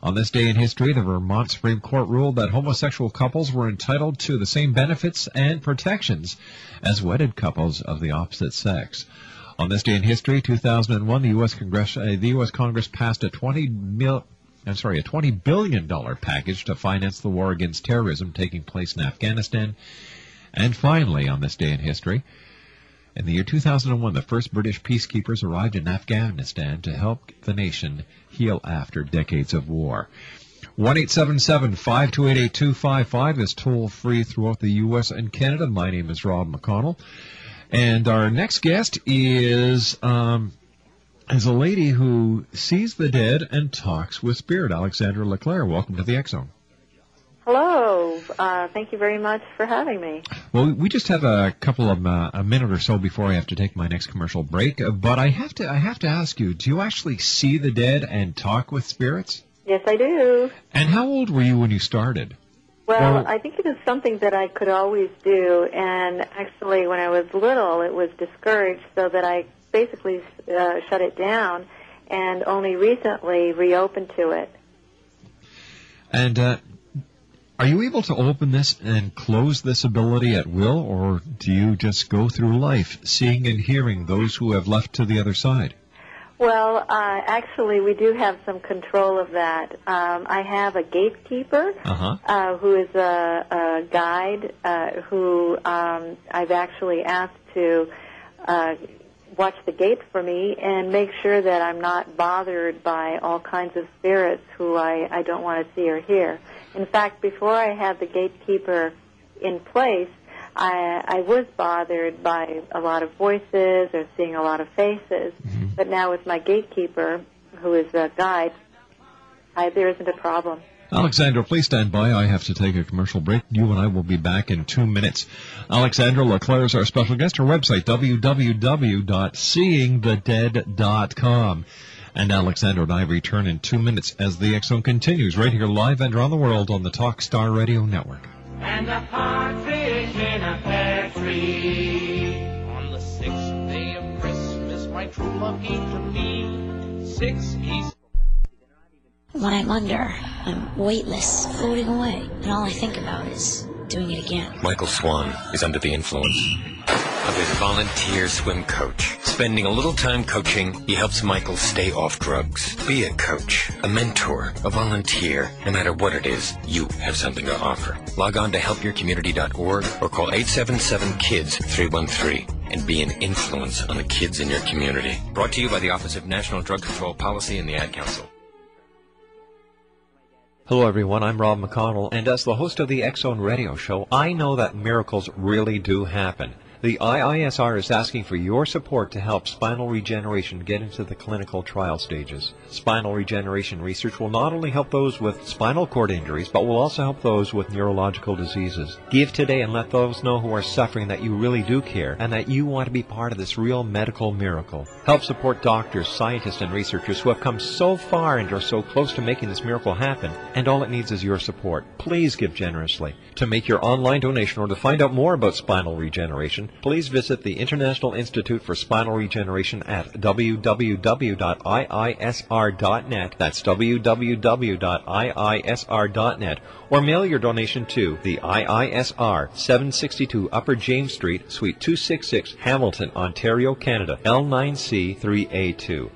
On this day in history, the Vermont Supreme Court ruled that homosexual couples were entitled to the same benefits and protections as wedded couples of the opposite sex. On this day in history, 2001, the U.S. Congress, uh, the U.S. Congress passed a 20 mil, I'm sorry, a 20 billion dollar package to finance the war against terrorism taking place in Afghanistan. And finally, on this day in history, in the year 2001, the first British peacekeepers arrived in Afghanistan to help the nation heal after decades of war. 1-877-528-8255 is toll free throughout the U.S. and Canada. My name is Rob McConnell. And our next guest is, um, is a lady who sees the dead and talks with spirit. Alexandra LeClaire, welcome to the Zone. Hello. Uh, thank you very much for having me. Well, we just have a couple of uh, a minute or so before I have to take my next commercial break. Uh, but I have to I have to ask you: Do you actually see the dead and talk with spirits? Yes, I do. And how old were you when you started? Well, Or- I think it was something that I could always do, and actually, when I was little, it was discouraged, so that I basically uh, shut it down, and only recently reopened to it. And uh, are you able to open this and close this ability at will, or do you just go through life seeing and hearing those who have left to the other side? Well, uh, actually, we do have some control of that. Um, I have a gatekeeper Uh-huh. uh, who is a, a guide uh, who um, I've actually asked to uh, watch the gate for me and make sure that I'm not bothered by all kinds of spirits who I, I don't want to see or hear. In fact, before I had the gatekeeper in place, I, I was bothered by a lot of voices or seeing a lot of faces. Mm-hmm. But now with my gatekeeper, who is a guide, I, there isn't a problem. Alexandra, please stand by. I have to take a commercial break. You and I will be back in two minutes. Alexandra LeClaire is our special guest. Her website, www.seeingthedead.com. And Alexandra and I return in two minutes as the X Zone continues right here live and around the world on the Talk Star Radio Network. and a partridge in a pear tree. On the sixth day of Christmas, my true love gave to me six easy. When I'm under, I'm weightless, floating away, and all I think about is doing it again. Michael Swan is under the influence of his volunteer swim coach. Spending a little time coaching, he helps Michael stay off drugs. Be a coach, a mentor, a volunteer. No matter what it is, you have something to offer. Log on to helpyourcommunity.org or call 877-KIDS-313 and be an influence on the kids in your community. Brought to you by the Office of National Drug Control Policy and the Ad Council. Hello, everyone. I'm Rob McConnell, and as the host of the X Zone Radio Show, I know that miracles really do happen. The IISR is asking for your support to help spinal regeneration get into the clinical trial stages. Spinal regeneration research will not only help those with spinal cord injuries, but will also help those with neurological diseases. Give today and let those know who are suffering that you really do care and that you want to be part of this real medical miracle. Help support doctors, scientists, and researchers who have come so far and are so close to making this miracle happen, and all it needs is your support. Please give generously. To make your online donation or to find out more about spinal regeneration, please visit the International Institute for Spinal Regeneration at www.iisr.net. That's www.iisr.net. Or mail your donation to the IISR, 762 Upper James Street, Suite 266, Hamilton, Ontario, Canada, L9C3A2.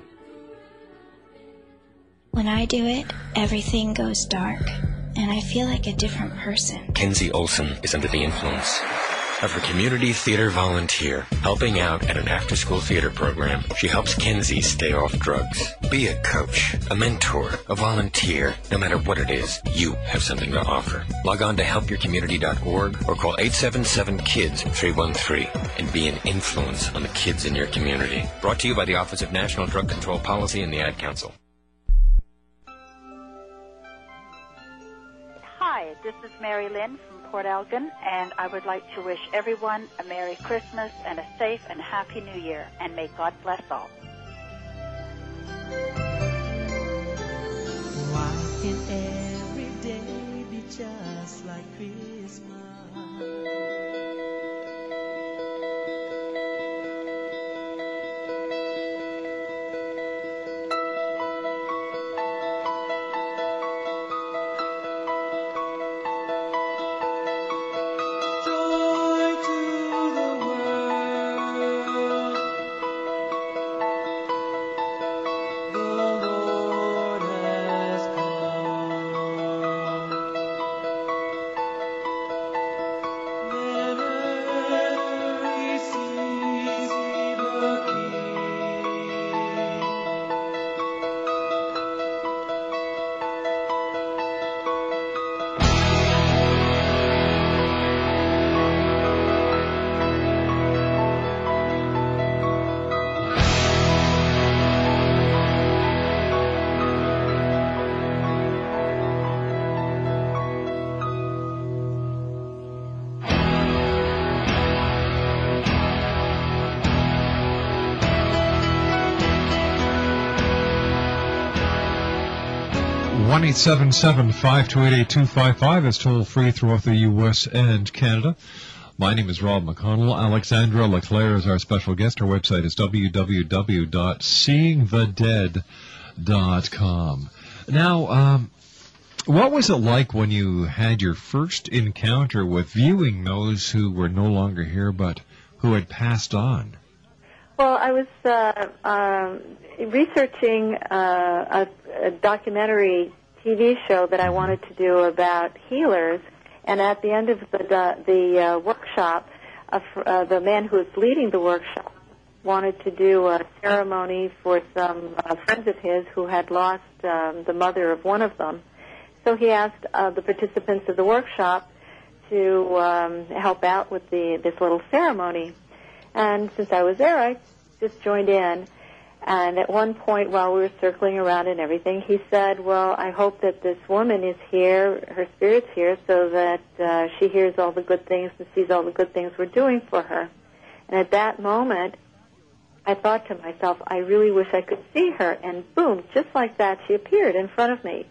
When I do it, everything goes dark, and I feel like a different person. Kenzie Olson is under the influence of her community theater volunteer, helping out at an after school theater program. She helps Kenzie stay off drugs. Be a coach, a mentor, a volunteer. No matter what it is, you have something to offer. Log on to helpyourcommunity.org or call 877 KIDS 313 and be an influence on the kids in your community. Brought to you by the Office of National Drug Control Policy and the Ad Council. Hi, this is Mary Lynn from Port Elgin, and I would like to wish everyone a Merry Christmas and a safe and Happy New Year, and may God bless all. Why can every day be just like Christmas? 1-877-528-8255 is toll free throughout the U.S. and Canada. My name is Rob McConnell. Alexandra LeClaire is our special guest. Her website is www.seeingthedead.com. Now, um, what was it like when you had your first encounter with viewing those who were no longer here but who had passed on? Well, I was uh, um, researching uh, a, a documentary TV show that I wanted to do about healers, and at the end of the the, the uh, workshop, uh, uh, the man who was leading the workshop wanted to do a ceremony for some uh, friends of his who had lost um, the mother of one of them. So he asked uh, the participants of the workshop to um, help out with the this little ceremony. And since I was there, I just joined in. And at one point, while we were circling around and everything, he said, "Well, I hope that this woman is here, her spirit's here, so that uh, she hears all the good things and sees all the good things we're doing for her." And at that moment, I thought to myself, "I really wish I could see her." And boom, just like that, she appeared in front of me,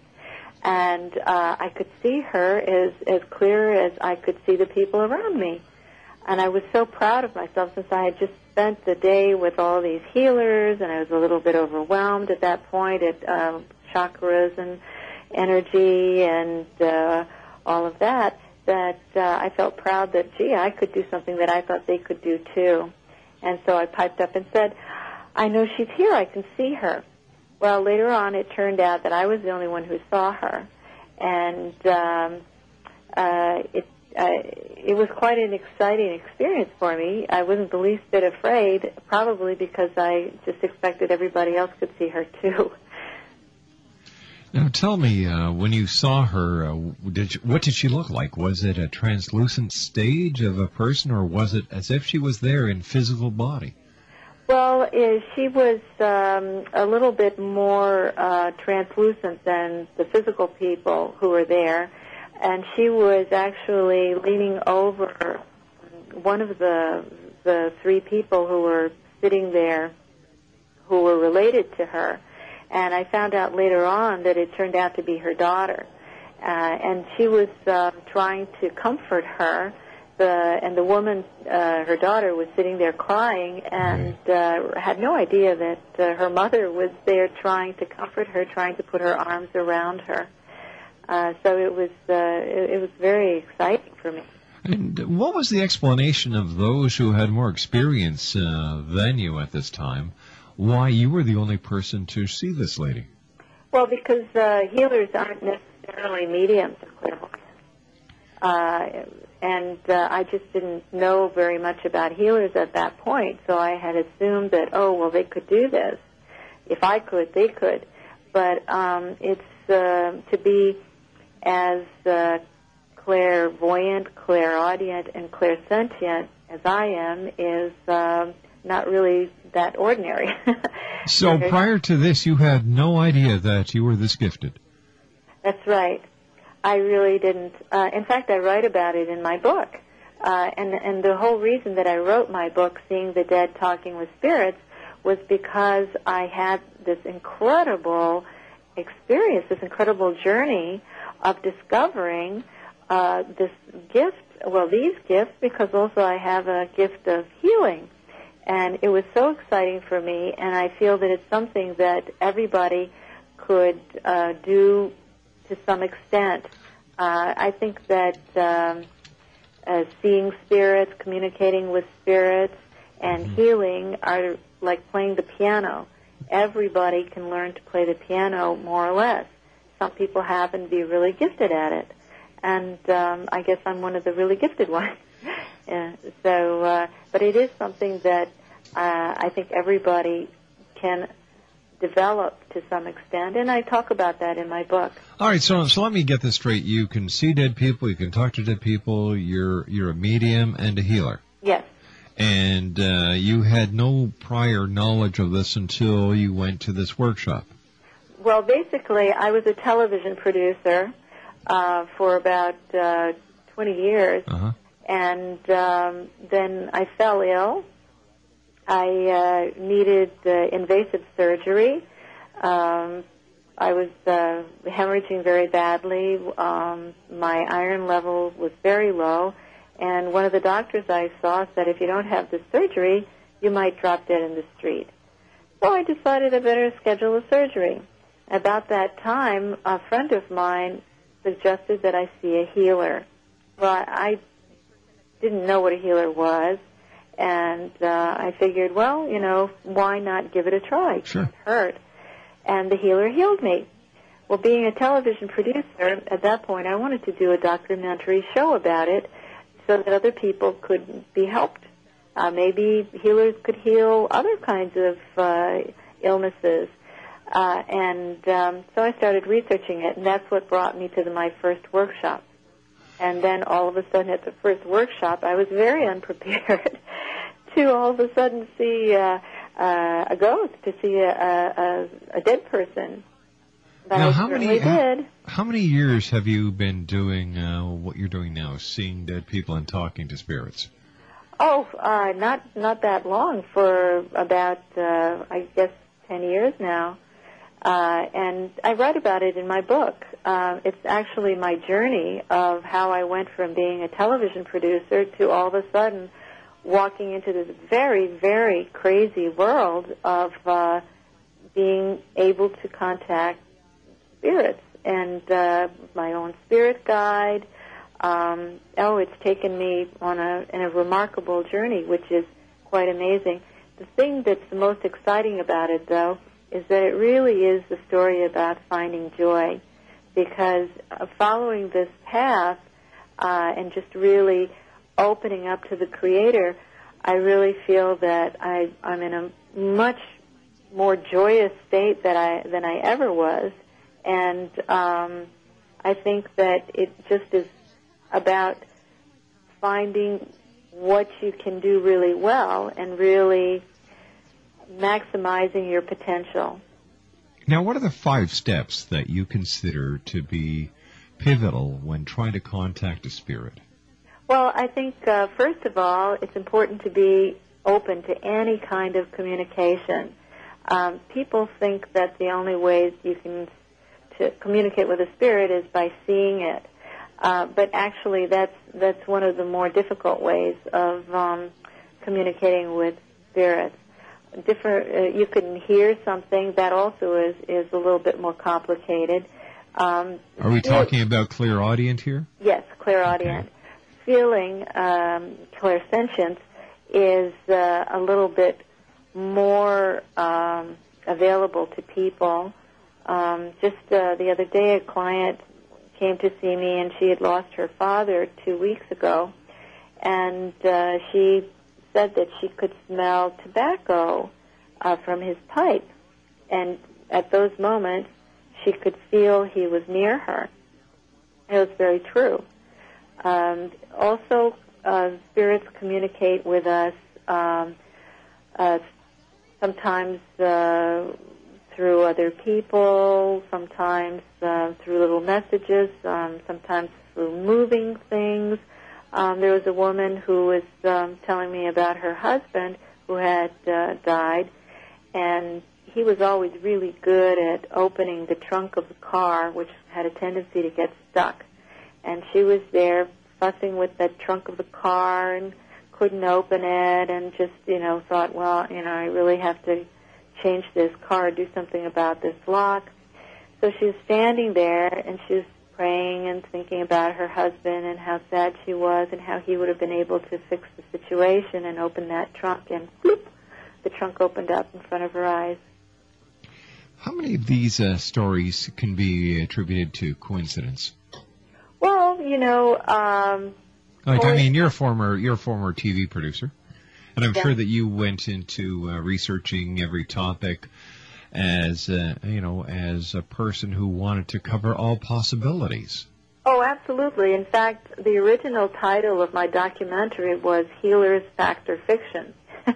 and uh, I could see her as as clear as I could see the people around me. And I was so proud of myself since I had just spent the day with all these healers, and I was a little bit overwhelmed at that point at uh, chakras and energy and uh, all of that. That uh, I felt proud that, gee, I could do something that I thought they could do too. And so I piped up and said, I know she's here. I can see her. Well, later on, it turned out that I was the only one who saw her, and um, uh, it uh, it was quite an exciting experience for me. I wasn't the least bit afraid, probably because I just expected everybody else could see her too. Now tell me, uh, when you saw her, uh, did you, what did she look like? Was it a translucent stage of a person, or was it as if she was there in physical body? Well, uh, she was um, a little bit more uh, translucent than the physical people who were there, and she was actually leaning over one of the the three people who were sitting there, who were related to her, and I found out later on that it turned out to be her daughter, uh, and she was uh, trying to comfort her. The and the woman, uh, her daughter, was sitting there crying and uh, had no idea that uh, her mother was there trying to comfort her, trying to put her arms around her. Uh, so it was uh, it, it was very exciting for me. And what was the explanation of those who had more experience uh, than you at this time? Why you were the only person to see this lady? Well, because uh, healers aren't necessarily mediums or clairvoyants. Uh, and uh, I just didn't know very much about healers at that point, so I had assumed that oh well they could do this. If I could, they could. But um, it's uh, to be as uh, clairvoyant, clairaudient, and clairsentient as I am is uh, not really that ordinary. So prior to this, you had no idea that you were this gifted. That's right. I really didn't. Uh, in fact, I write about it in my book. Uh, and and the whole reason that I wrote my book, Seeing the Dead Talking with Spirits, was because I had this incredible experience, this incredible journey of discovering uh, this gift. Well, these gifts, because also I have a gift of healing. And it was so exciting for me, and I feel that it's something that everybody could uh, do to some extent. Uh, I think that um, uh, seeing spirits, communicating with spirits, and healing are like playing the piano. Everybody can learn to play the piano more or less. Some people happen to be really gifted at it, and um, I guess I'm one of the really gifted ones. yeah, so, uh, but it is something that uh, I think everybody can develop to some extent, and I talk about that in my book. All right, so so let me get this straight. You can see dead people, you can talk to dead people. You're you're a medium and a healer, Yes. and uh, you had no prior knowledge of this until you went to this workshop. Well, basically, I was a television producer uh, for about uh, 20 years, Uh-huh. and um, then I fell ill. I uh, needed uh, invasive surgery. Um, I was uh, hemorrhaging very badly. Um, my iron level was very low, and one of the doctors I saw said, if you don't have the surgery, you might drop dead in the street. So I decided I better schedule a surgery. About that time, a friend of mine suggested that I see a healer. Well, I didn't know what a healer was, and uh, I figured, well, you know, why not give it a try? Sure. can't hurt. And the healer healed me. Well, being a television producer, at that point, I wanted to do a documentary show about it so that other people could be helped. Uh, maybe healers could heal other kinds of uh, illnesses. Uh, and um, so I started researching it, and that's what brought me to the, my first workshop. And then all of a sudden at the first workshop, I was very unprepared to all of a sudden see uh, uh, a ghost, to see a, a, a, dead person. But now, I how many how, how many years have you been doing uh, what you're doing now, seeing dead people and talking to spirits? Oh, uh, not not that long. For about uh, I guess ten years now, uh, and I write about it in my book. Uh, it's actually my journey of how I went from being a television producer to all of a sudden walking into this very very crazy world of uh, being able to contact spirits and uh, my own spirit guide. Um, oh, it's taken me on a in a remarkable journey, which is quite amazing. The thing that's the most exciting about it, though, is that it really is the story about finding joy, because uh, following this path uh, and just really opening up to the Creator, I really feel that I, I'm in a much more joyous state that I than I ever was, and um, I think that it just is about finding what you can do really well and really maximizing your potential. Now, what are the five steps that you consider to be pivotal when trying to contact a spirit? Well, I think uh, first of all, it's important to be open to any kind of communication. Um, people think that the only ways you can to communicate with a spirit is by seeing it, uh, but actually, that's that's one of the more difficult ways of um, communicating with spirits. Different, uh, you can hear something that also is is a little bit more complicated. Um, Are we talking about clairaudience here? Yes, clairaudient. Feeling um, clairsentience is uh, a little bit more um, available to people. Um, just uh, the other day, a client came to see me, and she had lost her father two weeks ago, and uh, she said that she could smell tobacco uh, from his pipe, and at those moments, she could feel he was near her. It was very true. Um, also, uh, spirits communicate with us um, uh, sometimes uh, through other people, sometimes uh, through little messages, um, sometimes through moving things. Um, there was a woman who was um, telling me about her husband who had uh, died, and he was always really good at opening the trunk of the car, which had a tendency to get stuck. And she was there fussing with the trunk of the car and couldn't open it and just, you know, thought, well, you know, I really have to change this car, do something about this lock. So she was standing there and she was praying and thinking about her husband and how sad she was and how he would have been able to fix the situation and open that trunk and bloop, the trunk opened up in front of her eyes. How many of these uh, stories can be attributed to coincidence? Well, you know, um, Like, I mean, you're a former you're a former TV producer, and I'm Yeah. sure that you went into uh, researching every topic as uh, you know as a person who wanted to cover all possibilities. Oh, absolutely. In fact, the original title of my documentary was Healers Fact or Fiction.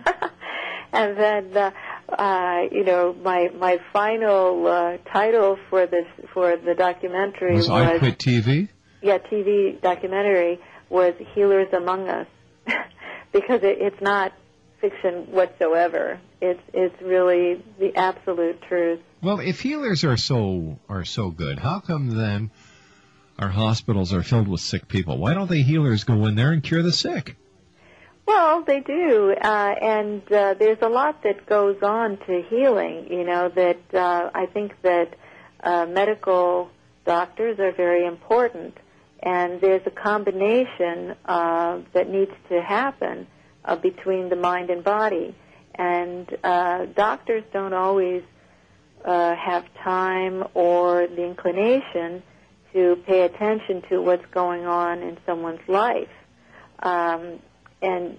and then, uh, uh, you know, my my final uh, title for this for the documentary Was I Quit TV? yeah, TV documentary was Healers Among Us because it, it's not fiction whatsoever. It's it's really the absolute truth. Well, if healers are so are so good, how come then our hospitals are filled with sick people? Why don't the healers go in there and cure the sick? Well, they do, uh, and uh, there's a lot that goes on to healing. You know that uh, I think that uh, medical doctors are very important, and there's a combination uh, that needs to happen uh, between the mind and body. And uh, doctors don't always uh, have time or the inclination to pay attention to what's going on in someone's life. Um, and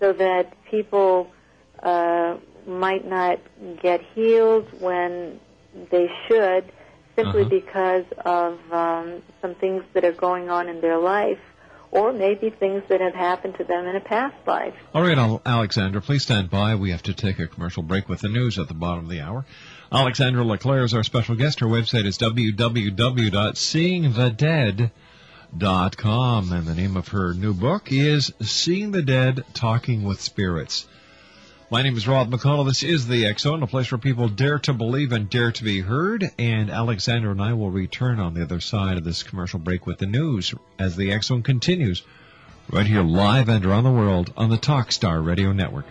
so that people uh, might not get healed when they should simply Uh-huh. because of um, some things that are going on in their life or maybe things that have happened to them in a past life. All right, Al- Alexandra, please stand by. We have to take a commercial break with the news at the bottom of the hour. Alexandra LeClaire is our special guest. Her website is www.seeingthedead.com, and the name of her new book is Seeing the Dead, Talking with Spirits. My name is Rob McConnell. This is the Zone, a place where people dare to believe and dare to be heard. And Alexander and I will return on the other side of this commercial break with the news as the Zone continues right here live and around the world on the Talkstar Radio Network.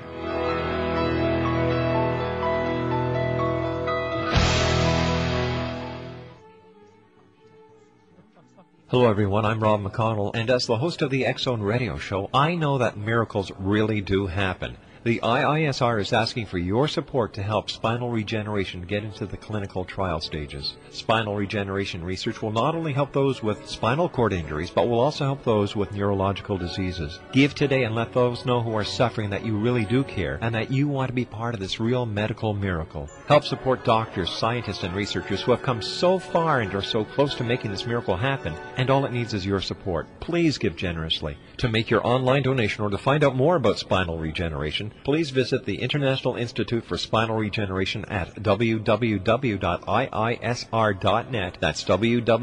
Hello, everyone. I'm Rob McConnell, and as the host of the Zone Radio Show, I know that miracles really do happen. The IISR is asking for your support to help spinal regeneration get into the clinical trial stages. Spinal regeneration research will not only help those with spinal cord injuries, but will also help those with neurological diseases. Give today and let those know who are suffering that you really do care and that you want to be part of this real medical miracle. Help support doctors, scientists, and researchers who have come so far and are so close to making this miracle happen. And all it needs is your support. Please give generously. To make your online donation or to find out more about spinal regeneration, please visit the International Institute for Spinal Regeneration at www.iisr.net. That's www.iisr.net.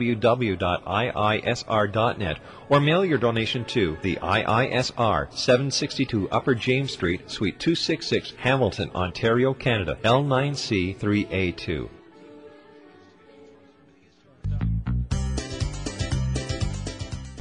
Or mail your donation to the IISR, 762 Upper James Street, Suite 266, Hamilton, Ontario, Canada, L9C3A2.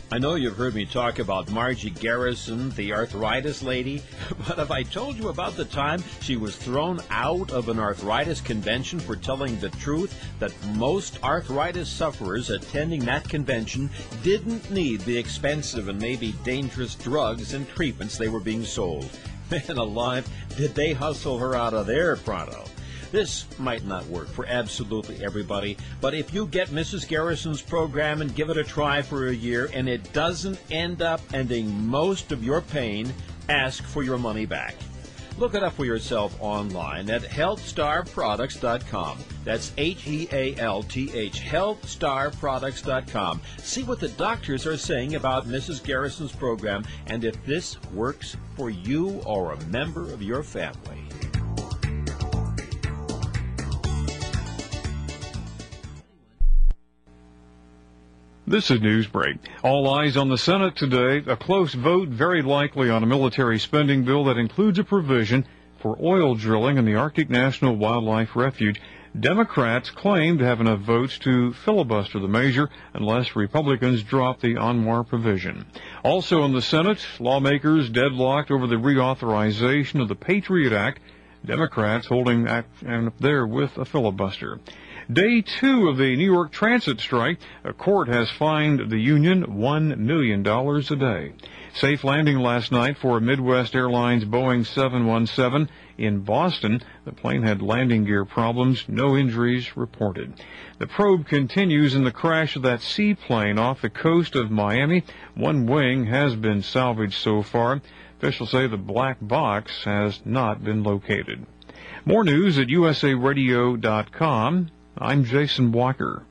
I know you've heard me talk about Margie Garrison, the arthritis lady, but have I told you about the time she was thrown out of an arthritis convention for telling the truth that most arthritis sufferers attending that convention didn't need the expensive and maybe dangerous drugs and treatments they were being sold? Man alive, did they hustle her out of there pronto? This might not work for absolutely everybody, but if you get Mrs. Garrison's program and give it a try for a year and it doesn't end up ending most of your pain, ask for your money back. Look it up for yourself online at healthstarproducts.com. That's H E A L T H, healthstarproducts.com. See what the doctors are saying about Mrs. Garrison's program and if this works for you or a member of your family. This is Newsbreak. All eyes on the Senate today. A close vote, very likely on a military spending bill that includes a provision for oil drilling in the Arctic National Wildlife Refuge. Democrats claim to have enough votes to filibuster the measure unless Republicans drop the ANWR provision. Also in the Senate, lawmakers deadlocked over the reauthorization of the Patriot Act. Democrats holding act there with a filibuster. Day two of the New York transit strike, a court has fined the union $1 million a day. Safe landing last night for Midwest Airlines Boeing 717 in Boston. The plane had landing gear problems, no injuries reported. The probe continues in the crash of that seaplane off the coast of Miami. One wing has been salvaged so far. Officials say the black box has not been located. More news at usaradio.com. I'm Jason Walker.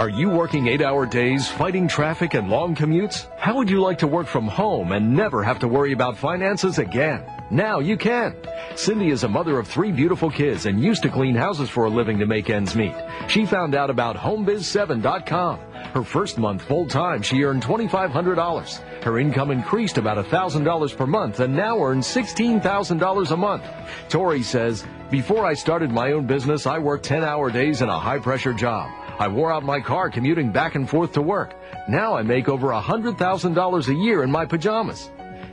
Are you working eight hour days, fighting traffic and long commutes? How would you like to work from home and never have to worry about finances again? Now you can. Cindy is a mother of three beautiful kids and used to clean houses for a living to make ends meet. She found out about HomeBiz7.com. Her first month full time, she earned $2,500. Her income increased about $1,000 per month and now earns $16,000 a month. Tori says, Before I started my own business, I worked 10 hour days in a high pressure job. I wore out my car commuting back and forth to work. Now I make over $100,000 a year in my pajamas.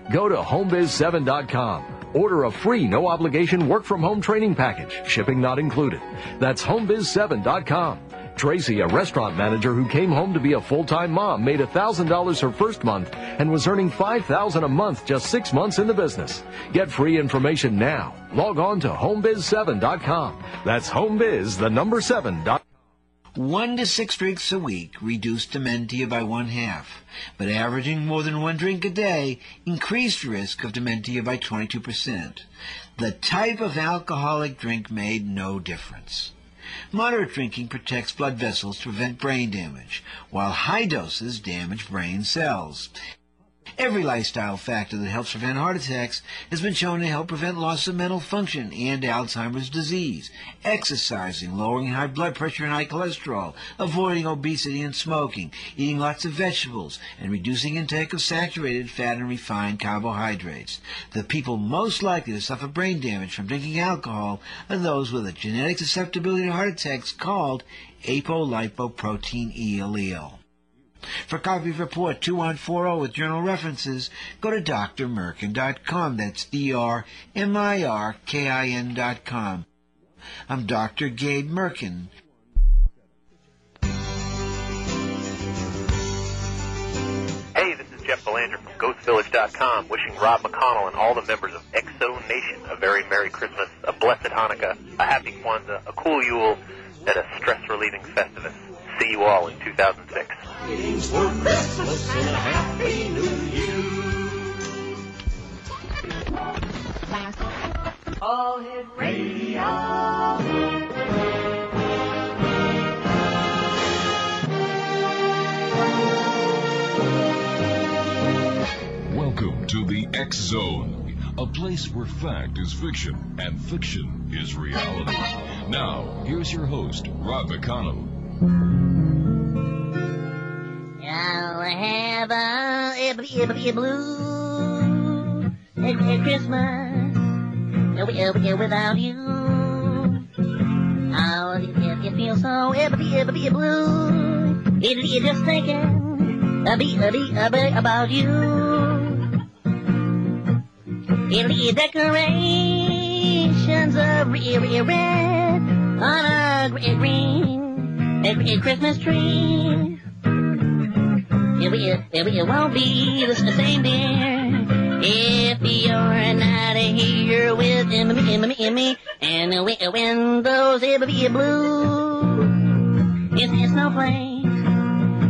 Go to homebiz7.com. Order a free, no obligation work from home training package, shipping not included. That's homebiz7.com. Tracy, a restaurant manager who came home to be a full-time mom, made $1,000 her first month and was earning $5,000 a month just six months in the business. Get free information now. Log on to homebiz7.com. That's homebiz, the number 7.com. One to six drinks a week reduced dementia by one half, but averaging more than one drink a day increased risk of dementia by 22%. The type of alcoholic drink made no difference. Moderate drinking protects blood vessels to prevent brain damage, while high doses damage brain cells. Every lifestyle factor that helps prevent heart attacks has been shown to help prevent loss of mental function and Alzheimer's disease. Exercising, lowering high blood pressure and high cholesterol, avoiding obesity and smoking, eating lots of vegetables, and reducing intake of saturated fat and refined carbohydrates. The people most likely to suffer brain damage from drinking alcohol are those with a genetic susceptibility to heart attacks called apolipoprotein E allele. For copy of report 2140 with journal references, go to drmirkin.com. That's D-R-M-I-R-K-I-N dot com. I'm Dr. Gabe Mirkin. Hey, this is Jeff Belanger from GhostVillage.com. Wishing Rob McConnell and all the members of Exo Nation a very Merry Christmas, a blessed Hanukkah, a happy Kwanzaa, a cool Yule, and a stress-relieving Festivus. See you all in 2006. Greetings for Christmas and a Happy New Year. All Hit Radio. Welcome to the X Zone, a place where fact is fiction and fiction is reality. Now, here's your host, Rob McConnell. I'll have a ibbity ibbity blue at, Christmas without you. Oh, it, it feels so ibbity ibbity blue. It, it just thinking a bee, a bee, a bee about you. It'll decorations of re- re- red on a gr- a Christmas tree. It, it, it, won't be the same, dear, if you're not here with me, me, me, me, and when, when those it be blue, it's, it's no place,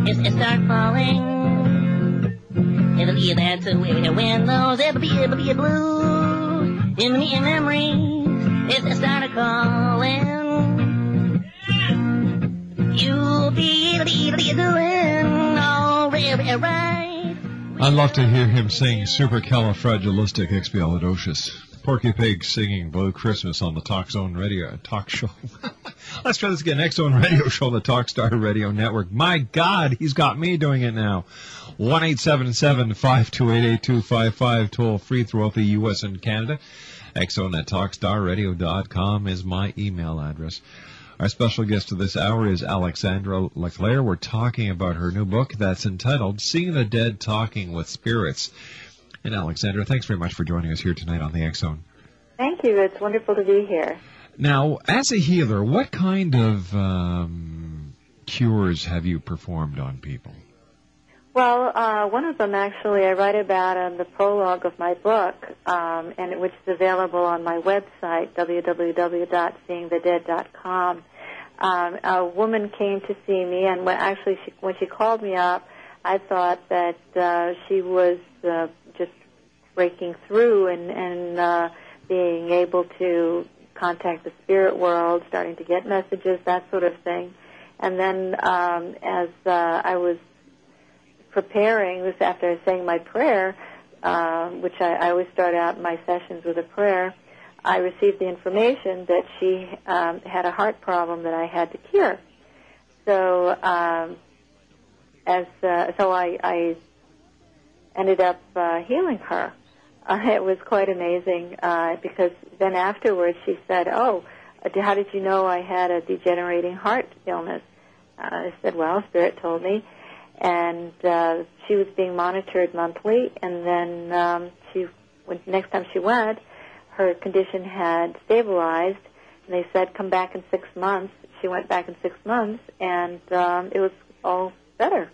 it's, it start falling. It'll be that when, when those it be, it be blue, in me in memories, it's, it start calling. You'll love to hear him sing Supercalifragilisticexpialidocious. Porky Pig singing Blue Christmas on the Talk Zone Radio talk show. Let's try this again. X Zone Radio Show, the Talkstar Radio Network. My God, he's got me doing it now. One eight seven seven five two eight eight two five five toll free throughout the U.S. and Canada. Xzone at talkstarradio.com is my email address. Our special guest of this hour is Alexandra Leclerc. We're talking about her new book that's entitled Seeing the Dead Talking with Spirits. And Alexandra, thanks very much for joining us here tonight on the Zone. Thank you. It's wonderful to be here. Now, as a healer, what kind of um, cures have you performed on people? Well, uh, one of them actually I write about in the prologue of my book, um, and which is available on my website www.seeingthedead.com. Um, a woman came to see me, and when actually she, when she called me up, I thought that uh, she was uh, just breaking through and, and uh, being able to contact the spirit world, starting to get messages, that sort of thing. And then um, as uh, I was preparing this after saying my prayer, uh, which I, I always start out my sessions with a prayer, I received the information that she um, had a heart problem that I had to cure. So um, as uh, so I, I ended up uh, healing her. Uh, it was quite amazing uh, because then afterwards she said, "Oh, how did you know I had a degenerating heart illness?" Uh, I said, "Well, Spirit told me." And uh, she was being monitored monthly, and then um, she, when next time she went, her condition had stabilized, and they said, "Come back in six months." She went back in six months, and um, it was all better.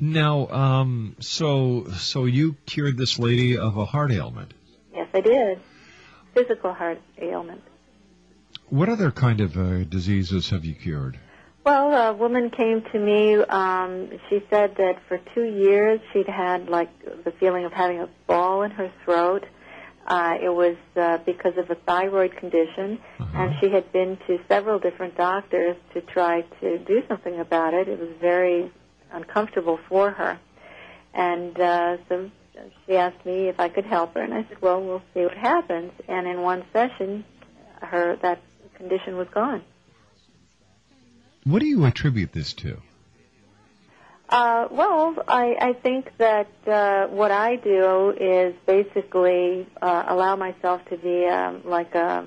Now, um, so so you cured this lady of a heart ailment. Yes, I did. Physical heart ailment. What other kind of uh, diseases have you cured? Well, a woman came to me. Um, she said that for two years she'd had like the feeling of having a ball in her throat. Uh, it was uh, because of a thyroid condition, and she had been to several different doctors to try to do something about it. It was very uncomfortable for her, and uh, so she asked me if I could help her, and I said, "Well, we'll see what happens." And in one session, her that condition was gone. What do you attribute this to? Uh, well, I, I think that uh, what I do is basically uh, allow myself to be um, like a,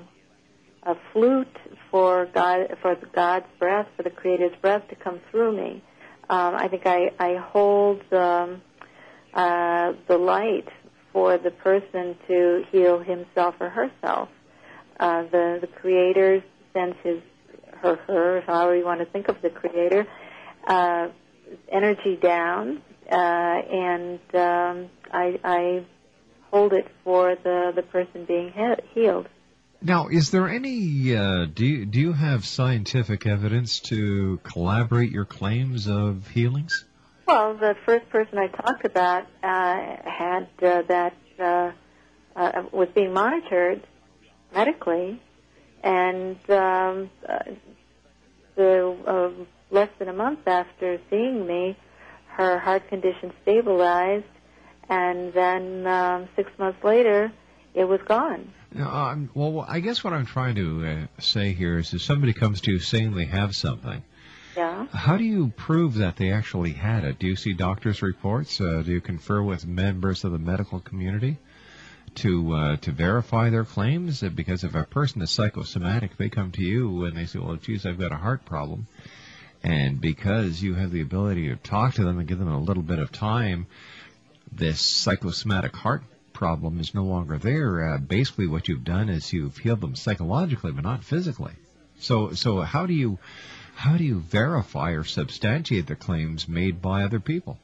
a flute for God, for God's breath, for the Creator's breath to come through me. Um, I think I, I hold um, uh, the light for the person to heal himself or herself. Uh, the the Creator sends his her her however you want to think of the Creator. Uh, energy down, uh, and um, I, I hold it for the the person being he- healed. Now, is there any? Uh, do you, do you have scientific evidence to collaborate your claims of healings? Well, the first person I talked about uh, had uh, that uh, uh, was being monitored medically, and um, uh, the uh, less than a month after seeing me, her heart condition stabilized, and then um, six months later, it was gone. Now, um, well, I guess what I'm trying to uh, say here is, if somebody comes to you saying they have something, Yeah. how do you prove that they actually had it? Do you see doctors' reports? Uh, do you confer with members of the medical community to uh, to verify their claims? Uh, Because if a person is psychosomatic, they come to you and they say, "Well, geez, I've got a heart problem," and because you have the ability to talk to them and give them a little bit of time, this psychosomatic heart problem is no longer there. Uh, basically, what you've done is you've healed them psychologically, but not physically. So, so how do you how do you verify or substantiate the claims made by other people?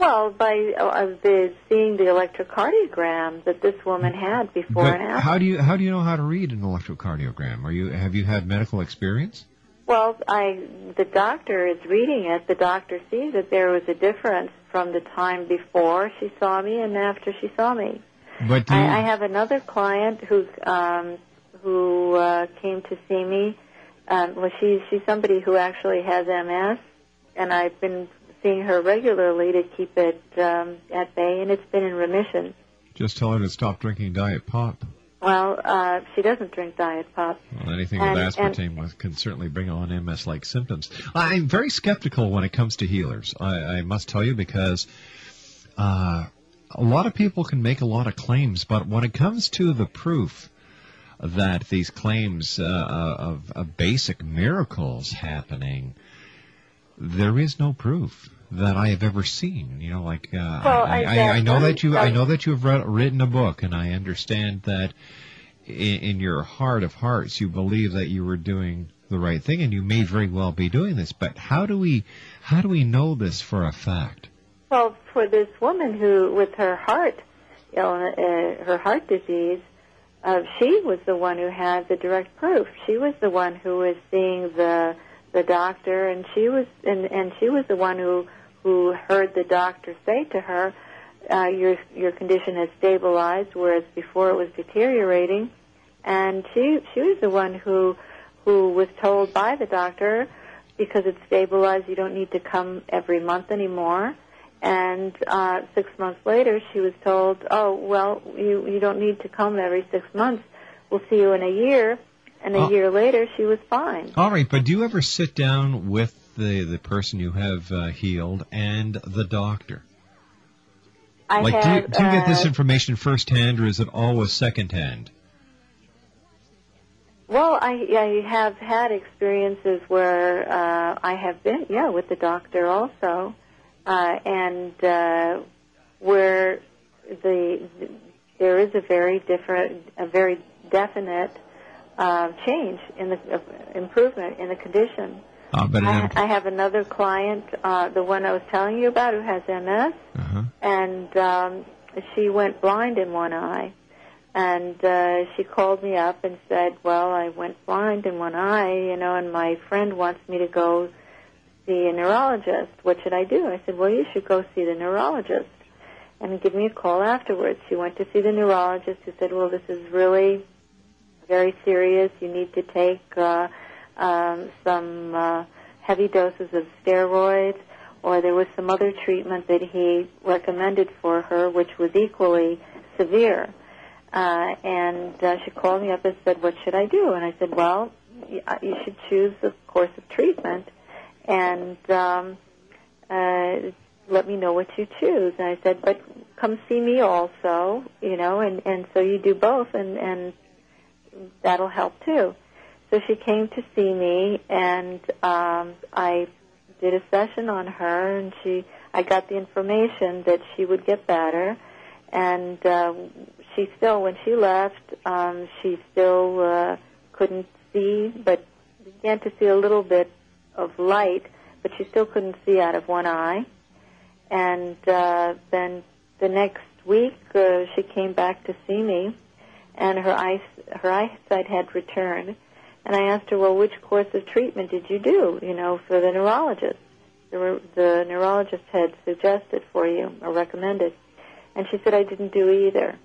Well, by uh, the seeing the electrocardiogram that this woman had before But and after. how do you how do you know how to read an electrocardiogram? Are you have you had medical experience? Well, I the doctor is reading it. The doctor sees that there was a difference from the time before she saw me and after she saw me. But do you, I, I have another client who um, who uh, came to see me. Um, well, she's she's somebody who actually has MS, and I've been seeing her regularly to keep it um, at bay, and it's been in remission. just tell her to stop drinking diet pop. Well, uh, she doesn't drink diet pop. Well, anything And- with aspartame was- can certainly bring on MS-like symptoms. I'm very skeptical when it comes to healers. I, I must tell you because uh, a lot of people can make a lot of claims, but when it comes to the proof that these claims uh, of, of basic miracles happening, there is no proof that I have ever seen. You know, like uh, Well, I, I- I, I know that you I know that you have read, written a book, and I understand that in, in your heart of hearts you believe that you were doing the right thing, and you may very well be doing this. But how do we how do we know this for a fact? Well, for this woman who, with her heart, illness, uh, her heart disease, uh, she was the one who had the direct proof. She was the one who was seeing the the doctor, and she was and and she was the one who who heard the doctor say to her, uh, "Your your condition has stabilized," whereas before it was deteriorating. And she she was the one who who was told by the doctor because it's stabilized, you don't need to come every month anymore. And uh, six months later, she was told, "Oh, well, you you don't need to come every six months. We'll see you in a year." And a Oh. year later, she was fine. All right, but do you ever sit down with the the person you have uh, healed and the doctor? I like, have, do you, do you get this uh, information firsthand, or is it always secondhand? Well, I, I have had experiences where uh, I have been, yeah, with the doctor also, uh, and uh, where the, there is a very different, a very definite uh, change in the uh, improvement in the condition. Uh, but I, I have another client, uh, the one I was telling you about, who has MS, uh-huh. and um, she went blind in one eye. And uh, she called me up and said, "Well, I went blind in one eye, you know, and my friend wants me to go see a neurologist. What should I do?" I said, "Well, you should go see the neurologist." And give me a call afterwards. She went to see the neurologist, who said, "Well, this is really very serious. You need to take uh, um, some uh, heavy doses of steroids." Or there was some other treatment that he recommended for her, which was equally severe. Uh, and uh, she called me up and said, "What should I do?" And I said, "Well, uh, you should choose a course of treatment, and um, uh, let me know what you choose." And I said, "But come see me also, you know, and and so you do both, and and that'll help too." So she came to see me, and um, I did a session on her, and she I got the information that she would get better, and uh, she still when she left, um, she still uh, couldn't see, but began to see a little bit of light, but she still couldn't see out of one eye. And uh, then the next week, uh, she came back to see me, and her eyes her eyesight had returned. And I asked her, "Well, which course of treatment did you do? You know, for the neurologist? The, the neurologist had suggested for you or recommended." And she said, "I didn't do either."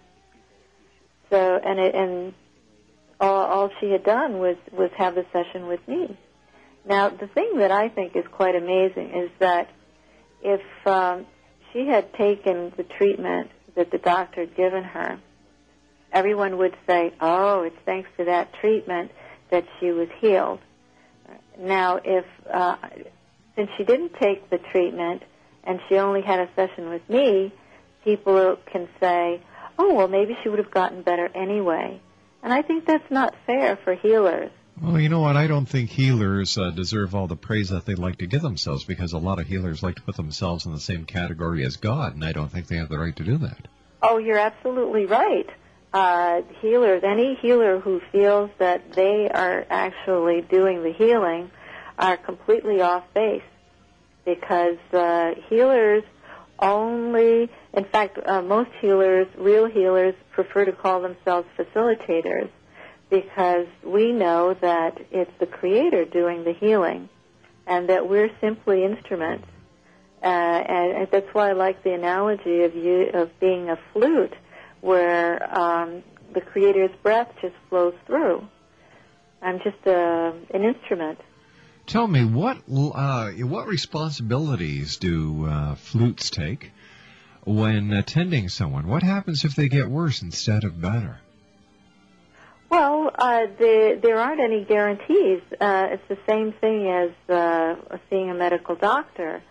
So, and it, and all, all she had done was was have the session with me. Now, the thing that I think is quite amazing is that if um, she had taken the treatment that the doctor had given her, everyone would say, "Oh, it's thanks to that treatment that she was healed." Now, if uh, since she didn't take the treatment and she only had a session with me, people can say, "Oh, well, maybe she would have gotten better anyway." And I think that's not fair for healers. Well, you know what? I don't think healers uh, deserve all the praise that they like to give themselves because a lot of healers like to put themselves in the same category as God, and I don't think they have the right to do that. Oh, you're absolutely right. Uh, healers, any healer who feels that they are actually doing the healing, are completely off base because uh, healers only, in fact, uh, most healers, real healers, prefer to call themselves facilitators because we know that it's the Creator doing the healing and that we're simply instruments. Uh, and, and that's why I like the analogy of you of being a flute, where um, the Creator's breath just flows through. I'm just a, an instrument. Tell me what uh, what responsibilities do uh, flutes take when attending someone? What happens if they get worse instead of better? Well, uh, the, there aren't any guarantees. Uh, it's the same thing as uh, seeing a medical doctor.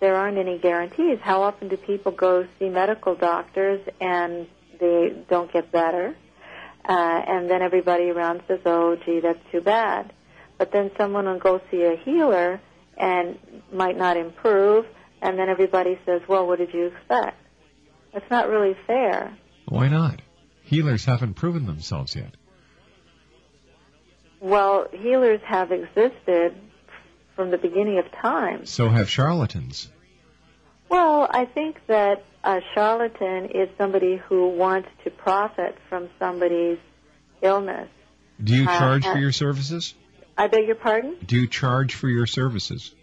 There aren't any guarantees. How often do people go see medical doctors and they don't get better? Uh, and then everybody around says, "Oh, gee, that's too bad." But then someone will go see a healer and might not improve, and then everybody says, "Well, what did you expect?" That's not really fair. Why not? Healers haven't proven themselves yet. Well, healers have existed from the beginning of time. So have charlatans. Well, I think that a charlatan is somebody who wants to profit from somebody's illness. Do you Uh, charge uh, for your services? I beg your pardon? Do you charge for your services?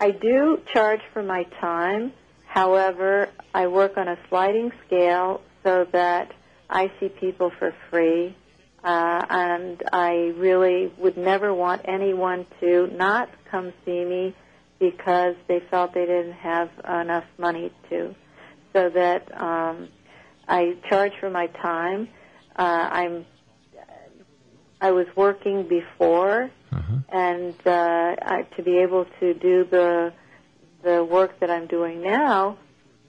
I do charge for my time. However, I work on a sliding scale so that I see people for free. Uh, and I really would never want anyone to not come see me because they felt they didn't have enough money to. So that um, I charge for my time. Uh, I'm I was working before, and uh, I, to be able to do the the work that I'm doing now,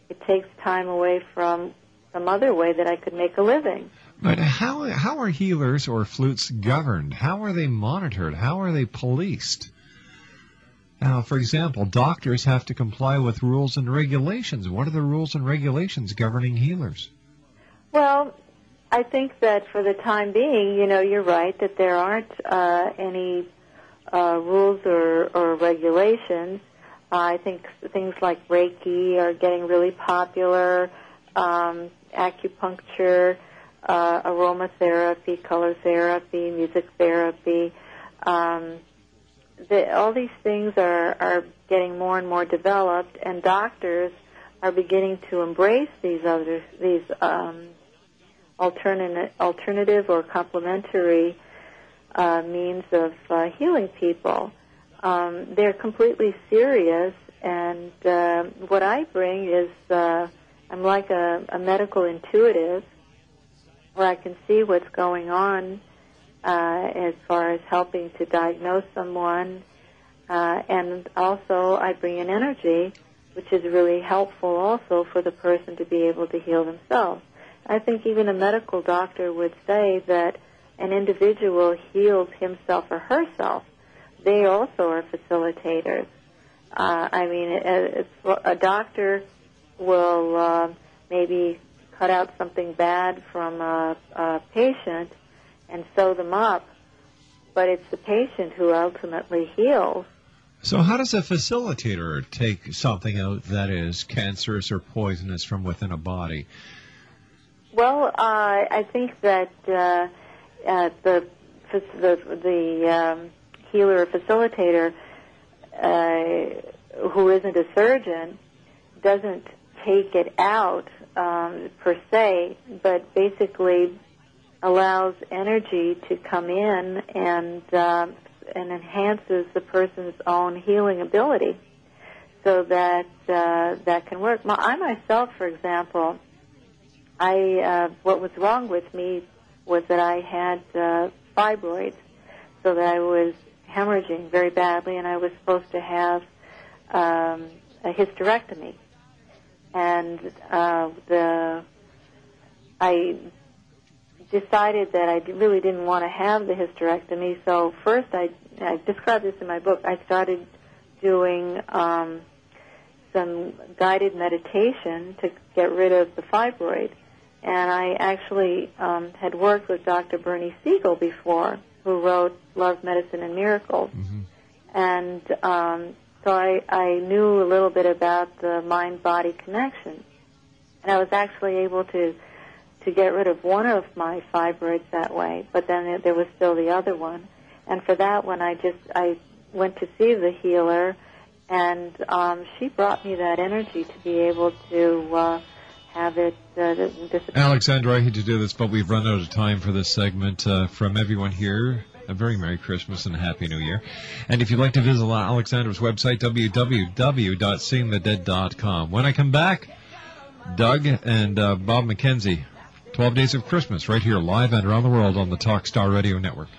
it takes time away from some other way that I could make a living. But how how are healers or flutes governed? How are they monitored? How are they policed? Now, for example, doctors have to comply with rules and regulations. What are the rules and regulations governing healers? Well, I think that for the time being, you know, you're right that there aren't uh, any uh, rules or, or regulations. Uh, I think things like Reiki are getting really popular, um, acupuncture, uh, aromatherapy, color therapy, music therapy. Um, the, all these things are, are getting more and more developed, and doctors are beginning to embrace these other these um, alternative alternative or complementary uh, means of uh, healing people. Um, they're completely serious, and uh, what I bring is uh, I'm like a, a medical intuitive, where I can see what's going on uh, as far as helping to diagnose someone, uh, and also I bring an energy, which is really helpful also for the person to be able to heal themselves. I think even a medical doctor would say that an individual heals himself or herself. They also are facilitators. Uh, I mean, it's, a doctor will uh, maybe cut out something bad from a, a patient and sew them up, but it's the patient who ultimately heals. So, how does a facilitator take something out that is cancerous or poisonous from within a body Well, uh, I think that uh, uh, the the the um, healer or facilitator uh, who isn't a surgeon doesn't take it out um, per se, but basically allows energy to come in and um, and enhances the person's own healing ability, so that uh, that can work. My, I myself, for example, I uh, what was wrong with me was that I had uh, fibroids, so that I was hemorrhaging very badly, and I was supposed to have um, a hysterectomy. And uh, the I decided that I really didn't want to have the hysterectomy. So first, I, I described this in my book. I started doing um, some guided meditation to get rid of the fibroid, and I actually um, had worked with Dr. Bernie Siegel before, who wrote Love, Medicine, and Miracles, and um, so I, I knew a little bit about the mind-body connection, and I was actually able to to get rid of one of my fibroids that way, but then there- was still the other one. And for that one, I just I went to see the healer, and um, she brought me that energy to be able to uh, have it uh, disappear. Alexandra, I hate to do this, but we've run out of time for this segment. Uh, from everyone here, a very Merry Christmas and a Happy New Year. And if you'd like to visit Alexandra's website, www.seeingthedead.com. When I come back, Doug and uh, Bob McKenzie, 12 Days of Christmas, right here, live and around the world on the Talkstar Radio Network.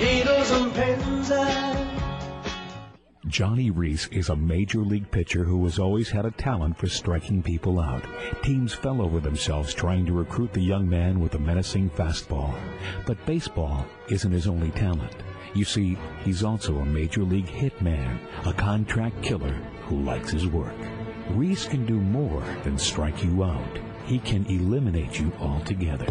Needles and pins Johnny Reese is a major league pitcher who has always had a talent for striking people out. Teams fell over themselves trying to recruit the young man with a menacing fastball. But baseball isn't his only talent. You see, he's also a major league hitman, a contract killer who likes his work. Reese can do more than strike you out. He can eliminate you altogether.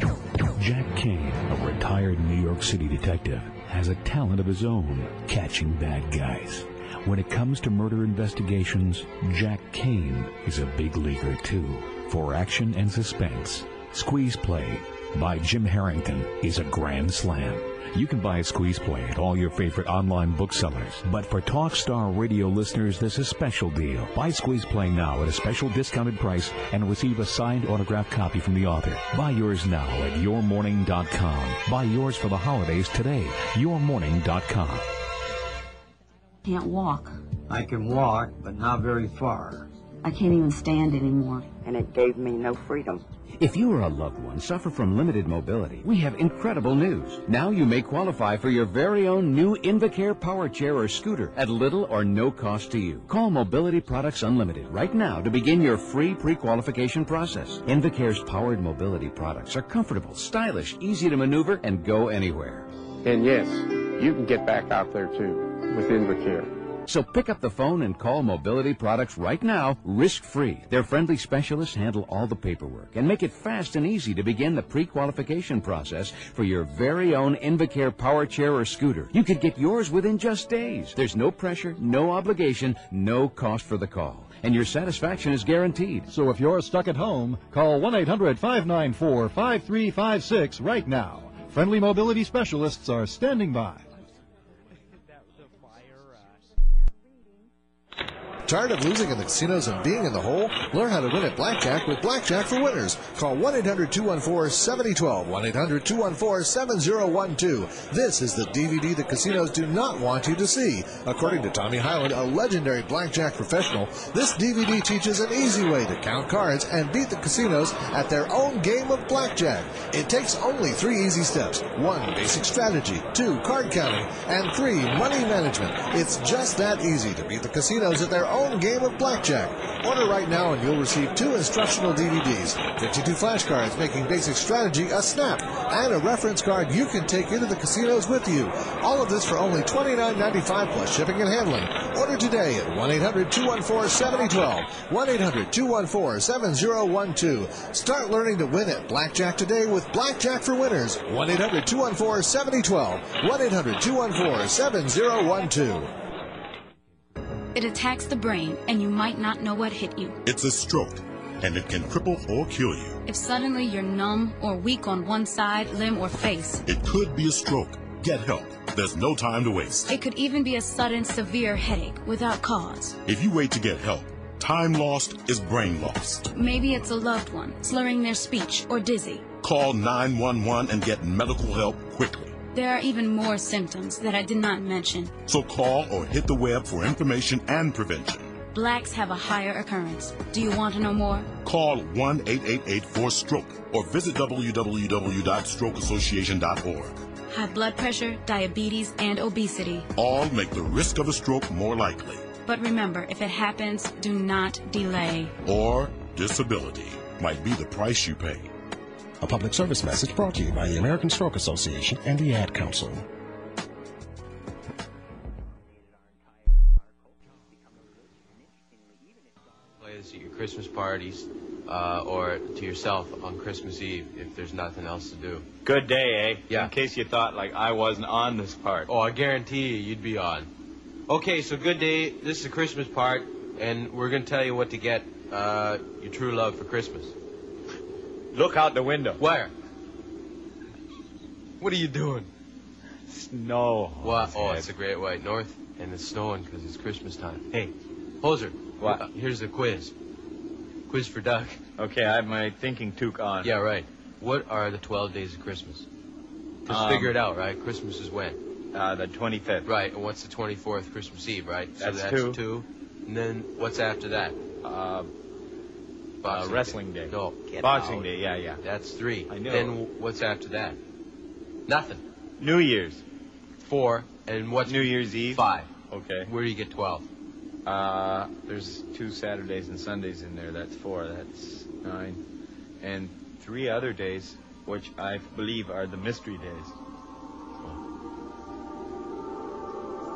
Jack Kane, a retired New York City detective, has a talent of his own, catching bad guys. When it comes to murder investigations, Jack Kane is a big leaguer too. For action and suspense, Squeeze Play by Jim Harrington is a grand slam. You can buy a Squeeze Play at all your favorite online booksellers. But for Talkstar radio listeners, there's a special deal. Buy Squeeze Play now at a special discounted price and receive a signed autographed copy from the author. Buy yours now at yourmorning.com. Buy yours for the holidays today. Yourmorning.com. Can't walk. I can walk, but not very far. I can't even stand anymore. and it gave me no freedom. If you or a loved one suffer from limited mobility, we have incredible news. Now you may qualify for your very own new Invacare power chair or scooter at little or no cost to you. Call Mobility Products Unlimited right now to begin your free pre-qualification process. Invacare's powered mobility products are comfortable, stylish, easy to maneuver, and go anywhere. And yes, you can get back out there too with Invacare. So pick up the phone and call Mobility Products right now, risk-free. Their friendly specialists handle all the paperwork and make it fast and easy to begin the pre-qualification process for your very own Invacare power chair or scooter. You could get yours within just days. There's no pressure, no obligation, no cost for the call. And your satisfaction is guaranteed. So if you're stuck at home, call 1-800-594-5356 right now. Friendly mobility specialists are standing by. Tired of losing in the casinos and being in the hole? Learn how to win at Blackjack with Blackjack for Winners. Call 1-800-214-7012, 1-800-214-7012. This is the DVD the casinos do not want you to see. According to Tommy Hyland, a legendary blackjack professional, this DVD teaches an easy way to count cards and beat the casinos at their own game of blackjack. It takes only three easy steps. One, basic strategy. Two, card counting. And three, money management. It's just that easy to beat the casinos at their own game of blackjack. Order right now and you'll receive two instructional DVDs, 52 flashcards making basic strategy a snap, and a reference card you can take into the casinos with you. All of this for only $29.95 plus shipping and handling. Order today at 1-800-214-7012, 1-800-214-7012. Start learning to win at Blackjack today with Blackjack for Winners, 1-800-214-7012, 1-800-214-7012. It attacks the brain, and you might not know what hit you. It's a stroke. and it can cripple or kill you. If suddenly you're numb or weak on one side, limb, or face, It could be a stroke. Get help. There's no time to waste. it could even be a sudden severe headache without cause. If you wait to get help, time lost is brain lost. Maybe it's a loved one slurring their speech or dizzy. Call 911 and get medical help quickly. There are even more symptoms that I did not mention. So call or hit the web for information and prevention. Blacks have a higher occurrence. Do you want to know more? Call 1 888 4 stroke or visit www.strokeassociation.org. High blood pressure, diabetes, and obesity. All make the risk of a stroke more likely. But remember, if it happens, do not delay. Or disability might be the price you pay. A public service message brought to you by the American Stroke Association and the Ad Council. play this at your Christmas parties uh, or to yourself on Christmas Eve if there's nothing else to do. Good day, eh? Yeah. In case you thought like I wasn't on this part. Oh, I guarantee you, you'd be on. Okay, so good day. This is the Christmas part, and we're going to tell you what to get uh, your true love for Christmas. Look out the window. Where? What are you doing? Snow. What? Oh, it's a Great White North, and it's snowing because it's Christmas time. Hey, Hoser. What? uh, here's the quiz. Quiz for Doug. Okay, I have my thinking toque on. Yeah, right. What are the 12 days of Christmas? Just Um, figure it out, right? Christmas is when? Uh, the 25th. Right, and what's the 24th Christmas Eve, right? So That's that's two. And then what's after that? Uh, uh, wrestling day. No, get Boxing out. Day, yeah, yeah. That's three. I know. Then what's after that? Nothing. New Year's. Four. And what's New Year's Eve. five? Okay. Where do you get 12? Uh, there's two Saturdays and Sundays in there. That's four. That's nine. And three other days, which I believe are the mystery days.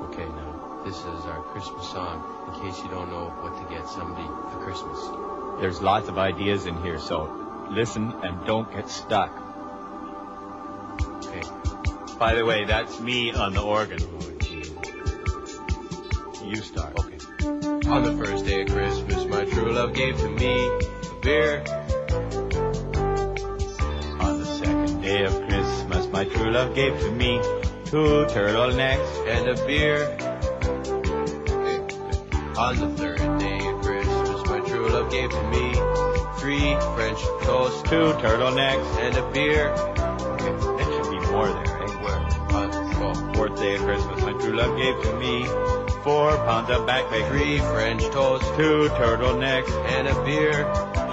Okay, now, this is our Christmas song in case you don't know what to get somebody for Christmas. There's lots of ideas in here, so listen and don't get stuck. Okay. By the way, that's me on the organ. You start. Okay. On the first day of Christmas, my true love gave to me a beer. On the second day of Christmas, my true love gave to me two turtlenecks. and a beer. On the third day of my true love gave to me three French toasts, Two turtlenecks. and a beer. There should be more there, eh? Where? On oh, Fourth day of Christmas, my true love gave to me four pounds of back bacon, three French toasts, two turtlenecks and a beer.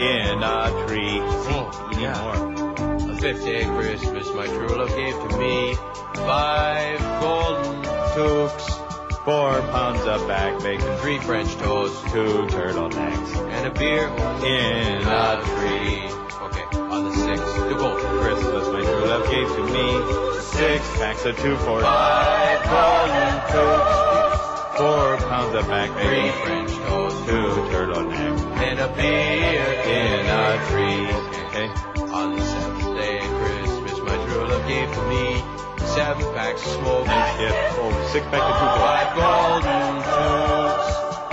in a tree. See, Oh, you need yeah. more. On the fifth day of Christmas, my true love gave to me five golden toques, Four pounds of back bacon, three French toasts, two turtlenecks and a beer. in a tree. Okay, on the sixth, the golden Christmas, my true love gave to me six packs of two for five golden toques, four pounds of back three French toasts, two turtlenecks and a beer in a tree. Okay. Okay. On the seventh day of Christmas, my true love gave to me seven packs of smoke. Oh, six packs of two five golden tubes,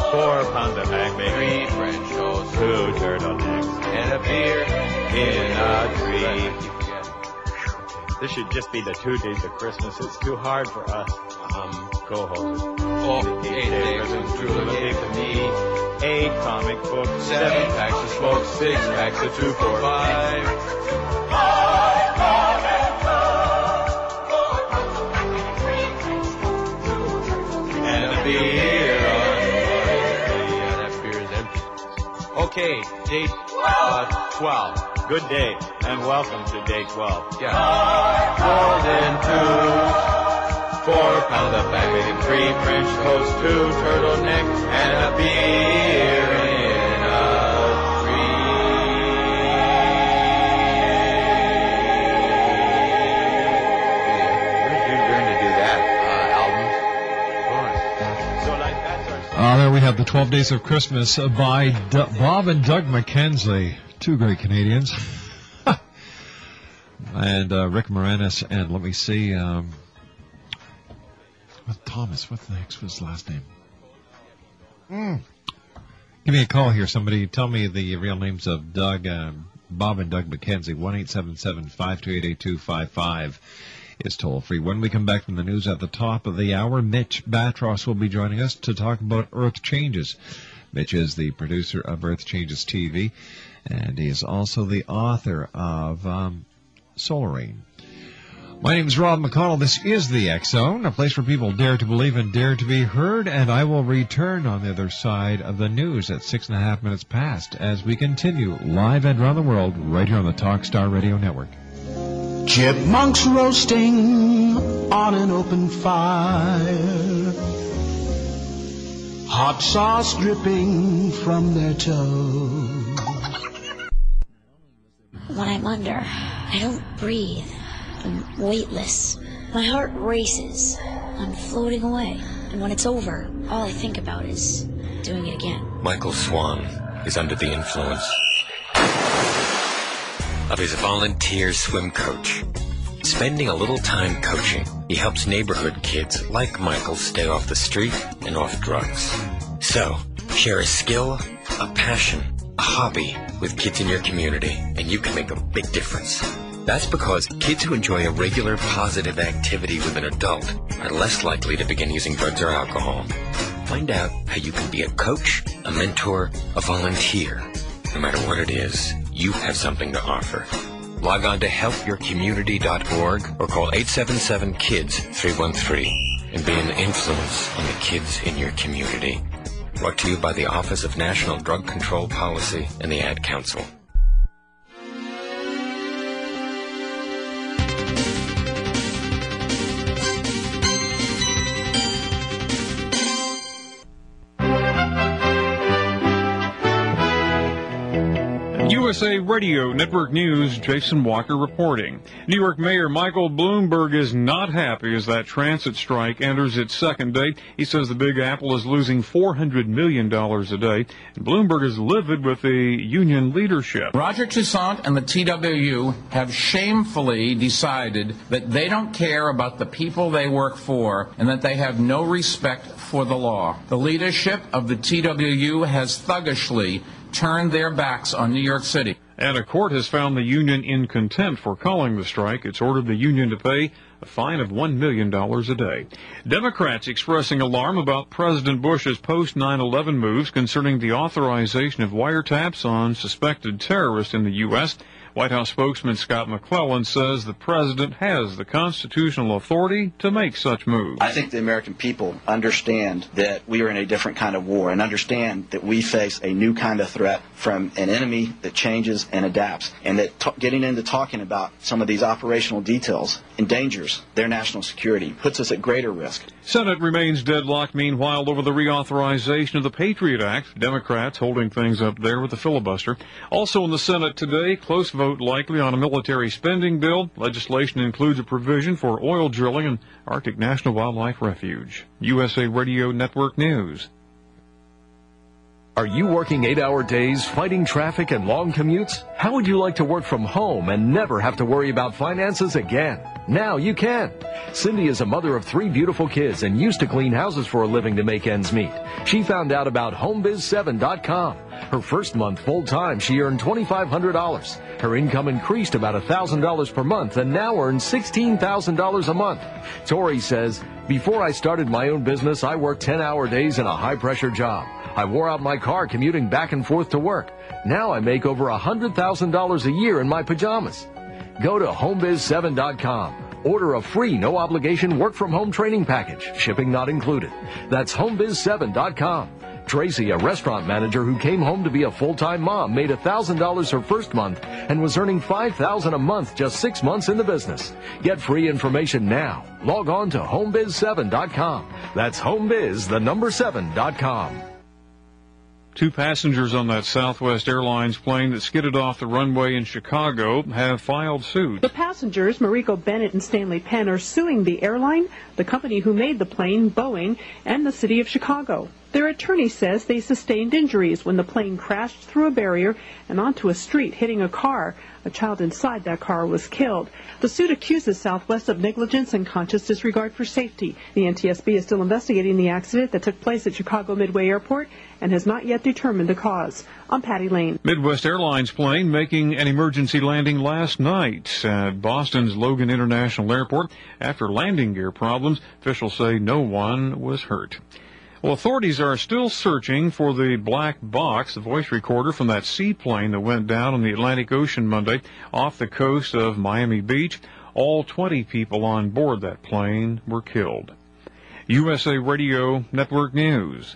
four pounds of bacon, three French toasts, two turtlenecks and a beer in a tree. This should just be the two days of Christmas. It's too hard for us. Um, oh, eight days of true love gave to me Eight comic books, seven packs of smoke, six packs of two for five. Beer Yeah, that beer is empty. Okay, date uh, 12. Good day, and welcome to day 12. Yeah. Four pounds of bacon, three French toast, two turtlenecks, and a beer While we have the 12 Days of Christmas by D- Bob and Doug McKenzie, two great Canadians. and uh, Rick Moranis, and let me see. Um, with Thomas, what the was his last name? Mm. Give me a call here, somebody. Tell me the real names of Doug, um, Bob and Doug McKenzie, 1 877 528 is toll free. When we come back from the news at the top of the hour, Mitch Battros will be joining us to talk about Earth Changes. Mitch is the producer of Earth Changes TV, and he is also the author of um, Solar Rain. My name is Rob McConnell. This is the X Zone, a place where people dare to believe and dare to be heard. And I will return on the other side of the news at six and a half minutes past as we continue live and around the world right here on the Talkstar Radio Network. Chipmunks roasting on an open fire. Hot sauce dripping from their toes. When I'm under, I don't breathe. I'm weightless. My heart races. I'm floating away. And when it's over, all I think about is doing it again. Michael Swan is under the influence of his volunteer swim coach. Spending a little time coaching, he helps neighborhood kids like Michael stay off the street and off drugs. So, share a skill, a passion, a hobby with kids in your community, and you can make a big difference. That's because kids who enjoy a regular positive activity with an adult are less likely to begin using drugs or alcohol. Find out how you can be a coach, a mentor, a volunteer. No matter what it is, you have something to offer. Log on to helpyourcommunity.org or call 877-KIDS-313 and be an influence on the kids in your community. Brought to you by the Office of National Drug Control Policy and the Ad Council. USA Radio Network News, Jason Walker reporting. New York Mayor Michael Bloomberg is not happy as that transit strike enters its second day. He says the Big Apple is losing $400 million a day. And Bloomberg is livid with the union leadership. Roger Toussaint and the TWU have shamefully decided that they don't care about the people they work for and that they have no respect for the law. The leadership of the TWU has thuggishly turned their backs on New York City. And a court has found the union in contempt for calling the strike. It's ordered the union to pay a fine of $1 million a day. Democrats expressing alarm about President Bush's post 9 11 moves concerning the authorization of wiretaps on suspected terrorists in the U.S. White House spokesman Scott McClellan says the president has the constitutional authority to make such moves. I think the American people understand that we are in a different kind of war and understand that we face a new kind of threat from an enemy that changes and adapts, and that t- getting into talking about some of these operational details endangers their national security, puts us at greater risk. Senate remains deadlocked, meanwhile, over the reauthorization of the Patriot Act. Democrats holding things up there with the filibuster. Also in the Senate today, close vote likely on a military spending bill. Legislation includes a provision for oil drilling and Arctic National Wildlife Refuge. USA Radio Network News. Are you working eight hour days, fighting traffic and long commutes? How would you like to work from home and never have to worry about finances again? Now you can. Cindy is a mother of three beautiful kids and used to clean houses for a living to make ends meet. She found out about HomeBiz7.com. Her first month full time, she earned $2,500. Her income increased about $1,000 per month and now earns $16,000 a month. Tori says, Before I started my own business, I worked 10 hour days in a high pressure job. I wore out my car commuting back and forth to work. Now I make over $100,000 a year in my pajamas. Go to homebiz7.com. Order a free, no obligation work from home training package, shipping not included. That's homebiz7.com. Tracy, a restaurant manager who came home to be a full-time mom, made $1,000 her first month and was earning 5,000 a month just six months in the business. Get free information now. Log on to homebiz7.com. That's homebiz, the number 7.com. Two passengers on that Southwest Airlines plane that skidded off the runway in Chicago have filed suit. The passengers, Mariko Bennett and Stanley Penn, are suing the airline, the company who made the plane, Boeing, and the city of Chicago. Their attorney says they sustained injuries when the plane crashed through a barrier and onto a street, hitting a car. A child inside that car was killed. The suit accuses Southwest of negligence and conscious disregard for safety. The NTSB is still investigating the accident that took place at Chicago Midway Airport and has not yet determined the cause. I'm Patty Lane. Midwest Airlines plane making an emergency landing last night at Boston's Logan International Airport after landing gear problems. Officials say no one was hurt. Well, authorities are still searching for the black box, the voice recorder from that seaplane that went down in the Atlantic Ocean Monday off the coast of Miami Beach. All 20 people on board that plane were killed. USA Radio Network News.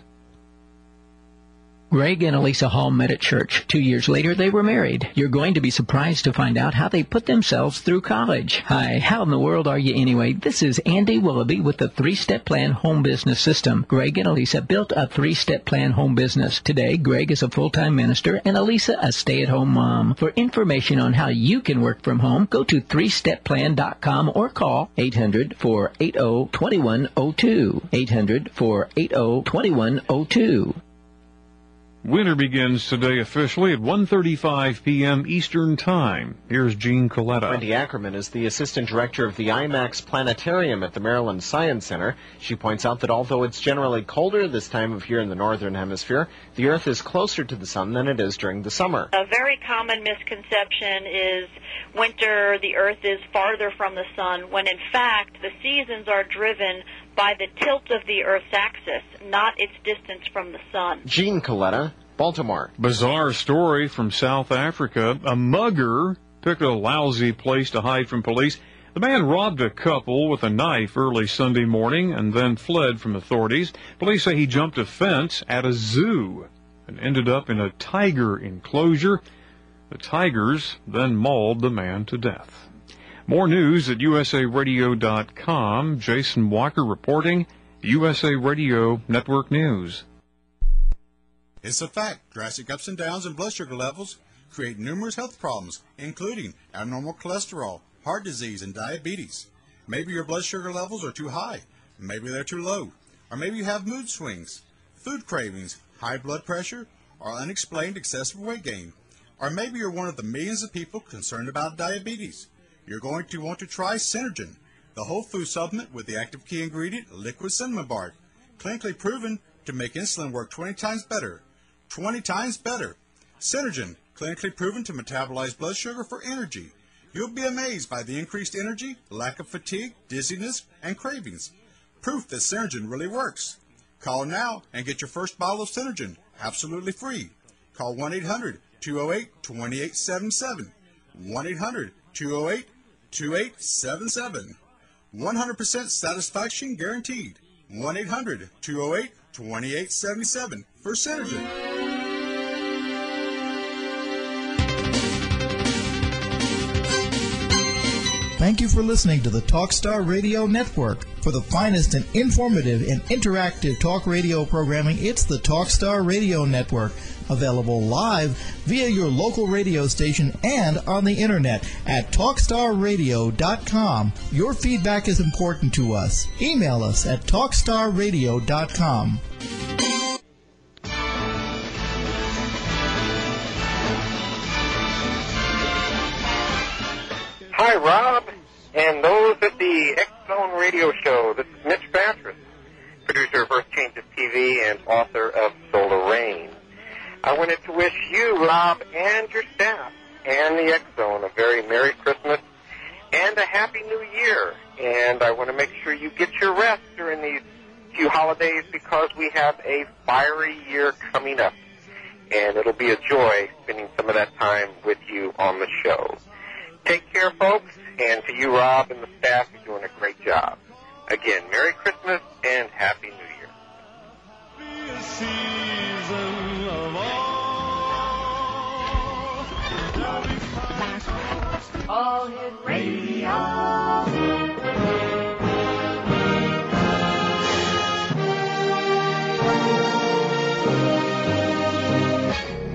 Greg and Elisa Hall met at church. Two years later, they were married. You're going to be surprised to find out how they put themselves through college. Hi, how in the world are you anyway? This is Andy Willoughby with the three-step plan home business system. Greg and Elisa built a three-step plan home business. Today, Greg is a full-time minister and Elisa a stay-at-home mom. For information on how you can work from home, go to threestepplan.com or call 800-480-2102. 800-480-2102. Winter begins today officially at 1.35 p.m. Eastern Time. Here's Gene Coletta. Wendy Ackerman is the assistant director of the IMAX Planetarium at the Maryland Science Center. She points out that although it's generally colder this time of year in the northern hemisphere, the Earth is closer to the sun than it is during the summer. A very common misconception is winter, the Earth is farther from the sun, when in fact the seasons are driven by the tilt of the Earth's axis, not its distance from the sun. Gene Coletta, Baltimore. Bizarre story from South Africa. A mugger picked a lousy place to hide from police. The man robbed a couple with a knife early Sunday morning and then fled from authorities. Police say he jumped a fence at a zoo and ended up in a tiger enclosure. The tigers then mauled the man to death. More news at usaradio.com. Jason Walker reporting USA Radio Network News. It's a fact. Drastic ups and downs in blood sugar levels create numerous health problems, including abnormal cholesterol, heart disease, and diabetes. Maybe your blood sugar levels are too high. Maybe they're too low. Or maybe you have mood swings, food cravings, high blood pressure, or unexplained excessive weight gain. Or maybe you're one of the millions of people concerned about diabetes you're going to want to try Synergen, the whole food supplement with the active key ingredient, liquid cinnamon bark, clinically proven to make insulin work 20 times better. 20 times better. Synergen, clinically proven to metabolize blood sugar for energy. You'll be amazed by the increased energy, lack of fatigue, dizziness, and cravings. Proof that Synergen really works. Call now and get your first bottle of Synergen absolutely free. Call 1 800 208 2877. 1 800 208 2877. 100% satisfaction guaranteed. 1 800 208 2877 for Synergy. Thank you for listening to the Talkstar Radio Network. For the finest and informative and interactive talk radio programming, it's the Talkstar Radio Network. Available live via your local radio station and on the internet at TalkstarRadio.com. Your feedback is important to us. Email us at TalkstarRadio.com. Hi, Rob, and those at the X Zone Radio Show. This is Mitch Battros, producer of Earth Changes TV and author of Solar Rain. I wanted to wish you, Rob, and your staff and the X Zone a very Merry Christmas and a Happy New Year. And I want to make sure you get your rest during these few holidays because we have a fiery year coming up. And it'll be a joy spending some of that time with you on the show. Take care, folks, and to you, Rob, and the staff, you're doing a great job. Again, Merry Christmas and Happy New Year. All Hit Radio.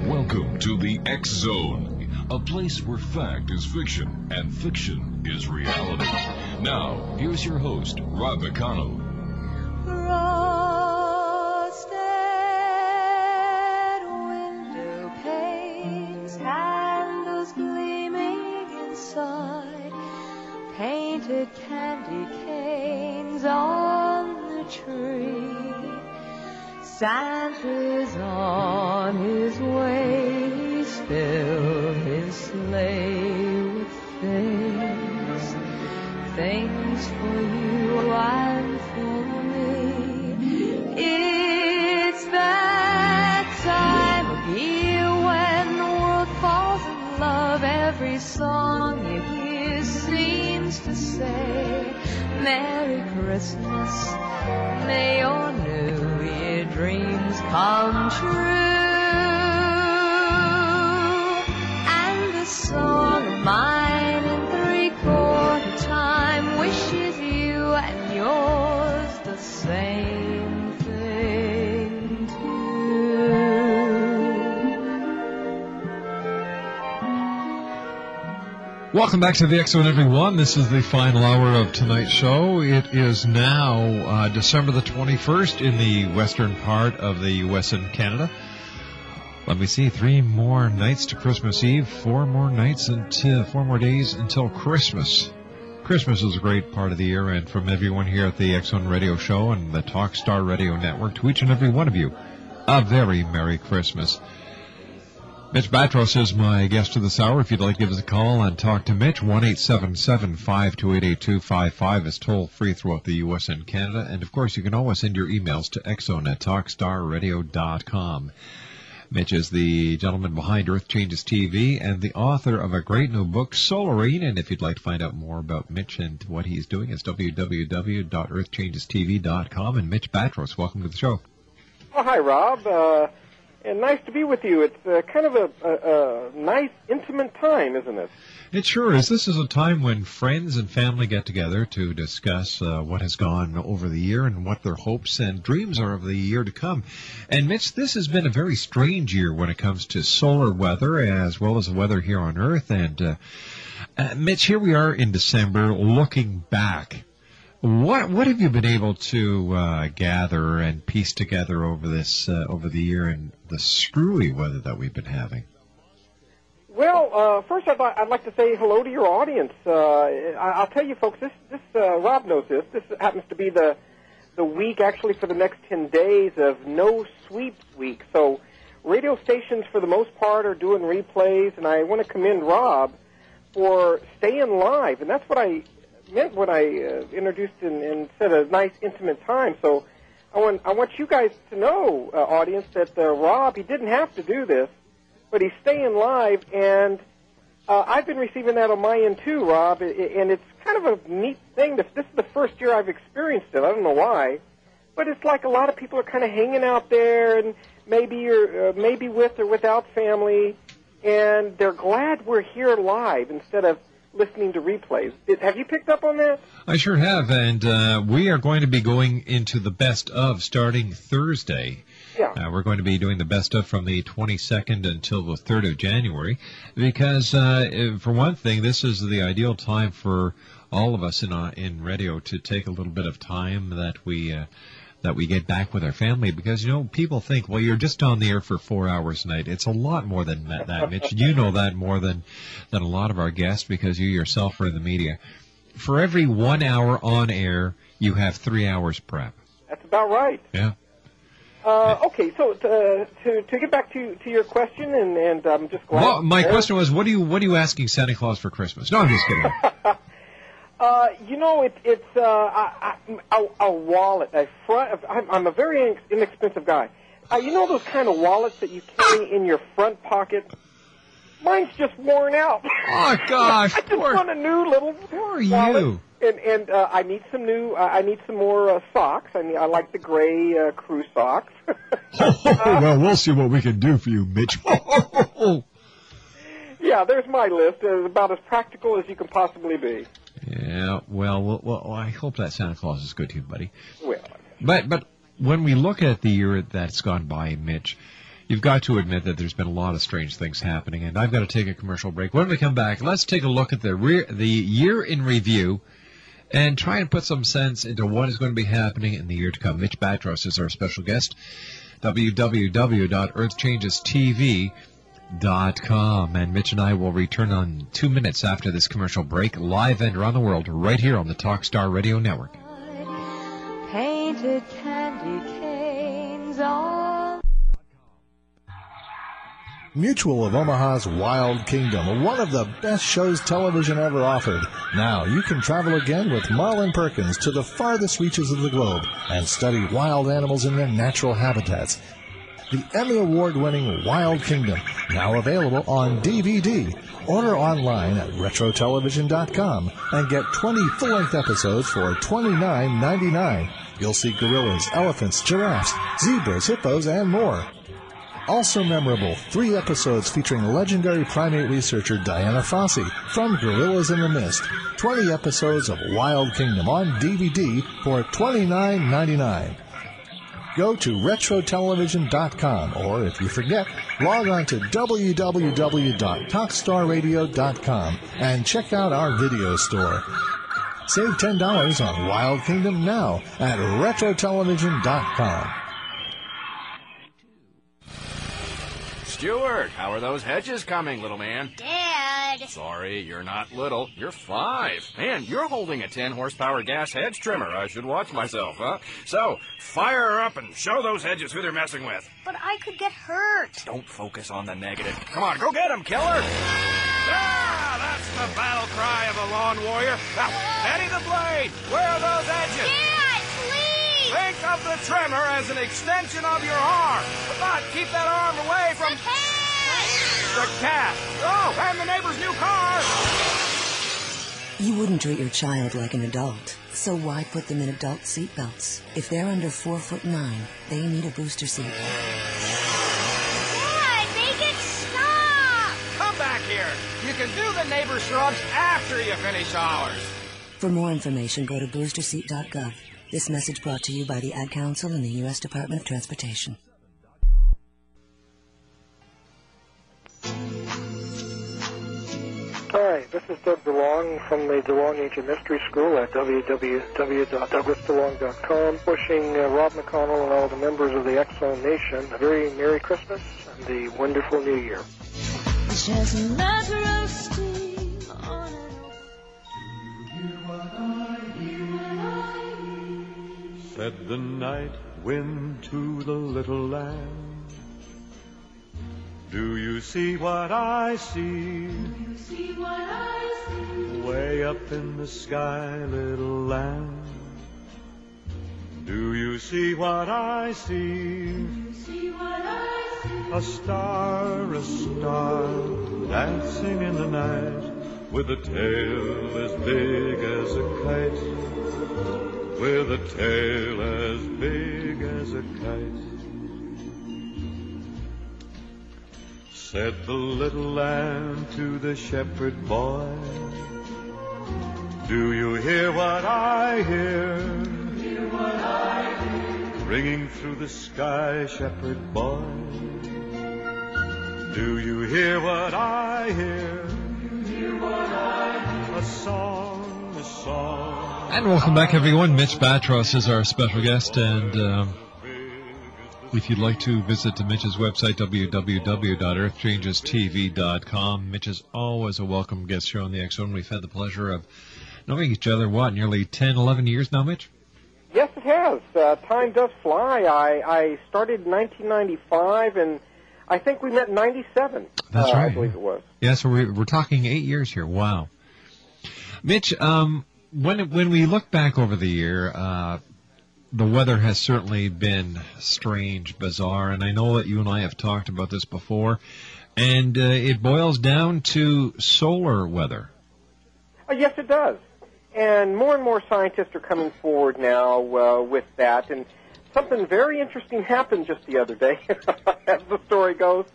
Welcome to the X Zone, a place where fact is fiction and fiction is reality. Now, here's your host, Rob McConnell. Welcome back to the X Zone, everyone. This is the final hour of tonight's show. It is now uh, December the 21st in the western part of the U.S. and Canada. Let me see, three more nights to Christmas Eve, four more nights until, four more days until Christmas. Christmas is a great part of the year, and from everyone here at the X Zone Radio Show and the Talkstar Radio Network to each and every one of you, a very Merry Christmas. Mitch Battros is my guest of this hour. If you'd like to give us a call and talk to Mitch, 1-877-528-8255 is toll free throughout the U.S. and Canada. And of course, you can always send your emails to xzone at talkstarradio.com. Mitch is the gentleman behind Earth Changes TV and the author of a great new book, Solar Rain. And if you'd like to find out more about Mitch and what he's doing, it's www.earthchangestv.com. And Mitch Battros, welcome to the show. Oh, hi, Rob. Uh, and nice to be with you. It's uh, kind of a, a, a nice, intimate time, isn't it? It sure is. This is a time when friends and family get together to discuss uh, what has gone over the year and what their hopes and dreams are of the year to come. And Mitch, this has been a very strange year when it comes to solar weather as well as the weather here on Earth. And uh, uh, Mitch, here we are in December, looking back. What what have you been able to uh, gather and piece together over this uh, over the year and the screwy weather that we've been having? Well, uh, first I'd, I'd like to say hello to your audience. Uh, I- I'll tell you, folks, this this uh, Rob knows this. This happens to be the the week actually for the next ten days of no sweeps week. So radio stations for the most part are doing replays, and I want to commend Rob for staying live, and that's what I meant when I uh, introduced and, and said a nice intimate time. So I want I want you guys to know, uh, audience, that uh, Rob he didn't have to do this, but he's staying live, and uh, I've been receiving that on my end too, Rob, and it's kind of a neat thing. This this is the first year I've experienced it. I don't know why, but it's like a lot of people are kind of hanging out there, and maybe you're uh, maybe with or without family, and they're glad we're here live instead of listening to replays. Did, have you picked up on that? I sure have, and uh, we are going to be going into the best of starting Thursday. Yeah. Uh, we're going to be doing the best of from the 22nd until the 3rd of January, because uh, for one thing, this is the ideal time for all of us in uh, in radio to take a little bit of time that we. Uh, that we get back with our family because you know people think well you're just on the air for four hours a night. It's a lot more than that, that Mitch. You know that more than than a lot of our guests because you yourself are in the media. For every one hour on air you have three hours prep. That's about right. yeah. Uh, okay, so to, to to get back to to your question, and and I'm just glad. well my question was what are you what are you asking Santa Claus for Christmas? No I'm just kidding Uh, you know, it, it's uh, I, I, a, a wallet. A front. I'm, I'm a very inexpensive guy. Uh, you know those kind of wallets that you carry in your front pocket. Mine's just worn out. Oh gosh, I just want a new little. Who are wallet. you? And and uh, I need some new. Uh, I need some more uh, socks. I mean, I like the gray uh, crew socks. well we'll see what we can do for you Mitch yeah, there's my list. Uh, about as practical as you can possibly be. Yeah, well, well, well, I hope that Santa Claus is good to you, buddy. Well, But but when we look at the year that's gone by, Mitch, you've got to admit that there's been a lot of strange things happening, and I've got to take a commercial break. When we come back, let's take a look at the re- the year in review and try and put some sense into what is going to be happening in the year to come. Mitch Battros is our special guest. www.earthchangestv.com. And Mitch and I will return on two minutes after this commercial break, live and around the world, right here on the Talkstar Radio Network. Painted candy canes things all Mutual of Omaha's Wild Kingdom, one of the best shows television ever offered. Now you can travel again with Marlin Perkins to the farthest reaches of the globe and study wild animals in their natural habitats. The Emmy Award winning Wild Kingdom, now available on DVD. Order online at retrotelevision.com and get 20 full length episodes for $29.99. You'll see gorillas, elephants, giraffes, zebras, hippos, and more. Also memorable, three episodes featuring legendary primate researcher Diana Fossey from Gorillas in the Mist. 20 episodes of Wild Kingdom on DVD for $29.99. Go to retrotelevision.com or if you forget, log on to www.talkstarradio.com and check out our video store. Save $10 on Wild Kingdom now at retrotelevision.com. Stuart, how are those hedges coming, little man? Dad! Sorry, you're not little. You're five. Man, you're holding a 10 horsepower gas hedge trimmer. I should watch myself, huh? So, fire her up and show those hedges who they're messing with. But I could get hurt. Don't focus on the negative. Come on, go get him, killer! Ah, that's the battle cry of a lawn warrior. Now, steady the blade. Where are those edges? Please! Think of the trimmer as an extension of your arm. But keep that arm away from... The cat. Oh, and the neighbor's new car. You wouldn't treat your child like an adult, so why put them in adult seatbelts? If they're under four foot nine, they need a booster seat. Dad, make it stop! Come back here. You can do the neighbor shrubs after you finish ours. For more information, go to boosterseat.gov. This message brought to you by the Ad Council and the U.S. Department of Transportation. Hi, this is Doug DeLong from the DeLong Ancient Mystery School at www.douglasdelong.com, wishing uh, Rob McConnell and all the members of the X-Zone Nation a very Merry Christmas and a wonderful New Year. It's just Said the night wind to the little lamb. Do you see what I see? Do you see what I see? Way up in the sky, little lamb. Do you see what I see? A star, a star, dancing in the night, with a tail as big as a kite, with a tail as big as a kite. Said the little lamb to the shepherd boy, Do you hear what I hear? Ringing through the sky, shepherd boy. Do you hear what I hear? A song, a song. And welcome back, everyone. Mitch Battros is our special guest, and um, if you'd like to visit Mitch's website, www.earthchangesTV.com, Mitch is always a welcome guest here on the X Zone. We've had the pleasure of knowing each other, what, nearly 10, 11 years now, Mitch? Yes, it has. Uh, time does fly. I, I started in 1995, and I think we met in 97. That's uh, I right. believe it was. Yeah, so we're, we're talking eight years here. Wow. Mitch, um, when, when we look back over the year, uh, the weather has certainly been strange, bizarre, and I know that you and I have talked about this before, and uh, it boils down to solar weather. Uh, yes, it does. And more and more scientists are coming forward now uh, with that. And something very interesting happened just the other day, as the story goes.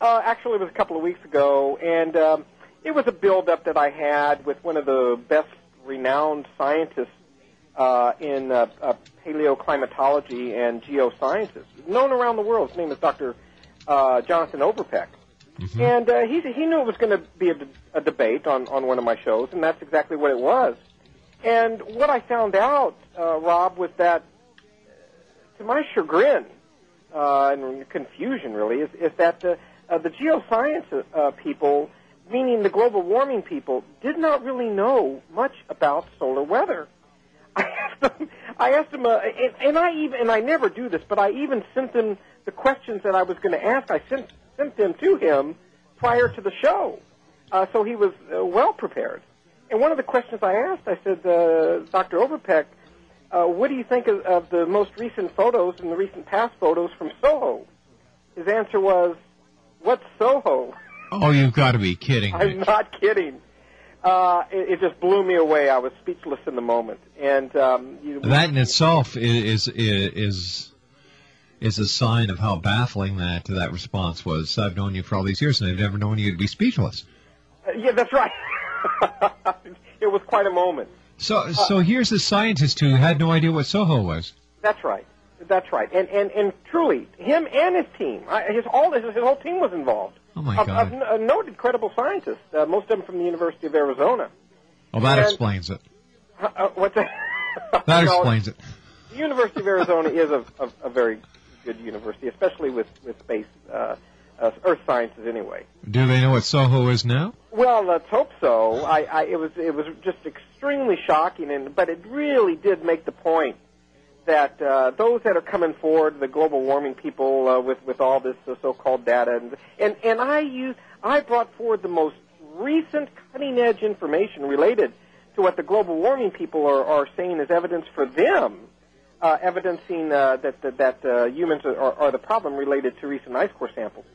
Uh, actually, it was a couple of weeks ago, and um, it was a build-up that I had with one of the best renowned scientists uh, in uh, uh, paleoclimatology and geosciences, known around the world. His name is Dr. Uh, Jonathan Overpeck. And uh, he, he knew it was going to be a, de- a debate on, on one of my shows, and that's exactly what it was. And what I found out, uh, Rob, was that, to my chagrin uh, and confusion, really, is, is that the, uh, the geoscience uh, people, meaning the global warming people, did not really know much about solar weather. I asked them, I asked him, uh, and, and I even, and I never do this, but I even sent him the questions that I was going to ask. I sent sent them to him prior to the show, uh, so he was uh, well prepared. And one of the questions I asked, I said, uh, Dr. Overpeck, uh, what do you think of, of the most recent photos and the recent past photos from Soho? His answer was, "What's Soho?" Oh, you've got to be kidding I'm not kidding. Uh, it, it just blew me away. I was speechless in the moment, and um, you, That in itself is is is is a sign of how baffling that that response was. I've known you for all these years, and I've never known you to be speechless. Uh, yeah, that's right. it was quite a moment. So so here's a scientist who had no idea what Soho was. That's right. That's right. And and and truly, him and his team, his all his, his whole team was involved. Oh my Of- God! Of, uh, noted credible scientists, uh, most of them from the University of Arizona. Well, that and- explains it. Uh, uh, what's that? That No, explains it. The University of Arizona is a, a, a very good university, especially with with space, uh, uh, earth sciences, anyway. Do they know what Soho is now? Well, let's hope so. I, I it was it was just extremely shocking, and but it really did make the point that uh, those that are coming forward, the global warming people, uh, with with all this uh, so-called data, and and and I use I brought forward the most recent cutting edge information related to what the global warming people are, are saying as evidence for them, uh, evidencing uh, that that, that uh, humans are, are the problem related to recent ice core samples.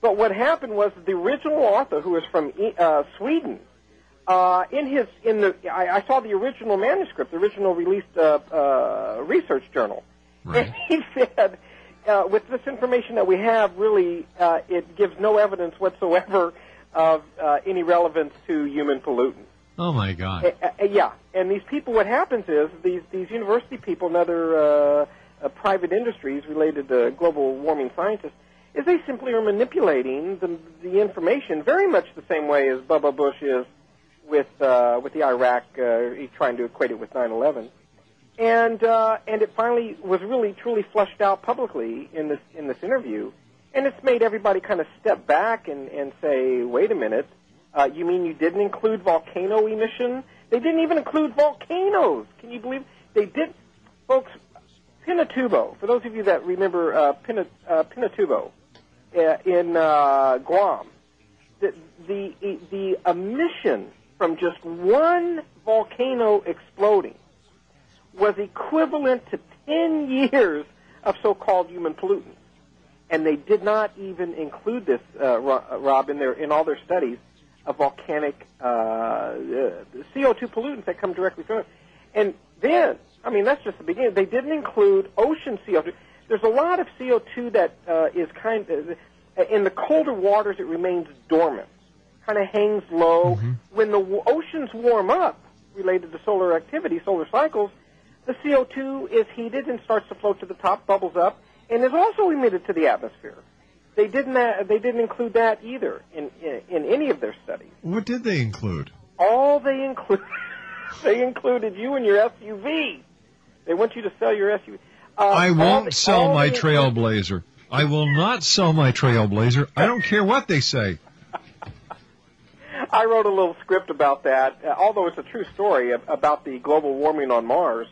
But what happened was the original author, who is from uh, Sweden, uh, in his in the I, I saw the original manuscript, the original released uh, uh, research journal, and he said, uh, with this information that we have, really uh, it gives no evidence whatsoever of uh, any relevance to human pollutants. Oh my God! Yeah, and these people, what happens is these these university people and other uh, uh, private industries related to global warming scientists is they simply are manipulating the the information very much the same way as Bubba Bush is with uh, with the Iraq. Uh, trying to equate it with 9/11, and uh, and it finally was really truly flushed out publicly in this in this interview, and it's made everybody kind of step back and and say, wait a minute. Uh, you mean you didn't include volcano emission? They didn't even include volcanoes. Can you believe they did, folks? Pinatubo. For those of you that remember uh, Pina, uh, Pinatubo uh, in uh, Guam, the, the the emission from just one volcano exploding was equivalent to 10 years of so-called human pollutants, and they did not even include this, uh, Rob, in their in all their studies of volcanic uh, uh, CO2 pollutants that come directly from it. And then, I mean, that's just the beginning. They didn't include ocean CO2. There's a lot of CO2 that uh, is kind of in the colder waters. It remains dormant, kind of hangs low. When the w- oceans warm up, related to solar activity, solar cycles, the CO2 is heated and starts to float to the top, bubbles up, and is also emitted to the atmosphere. They didn't. Uh, they didn't include that either in, in in any of their studies. What did they include? All they include, they included you and your SUV. They want you to sell your SUV. Uh, I won't sell my Trailblazer. I will not sell my Trailblazer. I don't care what they say. I wrote a little script about that, uh, although it's a true story about the global warming on Mars.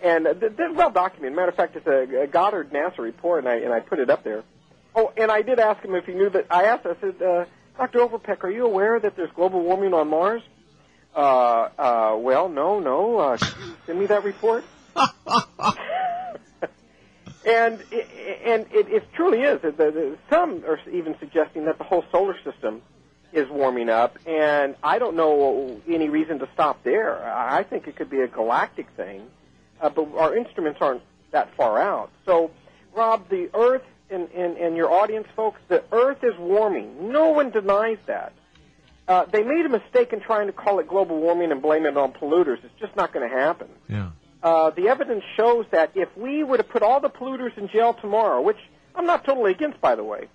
And th- well documented. Matter of fact, it's a, a Goddard NASA report, and I and I put it up there. Oh, and I did ask him if he knew that. I asked. I said, uh, Dr. Overpeck, are you aware that there's global warming on Mars? Uh, uh, well, no, no. Uh, send me that report. and it, and it, it truly is. Some are even suggesting that the whole solar system is warming up, and I don't know any reason to stop there. I think it could be a galactic thing, uh, but our instruments aren't that far out. So, Rob, the Earth and, and, and your audience folks, the Earth is warming. No one denies that. Uh, they made a mistake in trying to call it global warming and blame it on polluters. It's just not going to happen. Yeah. Uh, the evidence shows that if we were to put all the polluters in jail tomorrow, which I'm not totally against, by the way,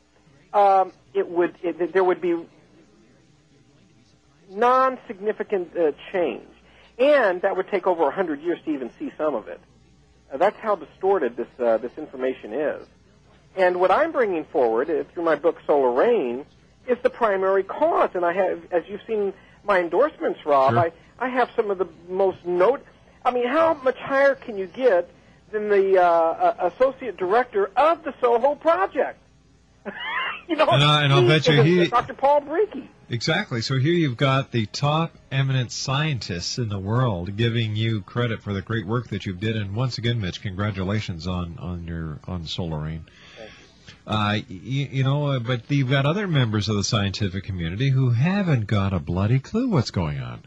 um, it would it, there would be non-significant uh, change, and that would take over 100 years to even see some of it. Uh, that's how distorted this uh, this information is. And what I'm bringing forward uh, through my book Solar Rain is the primary cause. And I have, as you've seen my endorsements, Rob, Sure. I, I have some of the most note. I mean, how much higher can you get than the uh, uh, associate director of the Soho project? you know, And I- and I'll bet you he- Dr. Paul Brekke. Exactly. So here you've got the top eminent scientists in the world giving you credit for the great work that you've did. And once again, Mitch, congratulations on on your on Solar Rain. Uh, you, you know, uh, but you've got other members of the scientific community who haven't got a bloody clue what's going on.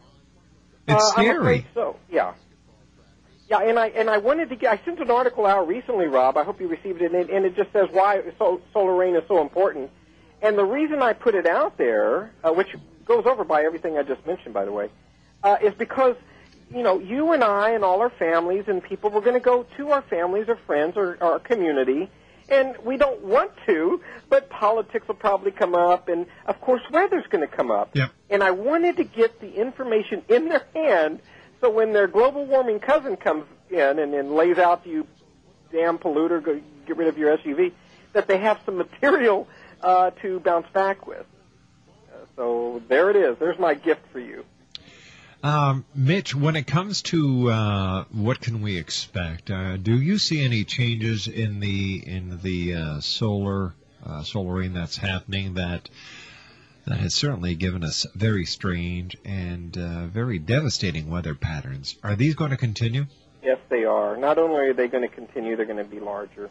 It's uh, scary. so. Yeah. Yeah, and I and I wanted to get. I sent an article out recently, Rob. I hope you received it, and it, and it just says why so, solar rain is so important. And the reason I put it out there, uh, which goes over by everything I just mentioned, by the way, uh, is because you know you and I and all our families and people we're going to go to our families or friends or our community, and we don't want to, but politics will probably come up, and of course weather's going to come up. Yep. And I wanted to get the information in their hand so when their global warming cousin comes in and, and lays out you, damn polluter, go get rid of your SUV, that they have some material uh, to bounce back with. Uh, so there it is. There's my gift for you. Um, Mitch, when it comes to uh, what can we expect, uh, do you see any changes in the in the uh, solar uh, solar rain that's happening that that has certainly given us very strange and uh, very devastating weather patterns? Are these going to continue? Yes, they are. Not only are they going to continue, they're going to be larger.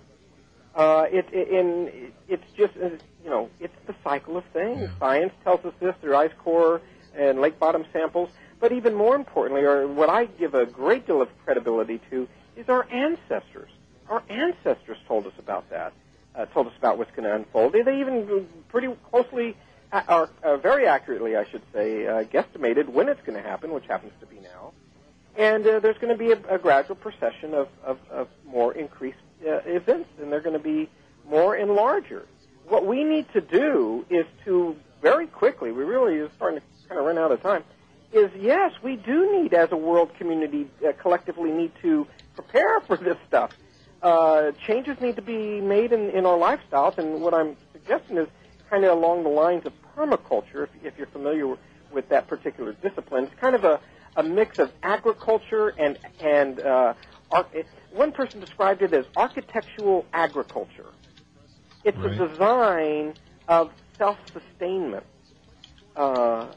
Uh, it, it, and it's just, uh, you know, it's the cycle of things. Science tells us this through ice core and lake bottom samples. But even more importantly, or what I give a great deal of credibility to, is our ancestors. Our ancestors told us about that, uh, told us about what's going to unfold. They, they even pretty closely, or uh, very accurately, I should say, uh, guesstimated when it's going to happen, which happens to be now. And uh, there's going to be a, a gradual procession of, of, of more increased uh, events, and they're going to be more and larger. What we need to do is to very quickly, we really are starting to kind of run out of time, is yes, we do need, as a world community, uh, collectively need to prepare for this stuff. Uh, changes need to be made in, in our lifestyles, and what I'm suggesting is kind of along the lines of permaculture, if, if you're familiar with that particular discipline. It's kind of a, a mix of agriculture and and uh, ar- it, one person described it as architectural agriculture. It's Right. a design of self-sustainment, uh,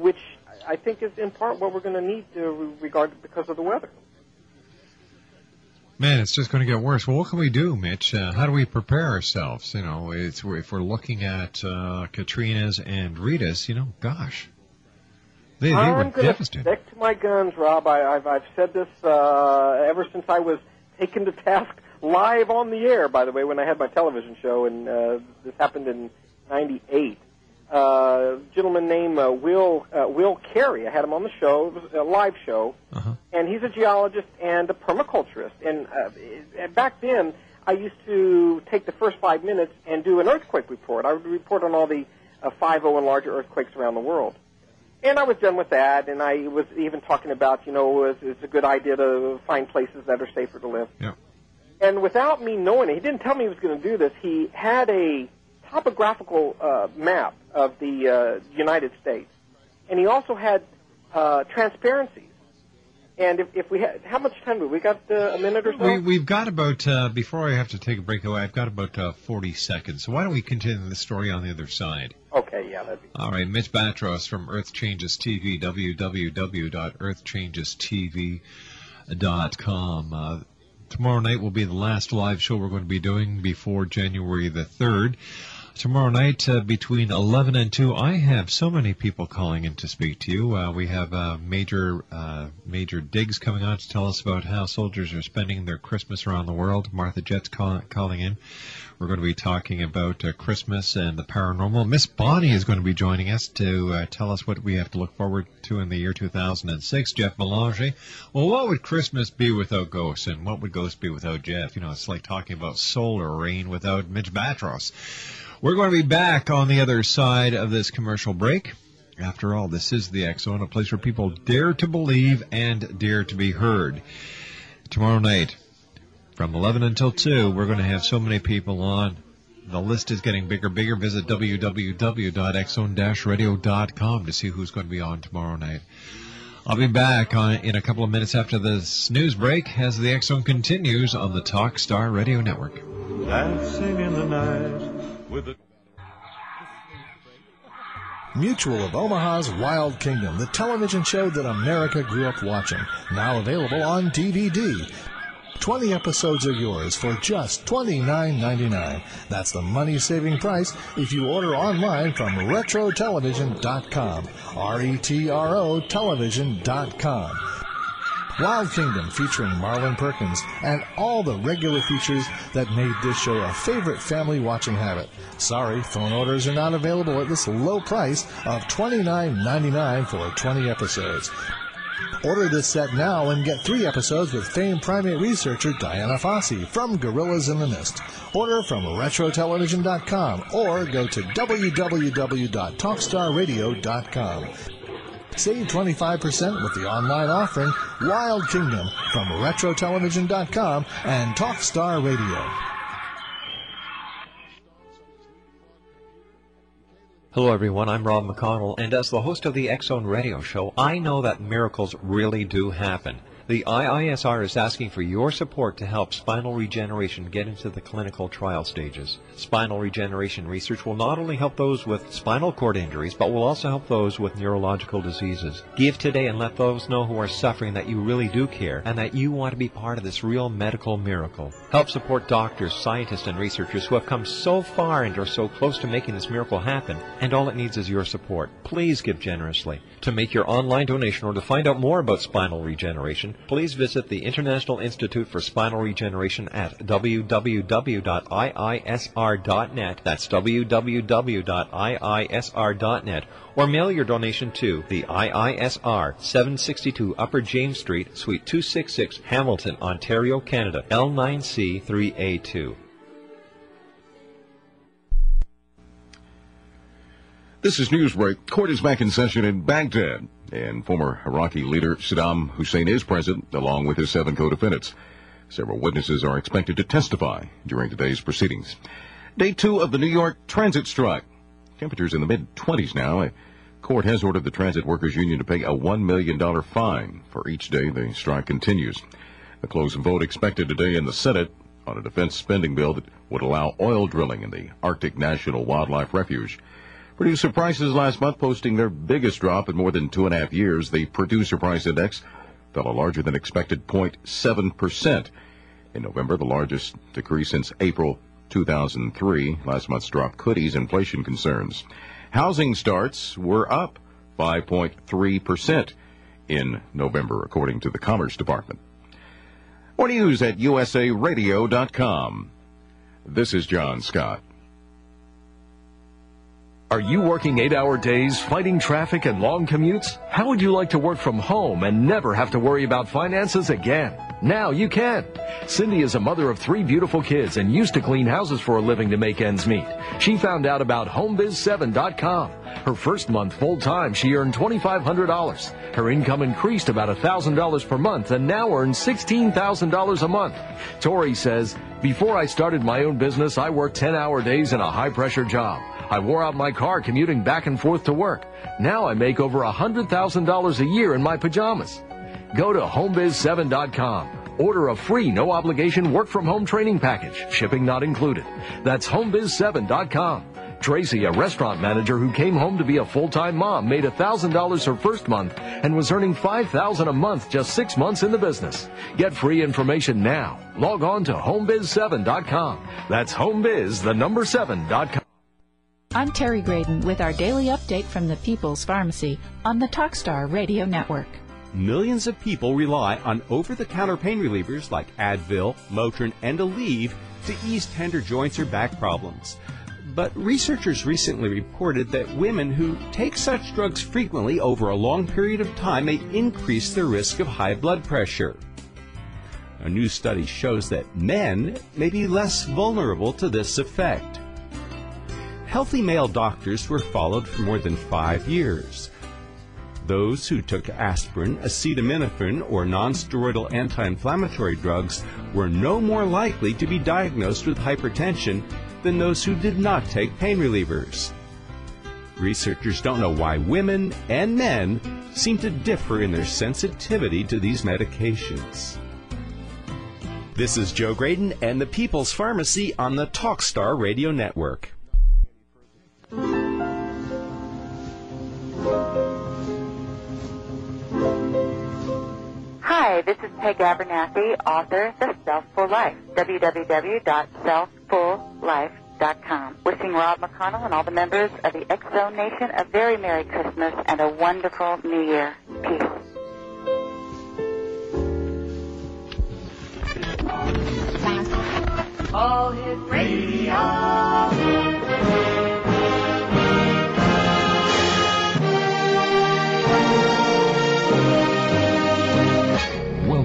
which I think is in part what we're going to need to regard because of the weather. Man, it's just going to get worse. Well, what can we do, Mitch? Uh, how do we prepare ourselves? You know, it's, if we're looking at uh, Katrina's and Rita's, you know, gosh, they, they were I'm going to devastating. stick to my guns, Rob. I, I've, I've said this uh, ever since I was taken to task live on the air. By the way, when I had my television show, and uh, this happened in '98. Uh, a gentleman named uh, Will uh, Will Carey. I had him on the show. It was a live show, and he's a geologist and a permaculturist. And uh, back then, I used to take the first five minutes and do an earthquake report. I would report on all the uh, 5.0 and larger earthquakes around the world. And I was done with that, and I was even talking about, you know, it's, it's a good idea to find places that are safer to live. Yeah. And without me knowing it, he didn't tell me he was going to do this. He had a topographical uh, map of the uh, United States, and he also had uh, transparencies. And if, if we had, how much time do we got? Uh, a minute or so? We, we've got about, uh, before I have to take a break away, I've got about uh, 40 seconds. So why don't we continue the story on the other side? Okay, yeah, that'd be. All right, Mitch Battros from Earth Changes TV, www.earthchangestv.com. Uh, tomorrow night will be the last live show we're going to be doing before January the 3rd. Tomorrow night uh, between 11 and 2, I have so many people calling in to speak to you. Uh, we have uh, Major uh, Major Diggs coming on to tell us about how soldiers are spending their Christmas around the world. Martha Jett's call, calling in. We're going to be talking about uh, Christmas and the paranormal. Miss Bonnie is going to be joining us to uh, tell us what we have to look forward to in the year 2006. Jeff Belanger. Well, what would Christmas be without ghosts, and what would ghosts be without Jeff? You know, it's like talking about solar rain without Mitch Battros. We're going to be back on the other side of this commercial break. After all, this is the Zone, a place where people dare to believe and dare to be heard. Tomorrow night, from 11 until 2, we're going to have so many people on. The list is getting bigger, bigger. Visit www.xzone-radio.com to see who's going to be on tomorrow night. I'll be back on, in a couple of minutes after this news break as the Zone continues on the Talk Star Radio Network. Dancing in the night with the Mutual of Omaha's Wild Kingdom, the television show that America grew up watching. Now available on DVD. 20 episodes are yours for just $29.99. That's the money saving price if you order online from retrotelevision.com. R E T R O television.com. Wild Kingdom featuring Marlin Perkins and all the regular features that made this show a favorite family watching habit. Sorry, phone orders are not available at this low price of $29.99 for 20 episodes. Order this set now and get three episodes with famed primate researcher Diana Fossey from Gorillas in the Mist. Order from retrotelevision.com or go to www.talkstarradio.com. Save 25% with the online offering Wild Kingdom from retrotelevision.com and Talkstar Radio. Hello, everyone. I'm Rob McConnell, and as the host of the X Zone Radio Show, I know that miracles really do happen. The IISR is asking for your support to help spinal regeneration get into the clinical trial stages. Spinal regeneration research will not only help those with spinal cord injuries, but will also help those with neurological diseases. Give today and let those know who are suffering that you really do care and that you want to be part of this real medical miracle. Help support doctors, scientists, and researchers who have come so far and are so close to making this miracle happen, and all it needs is your support. Please give generously. To make your online donation or to find out more about spinal regeneration, please visit the International Institute for Spinal Regeneration at www.iisr.net. That's www.iisr.net. Or mail your donation to the IISR, 762 Upper James Street, Suite 266, Hamilton, Ontario, Canada, L9C3A2. This is Newsbreak. Court is back in session in Baghdad, and former Iraqi leader Saddam Hussein is present, along with his seven co-defendants. Several witnesses are expected to testify during today's proceedings. Day two of the New York transit strike. Temperatures in the mid-20s now. A court has ordered the transit workers union to pay a $1 million fine for each day the strike continues. A close vote expected today in the Senate on a defense spending bill that would allow oil drilling in the Arctic National Wildlife Refuge. Producer prices last month posting their biggest drop in more than two and a half years. The producer price index fell a larger than expected 0.7%. In November, the largest decrease since April 2003. Last month's drop could ease inflation concerns. Housing starts were up 5.3% in November, according to the Commerce Department. More news at usaradio.com. This is John Scott. Are you working eight hour days, fighting traffic and long commutes? How would you like to work from home and never have to worry about finances again? Now you can. Cindy is a mother of three beautiful kids and used to clean houses for a living to make ends meet. She found out about HomeBiz7.com. Her first month full time, she earned $2,500. Her income increased about $1,000 per month and now earns $16,000 a month. Tori says, Before I started my own business, I worked 10 hour days in a high pressure job. I wore out my car commuting back and forth to work. Now I make over $100,000 a year in my pajamas. Go to homebiz7.com. Order a free, no obligation work from home training package, shipping not included. That's homebiz7.com. Tracy, a restaurant manager who came home to be a full-time mom, made $1,000 her first month and was earning $5,000 a month just six months in the business. Get free information now. Log on to homebiz7.com. That's homebiz, the number 7.com. I'm Terry Graedon with our daily update from the People's Pharmacy on the Talkstar Radio Network. Millions of people rely on over-the-counter pain relievers like Advil, Motrin, and Aleve to ease tender joints or back problems. But researchers recently reported that women who take such drugs frequently over a long period of time may increase their risk of high blood pressure. A new study shows that men may be less vulnerable to this effect. Healthy male doctors were followed for more than five years. Those who took aspirin, acetaminophen, or nonsteroidal anti-inflammatory drugs were no more likely to be diagnosed with hypertension than those who did not take pain relievers. Researchers don't know why women and men seem to differ in their sensitivity to these medications. This is Joe Graedon and the People's Pharmacy on the Talkstar Radio Network. Hi, this is Peg Abernathy, author of The Selfful Life, www.selffullife.com. Wishing Rob McConnell and all the members of the Zone Nation a very Merry Christmas and a wonderful New Year. Peace. All hit radio.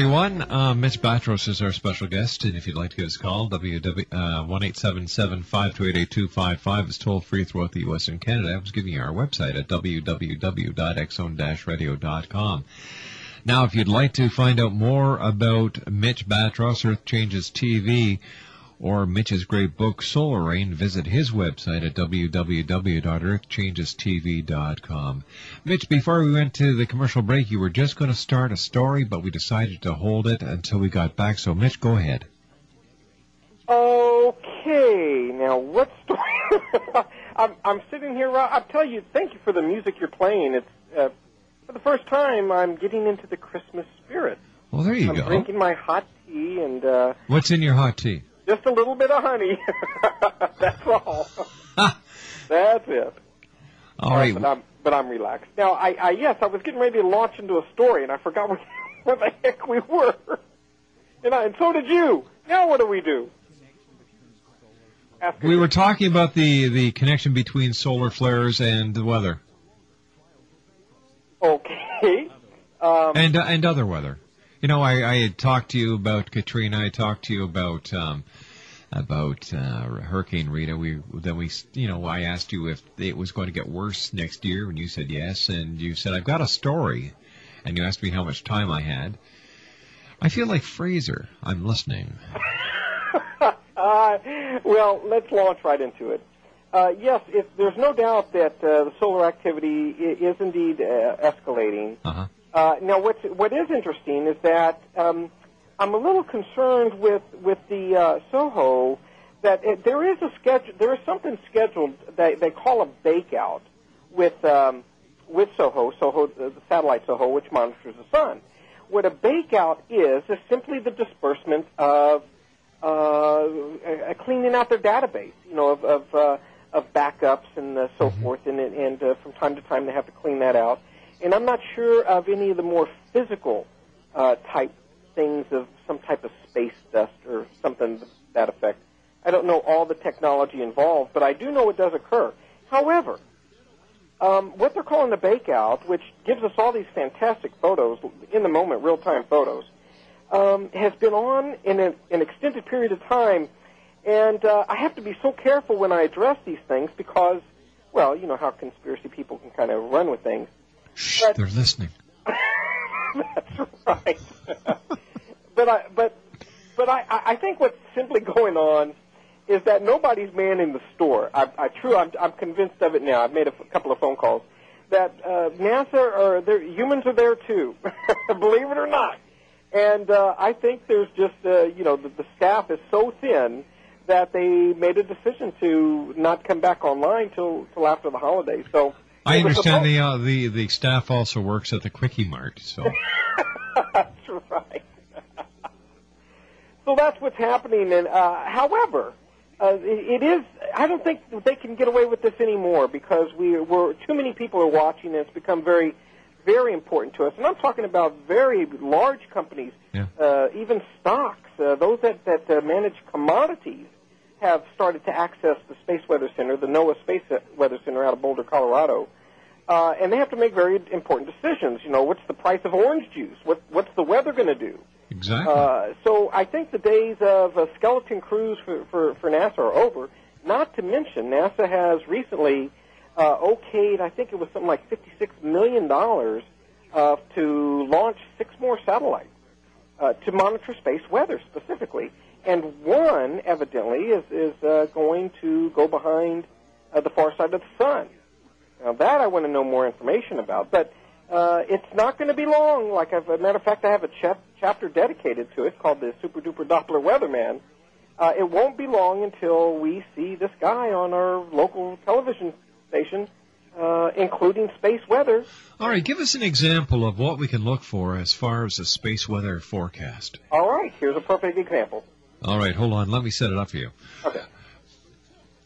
Everyone. Uh, Mitch Battros is our special guest, and if you'd like to give us a call, uh, one eight seven seven five two eight eight two five five is toll free throughout the U.S. and Canada. I was giving you our website at www.xzone-radio.com. Now, if you'd like to find out more about Mitch Battros, Earth Changes TV, or Mitch's great book, Solar Rain, visit his website at www.earthchangestv.com. Mitch, before we went to the commercial break, you were just going to start a story, but we decided to hold it until we got back. So, Mitch, go ahead. Okay, now what story? I'm, I'm sitting here. I'll tell you. Thank you for the music you're playing. It's uh, for the first time I'm getting into the Christmas spirit. Well, there you I'm go. drinking my hot tea and uh, What's in your hot tea? Just a little bit of honey. That's all. That's it. All right. But I'm, but I'm relaxed. Now, I, I yes, I was getting ready to launch into a story, and I forgot where, where the heck we were. And, I, and so did you. Now what do we do? We were talking about the, the connection between solar flares and the weather, Okay. Um, and uh, and other weather. You know, I, I had talked to you about Katrina. I talked to you about um, about uh, Hurricane Rita. We then we you know I asked you if it was going to get worse next year, and you said yes, and you said I've got a story, and you asked me how much time I had. I feel like Fraser. I'm listening. Uh, well, let's launch right into it. Uh, yes, it, there's no doubt that uh, the solar activity is indeed uh, escalating. Uh-huh. Uh, now, what's, what is interesting is that um, I'm a little concerned with with the uh, Soho that it, there is a schedule. There is something scheduled that they call a bake out with um, with Soho, Soho, the the satellite Soho, which monitors the sun. What a bake out is is simply the disbursement of uh, uh, cleaning out their database, you know, of of, uh, of backups and uh, so forth, and and uh, from time to time they have to clean that out. And I'm not sure of any of the more physical uh, type things of some type of space dust or something to that effect. I don't know all the technology involved, but I do know it does occur. However, um, what they're calling the bake out, which gives us all these fantastic photos, in the moment, real time photos, um, has been on in a, an extended period of time. And uh, I have to be so careful when I address these things because, well, you know how conspiracy people can kind of run with things. Shh, they're listening. That's right. but I, but, but I, I think what's simply going on is that nobody's manning the store. I, I true, I'm, I'm convinced of it now. I've made a couple of phone calls that uh, NASA or their humans are there too. Believe it or not. And uh, I think there's just uh, you know the, the staff is so thin that they made a decision to not come back online till till after the holidays. So I understand the uh, the the staff also works at the Quickie Mart. So That's right. so that's what's happening. And uh, however, uh, it, it is. I don't think they can get away with this anymore because we we're too many people are watching. And it's become very, very important to us. And I'm talking about very large companies, uh, even stocks. Uh, those that that uh, manage commodities have started to access the Space Weather Center, the NOAA Space Weather Center out of Boulder, Colorado. Uh, and they have to make very important decisions. You know, what's the price of orange juice? What, what's the weather going to do? exactly. Uh, so I think the days of uh, skeleton crews for, for, for NASA are over. Not to mention, NASA has recently uh, okayed, I think it was something like $56 million uh, to launch six more satellites uh, to monitor space weather specifically. And one, evidently, is, is uh, going to go behind uh, the far side of the sun. Now that I want to know more information about, but uh, it's not going to be long. Like, as a matter of fact, I have a chap- chapter dedicated to it called the Super Duper Doppler Weatherman. Uh, it won't be long until we see this guy on our local television station, uh, including space weather. All right, give us an example of what we can look for as far as a space weather forecast. All right, here's a perfect example. All right, hold on. Let me set it up for you. Okay.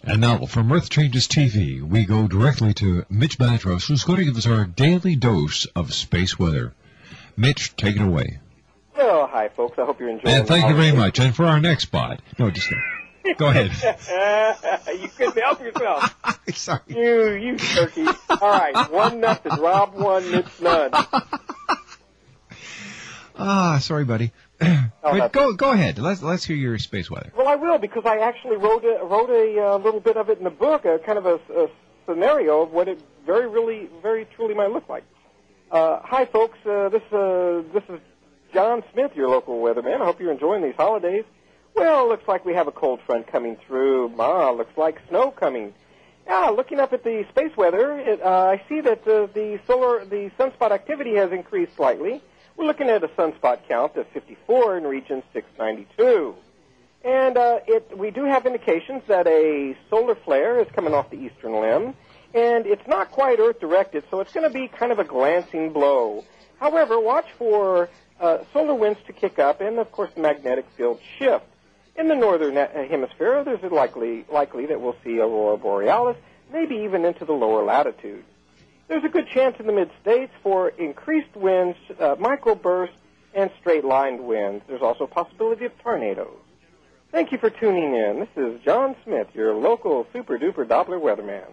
And now, from Earth Changes TV, we go directly to Mitch Battros, who's going to give us our daily dose of space weather. Mitch, take it away. Well, hi, folks. I hope you're enjoying. And thank you very much. And for our next spot, no, just. Go ahead. you couldn't help yourself. Sorry. You, you turkey. All right, one nothing. Rob one, Mitch none. Ah, sorry, buddy. But go go ahead. Let's let's hear your space weather. Well, I will because I actually wrote a wrote a uh, little bit of it in the book, a kind of a, a scenario of what it very really very truly might look like. Uh, hi, folks. Uh, this uh, this is John Smith, your local weatherman. I hope you're enjoying these holidays. Well, looks like we have a cold front coming through. Ma, looks like snow coming. Yeah, looking up at the space weather, it, uh, I see that uh, the solar the sunspot activity has increased slightly. We're looking at a sunspot count of 54 in region 692. And uh, it, we do have indications that a solar flare is coming off the eastern limb, and it's not quite Earth directed, so it's going to be kind of a glancing blow. However, watch for uh, solar winds to kick up, and of course, magnetic field shift. In the northern uh, hemisphere, there's likely likely that we'll see aurora borealis, maybe even into the lower latitudes. There's a good chance in the mid states for increased winds, uh, microbursts, and straight lined winds. There's also a possibility of tornadoes. Thank you for tuning in. This is John Smith, your local super duper Doppler weatherman.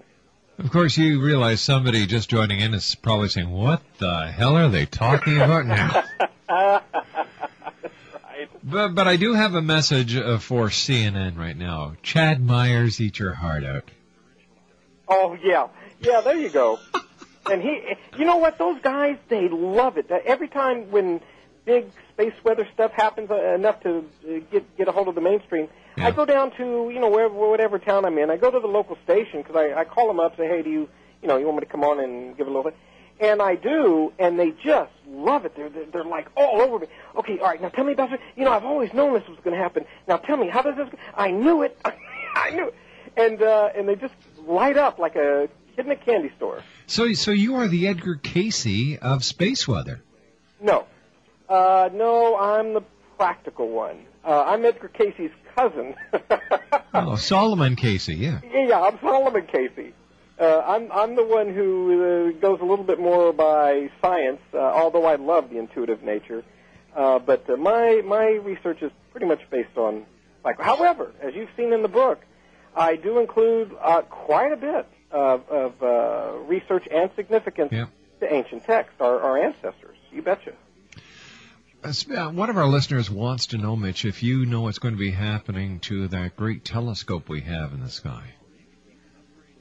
Of course, you realize somebody just joining in is probably saying, "What the hell are they talking about now?" But but I do have a message uh, for CNN right now. Chad Myers, eat your heart out. Oh yeah, yeah. There you go. and he, you know what? Those guys, they love it. That Every time when big space weather stuff happens uh, enough to uh, get get a hold of the mainstream, I go down to you know wherever whatever town I'm in. I go to the local station because I, I call them up, say, hey, do you you know you want me to come on and give a little bit? And I do, and they just love it. They're, they're, they're like all over me. Okay, all right, now tell me about it. You know, I've always known this was going to happen. Now tell me, how does this? I knew it. I knew it. And uh, and they just light up like a kid in a candy store. So so you are the Edgar Cayce of space weather. No, uh, no, I'm the practical one. Uh, I'm Edgar Cayce's cousin. Oh, Solomon Cayce, yeah. yeah, yeah, I'm Solomon Cayce. Uh, I'm I'm the one who uh, goes a little bit more by science, uh, although I love the intuitive nature. Uh, but uh, my my research is pretty much based on like. However, as you've seen in the book, I do include uh, quite a bit of, of uh, research and significance to ancient texts, our, our ancestors. You betcha. Uh, uh, One of our listeners wants to know, Mitch, if you know what's going to be happening to that great telescope we have in the sky.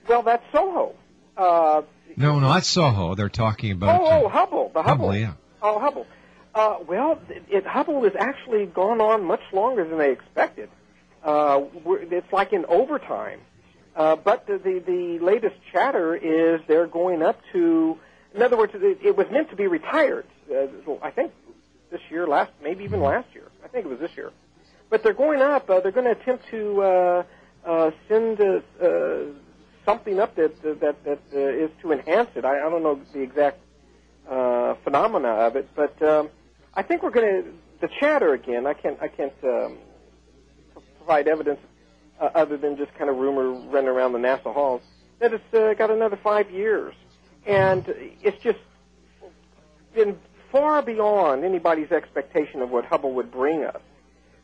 Well, that's Soho. Uh, No, not Soho. They're talking about. oh, oh, Hubble, the Hubble. Hubble, yeah. Oh, Hubble. Uh, well, it, Hubble has actually gone on much longer than they expected. Uh, it's like in overtime. Uh, but the, the the latest chatter is they're going up to. In other words, it, it was meant to be retired. Uh, I think this year, last maybe even last year. I think it was this year. But they're going up. Uh, they're going to attempt to uh, uh, send uh, uh, something up that that that uh, is to enhance it. I, I don't know the exact uh, phenomena of it, but um, I think we're going to the chatter again. I can't I can't um, provide evidence uh, other than just kind of rumor running around the NASA halls that it's uh, got another five years, and it's just been far beyond anybody's expectation of what Hubble would bring us.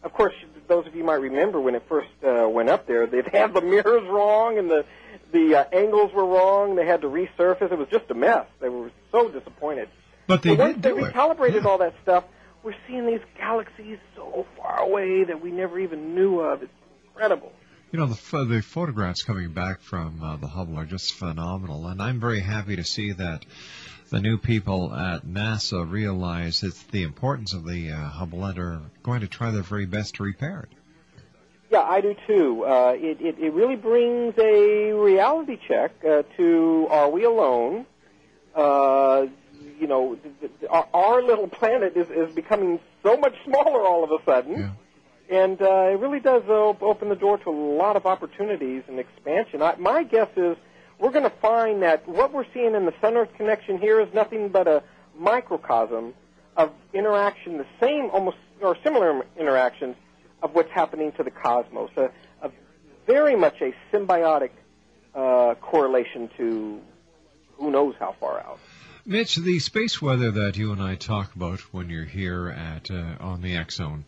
Of course, those of you might remember when it first uh, went up there, they'd have the mirrors wrong and the the uh, angles were wrong. They had to resurface. It was just a mess. They were so disappointed. But they once did they do it. recalibrated all that stuff, we're seeing these galaxies so far away that we never even knew of. It's incredible. You know, the, the photographs coming back from uh, the Hubble are just phenomenal, and I'm very happy to see that the new people at NASA realize it's the importance of the uh, Hubble and are going to try their very best to repair it. Yeah, I do too. Uh, it, it, it really brings a reality check uh, to are we alone? Uh, you know, our, our little planet is, is becoming so much smaller all of a sudden. And uh, it really does op- open the door to a lot of opportunities and expansion. I, my guess is we're going to find that what we're seeing in the Sun Earth connection here is nothing but a microcosm of interaction, the same, almost, or similar interactions of what's happening to the cosmos. A, a very much a symbiotic uh, correlation to who knows how far out. Mitch, the space weather that you and I talk about when you're here at uh, on the X Zone,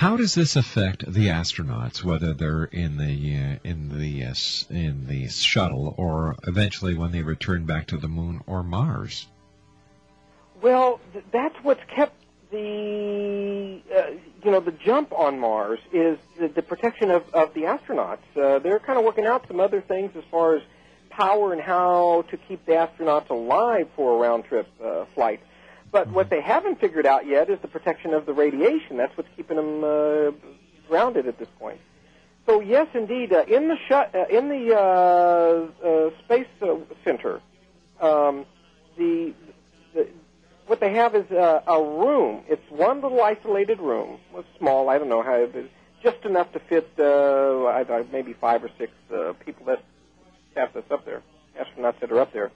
how does this affect the astronauts, whether they're in the uh, in the uh, in the shuttle or eventually when they return back to the moon or Mars? Well, th- that's what's kept the uh, you know the jump on Mars is the, the protection of, of the astronauts. Uh, they're kind of working out some other things as far as power and how to keep the astronauts alive for a round trip uh, flight. But what they haven't figured out yet is the protection of the radiation. That's what's keeping them uh, grounded at this point. So yes, indeed, uh, in the shut uh, in the uh, uh, space uh, center, um, the, the what they have is a room. It's one little isolated room. It's small. I don't know how, just enough to fit I, I, maybe five or six people that staff that's up there, astronauts that are up there.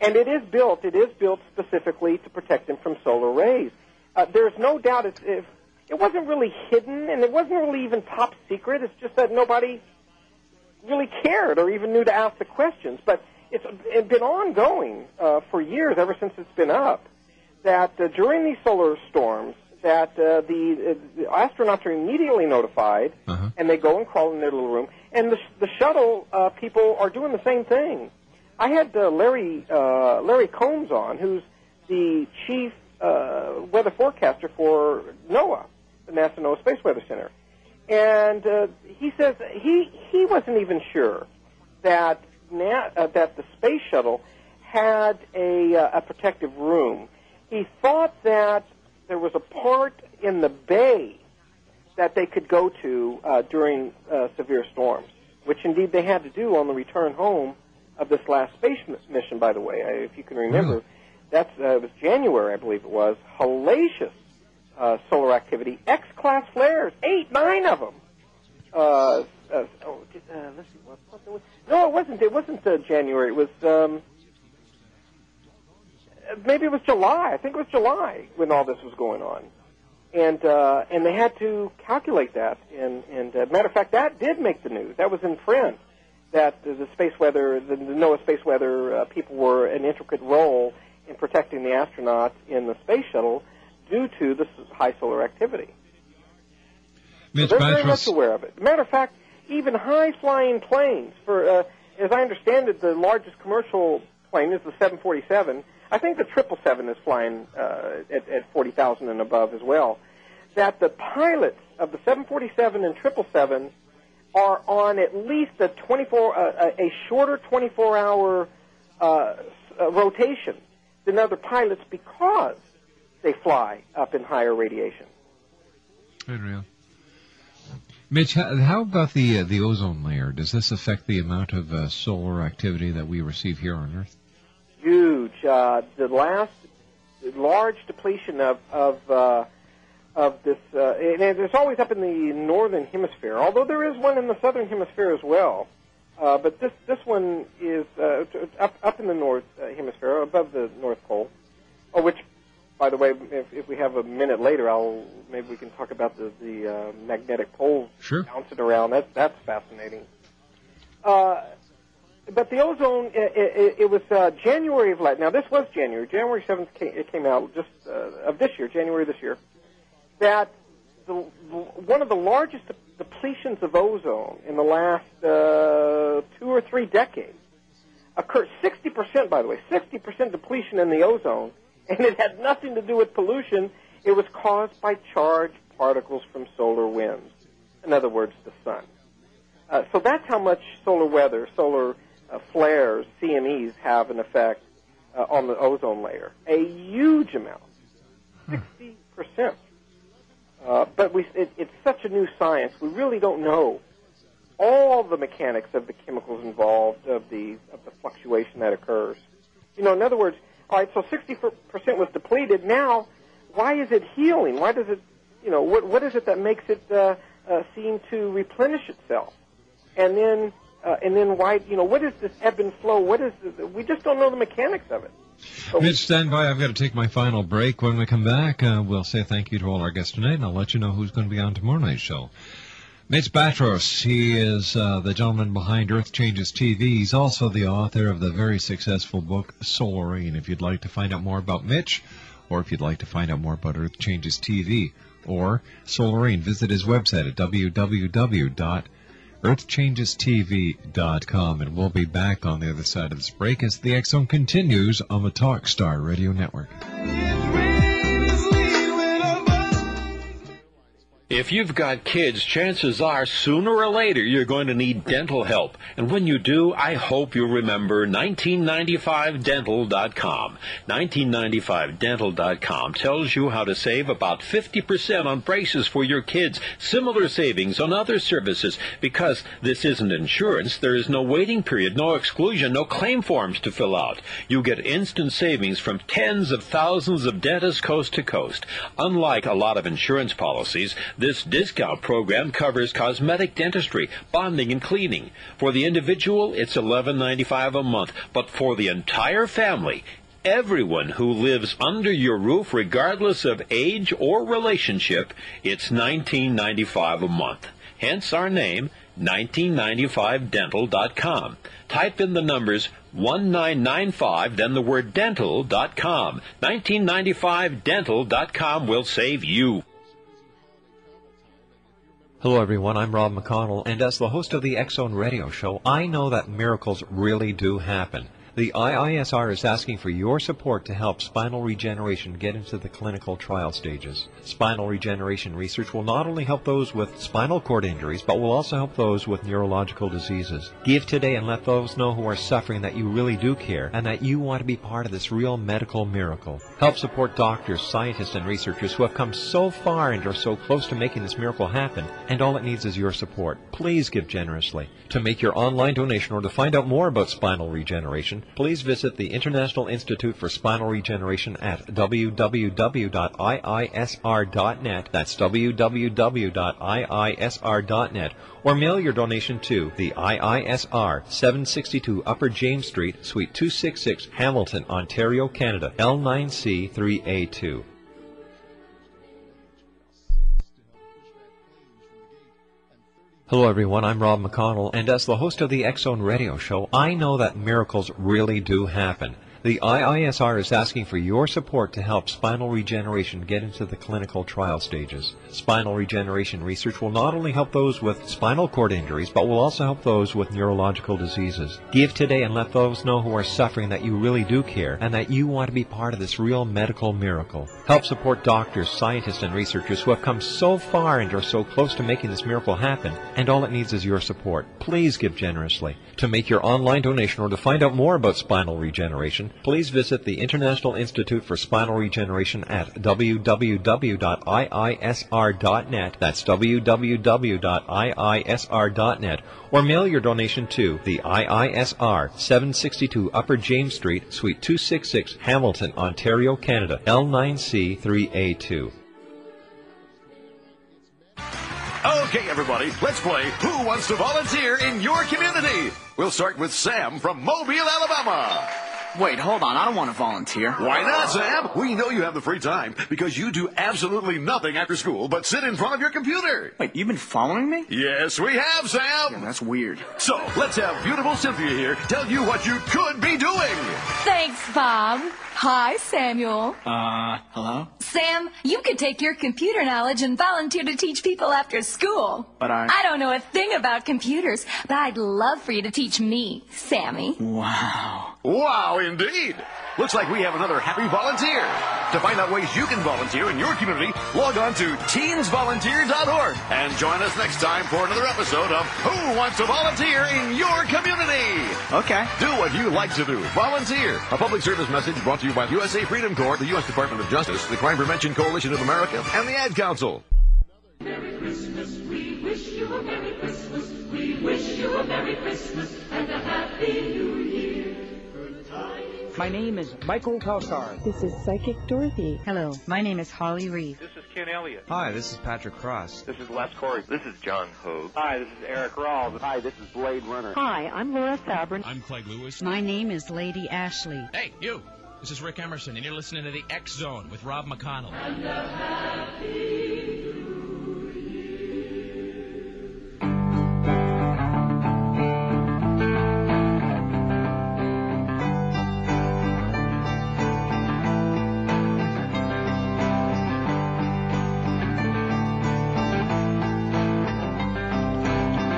And it is built. It is built specifically to protect them from solar rays. Uh, there's no doubt it's, if it wasn't really hidden, and it wasn't really even top secret. It's just that nobody really cared or even knew to ask the questions. But it's, it's been ongoing uh, for years, ever since it's been up, that uh, during these solar storms, that uh, the, uh, the astronauts are immediately notified, and they go and crawl in their little room. And the, the shuttle uh, people are doing the same thing. I had uh, Larry uh, Larry Combs on, who's the chief uh, weather forecaster for NOAA, the NASA NOAA Space Weather Center, and uh, he says he he wasn't even sure that Na- uh, that the space shuttle had a uh, a protective room. He thought that there was a part in the bay that they could go to uh, during uh, severe storms, which indeed they had to do on the return home of this last space mission. By the way, if you can remember, that's uh, it was January, I believe it was. Hellacious uh, solar activity, X-class flares, eight, nine of them. Uh, uh, oh, uh, let's see, what, what, what, no, it wasn't. It wasn't uh, January. It was um, uh, maybe it was July. I think it was July when all this was going on, and uh, and they had to calculate that. And and uh, matter of fact, that did make the news. That was in print. That the space weather, the, NOAA space weather uh, people were an intricate role in protecting the astronauts in the space shuttle due to the s- high solar activity. So they're very much aware of it. Matter of fact, even high-flying planes, for uh, as I understand it, the largest commercial plane is the 747. I think the 777 is flying uh, at, at 40,000 and above as well. That the pilots of the 747 and 777 are on at least a 24, uh, a shorter 24-hour uh, uh, rotation than other pilots because they fly up in higher radiation. Unreal. Mitch, how, how about the uh, the ozone layer? Does this affect the amount of uh, solar activity that we receive here on Earth? Huge. Uh, the last large depletion of of uh, of this, uh, and it's always up in the northern hemisphere. Although there is one in the southern hemisphere as well. Uh, but this this one is uh, up up in the north uh, hemisphere, above the North Pole. Oh, which, by the way, if, if we have a minute later, I'll maybe we can talk about the the uh, magnetic poles Sure. bouncing around. That's that's fascinating. Uh, but the ozone, it, it, it was uh, January of last. Now this was January. January seventh came, it came out just uh, of this year, January this year. That the, one of the largest depletions of ozone in the last uh, two or three decades occurred. Sixty percent, by the way, sixty percent depletion in the ozone, and it had nothing to do with pollution. It was caused by charged particles from solar winds. In other words, the sun. Uh, so that's how much solar weather, solar uh, flares, CMEs have an effect uh, on the ozone layer. A huge amount, sixty percent. Uh, but we, it, it's such a new science. We really don't know all the mechanics of the chemicals involved, of the of the fluctuation that occurs. You know, in other words, all right. So sixty percent was depleted. Now, why is it healing? Why does it? You know, what what is it that makes it uh, uh, seem to replenish itself? And then uh, and then why? You know, what is this ebb and flow? What is the, we just don't know the mechanics of it. Mitch, stand by. I've got to take my final break. When we come back, uh, we'll say thank you to all our guests tonight, and I'll let you know who's going to be on tomorrow night's show. Mitch Battros, he is uh, the gentleman behind Earth Changes TV. He's also the author of the very successful book Solar Rain. If you'd like to find out more about Mitch, or if you'd like to find out more about Earth Changes TV or Solar Rain, visit his website at www.earthchangestv.com. And we'll be back on the other side of this break as the Zone continues on the Talkstar Radio Network. If you've got kids, chances are sooner or later you're going to need dental help. And when you do, I hope you'll remember 1995dental.com. 1995dental.com tells you how to save about 50% on braces for your kids, similar savings on other services. Because this isn't insurance, there is no waiting period, no exclusion, no claim forms to fill out. You get instant savings from tens of thousands of dentists coast to coast. Unlike a lot of insurance policies, this discount program covers cosmetic dentistry, bonding, and cleaning. For the individual, it's $11.95 a month, but for the entire family, everyone who lives under your roof, regardless of age or relationship, it's $19.95 a month. Hence our name, 1995dental.com. Type in the numbers 1995, then the word dental.com. 1995dental.com will save you. Hello, everyone. I'm Rob McConnell, and as the host of the X Zone Radio Show, I know that miracles really do happen. The IISR is asking for your support to help spinal regeneration get into the clinical trial stages. Spinal regeneration research will not only help those with spinal cord injuries, but will also help those with neurological diseases. Give today and let those know who are suffering that you really do care and that you want to be part of this real medical miracle. Help support doctors, scientists, and researchers who have come so far and are so close to making this miracle happen, and all it needs is your support. Please give generously. To make your online donation or to find out more about spinal regeneration, please visit the International Institute for Spinal Regeneration at www.iisr.net. That's www.iisr.net. Or mail your donation to the IISR, 762 Upper James Street, Suite 266, Hamilton, Ontario, Canada, L9C3A2. Hello, everyone. I'm Rob McConnell, and as the host of the X Zone Radio Show, I know that miracles really do happen. The IISR is asking for your support to help spinal regeneration get into the clinical trial stages. Spinal regeneration research will not only help those with spinal cord injuries, but will also help those with neurological diseases. Give today and let those know who are suffering that you really do care and that you want to be part of this real medical miracle. Help support doctors, scientists, and researchers who have come so far and are so close to making this miracle happen, and all it needs is your support. Please give generously. To make your online donation or to find out more about spinal regeneration, please visit the International Institute for Spinal Regeneration at www.iisr.net. That's www.iisr.net. Or mail your donation to the IISR, 762 Upper James Street, Suite 266, Hamilton, Ontario, Canada, L9C3A2. Okay, everybody, let's play Who Wants to Volunteer in Your Community? We'll start with Sam from Mobile, Alabama. Wait, hold on. I don't want to volunteer. Why not, Sam? We know you have the free time because you do absolutely nothing after school but sit in front of your computer. Wait, you've been following me? Yes, we have, Sam. Yeah, that's weird. So let's have beautiful Cynthia here tell you what you could be doing. Thanks, Bob. Hi, Samuel. Uh, hello? Sam, you could take your computer knowledge and volunteer to teach people after school. But I. I don't know a thing about computers, but I'd love for you to teach me, Sammy. Wow. Wow, indeed. Looks like we have another happy volunteer. To find out ways you can volunteer in your community, log on to teensvolunteer.org and join us next time for another episode of Who Wants to Volunteer in Your Community? Okay. Do what you like to do. Volunteer. A public service message brought to you by USA Freedom Corps, the U.S. Department of Justice, the Crime Prevention Coalition of America, and the Ad Council. Merry Christmas, we wish you a Merry Christmas. We wish you a Merry Christmas and a Happy New Year. My name is Michael Kalsar. This is Psychic Dorothy. Hello, my name is Holly Reeve. This is Ken Elliott. Hi, this is Patrick Cross. This is Les Corey. This is John Hogue. Hi, this is Eric Rawls. Hi, this is Blade Runner. Hi, I'm Laura Sabrin. I'm Craig Lewis. My name is Lady Ashley. Hey, you. This is Rick Emerson, and you're listening to the X Zone with Rob McConnell.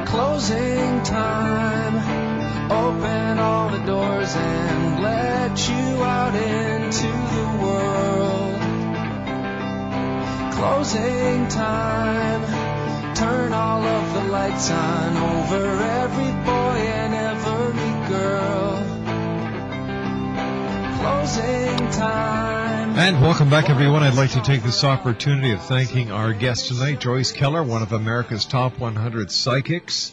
Closing time. Open all the doors and let you out into the world. Closing time. Turn all of the lights on over every boy and every girl. Closing time. And welcome back, everyone. I'd like to take this opportunity of thanking our guest tonight, Joyce Keller, one of America's top 100 psychics.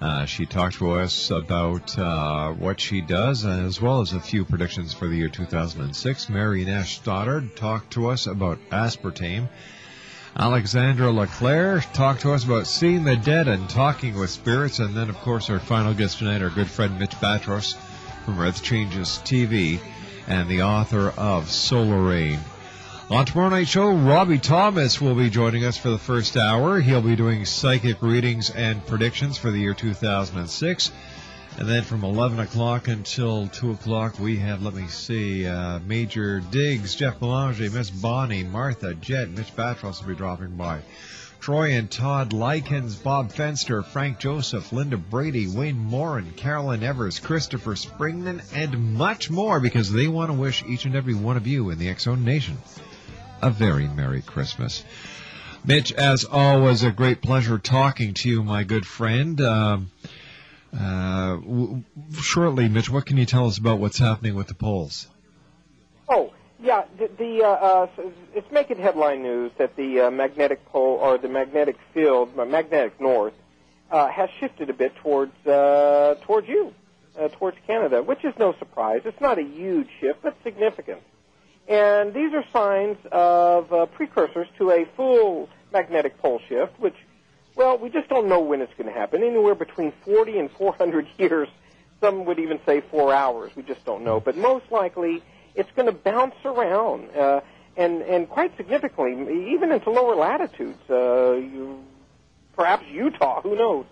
Uh, she talked to us about uh, what she does, as well as a few predictions for the year 2006. Mary Nash Stoddard talked to us about aspartame. Alexandra LeClaire talked to us about seeing the dead and talking with spirits. And then, of course, our final guest tonight, our good friend Mitch Battros from Earth Changes TV and the author of Solar Rain. On tomorrow night's show, Robbie Thomas will be joining us for the first hour. He'll be doing psychic readings and predictions for the year 2006. And then from 11 o'clock until 2 o'clock, we have, let me see, uh, Major Diggs, Jeff Belanger, Miss Bonnie, Martha, Jet, Mitch Battros will be dropping by. Troy and Todd Likens, Bob Fenster, Frank Joseph, Linda Brady, Wayne Morin, Carolyn Evers, Christopher Springman, and much more because they want to wish each and every one of you in the X-Zone Nation a very Merry Christmas. Mitch, as always, a great pleasure talking to you, my good friend. Um, uh, w- shortly, Mitch, what can you tell us about what's happening with the polls? Oh, yeah, the, the uh, uh, it's making headline news that the uh, magnetic pole or the magnetic field, magnetic north, uh, has shifted a bit towards uh, towards you, towards Canada, which is no surprise. It's not a huge shift, but significant. And these are signs of uh, precursors to a full magnetic pole shift, which, well, we just don't know when it's going to happen. Anywhere between 40 and 400 years. Some would even say four hours. We just don't know. But most likely, it's going to bounce around, uh, and and quite significantly, even into lower latitudes. Uh, you, perhaps Utah. Who knows?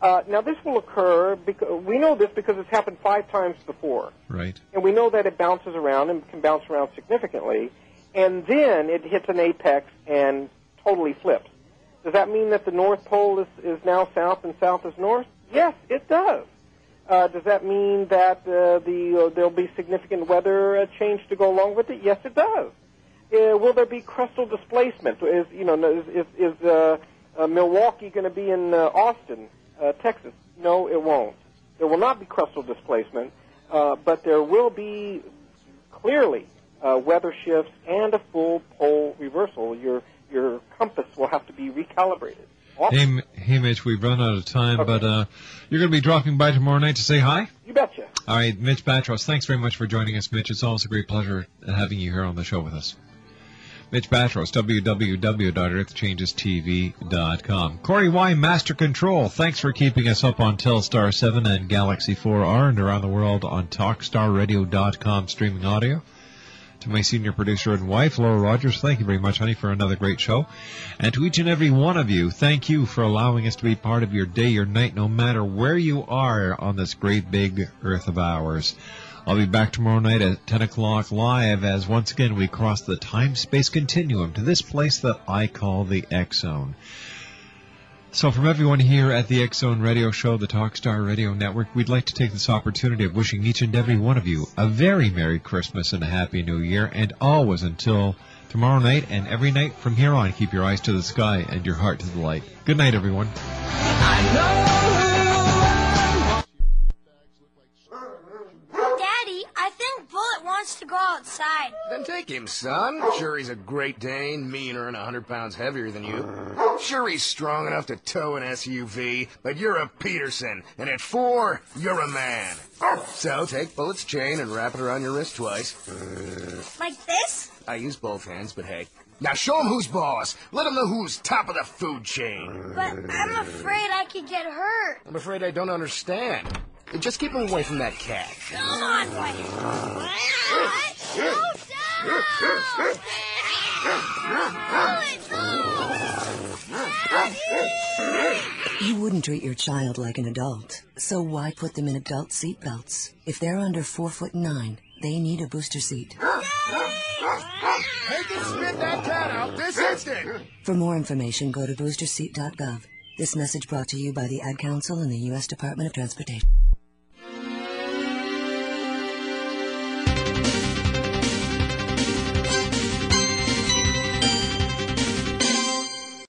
Uh, now, this will occur because we know this because it's happened five times before. Right. And we know that it bounces around and can bounce around significantly. And then it hits an apex and totally flips. Does that mean that the North Pole is, is now south and south is north? Yes, it does. Uh, does that mean that uh, the uh, there'll be significant weather uh, change to go along with it? Yes, it does. Uh, will there be crustal displacement? Is you know is is, is uh, uh, Milwaukee going to be in uh, Austin, uh, Texas? No, it won't. There will not be crustal displacement, uh, but there will be clearly uh, weather shifts and a full pole reversal, your your compass will have to be recalibrated. Hey, hey, Mitch, we've run out of time, but uh, you're going to be dropping by tomorrow night to say hi? You betcha. All right, Mitch Battros, thanks very much for joining us, Mitch. It's always a great pleasure having you here on the show with us. Mitch Battros, www.earthchangestv.com. Corey Y, Master Control, thanks for keeping us up on Telstar 7 and Galaxy 4R and around the world on TalkStarRadio.com streaming audio. To my senior producer and wife, Laura Rogers, thank you very much, honey, for another great show. And to each and every one of you, thank you for allowing us to be part of your day, your night, no matter where you are on this great big earth of ours. I'll be back tomorrow night at 10 o'clock live as once again we cross the time-space continuum to this place that I call the X Zone. So from everyone here at the X Zone Radio Show, the Talkstar Radio Network, we'd like to take this opportunity of wishing each and every one of you a very Merry Christmas and a Happy New Year, and always until tomorrow night and every night from here on, keep your eyes to the sky and your heart to the light. Good night, everyone. Go outside. Then take him, son. Sure, he's a Great Dane, meaner and a hundred pounds heavier than you. Sure, he's strong enough to tow an SUV, but you're a Peterson, and at four, you're a man. So take Bullet's chain and wrap it around your wrist twice. Like this? I use both hands, but hey. Now show him who's boss. Let him know who's top of the food chain. But I'm afraid I could get hurt. I'm afraid I don't understand. Just keep him away from that cat. Come on, You wouldn't treat your child like an adult, so why put them in adult seat belts? If they're under four foot nine, they need a booster seat. Take and spit that cat out this instant! For more information, go to boosterseat.gov. This message brought to you by the Ad Council and the U.S. Department of Transportation.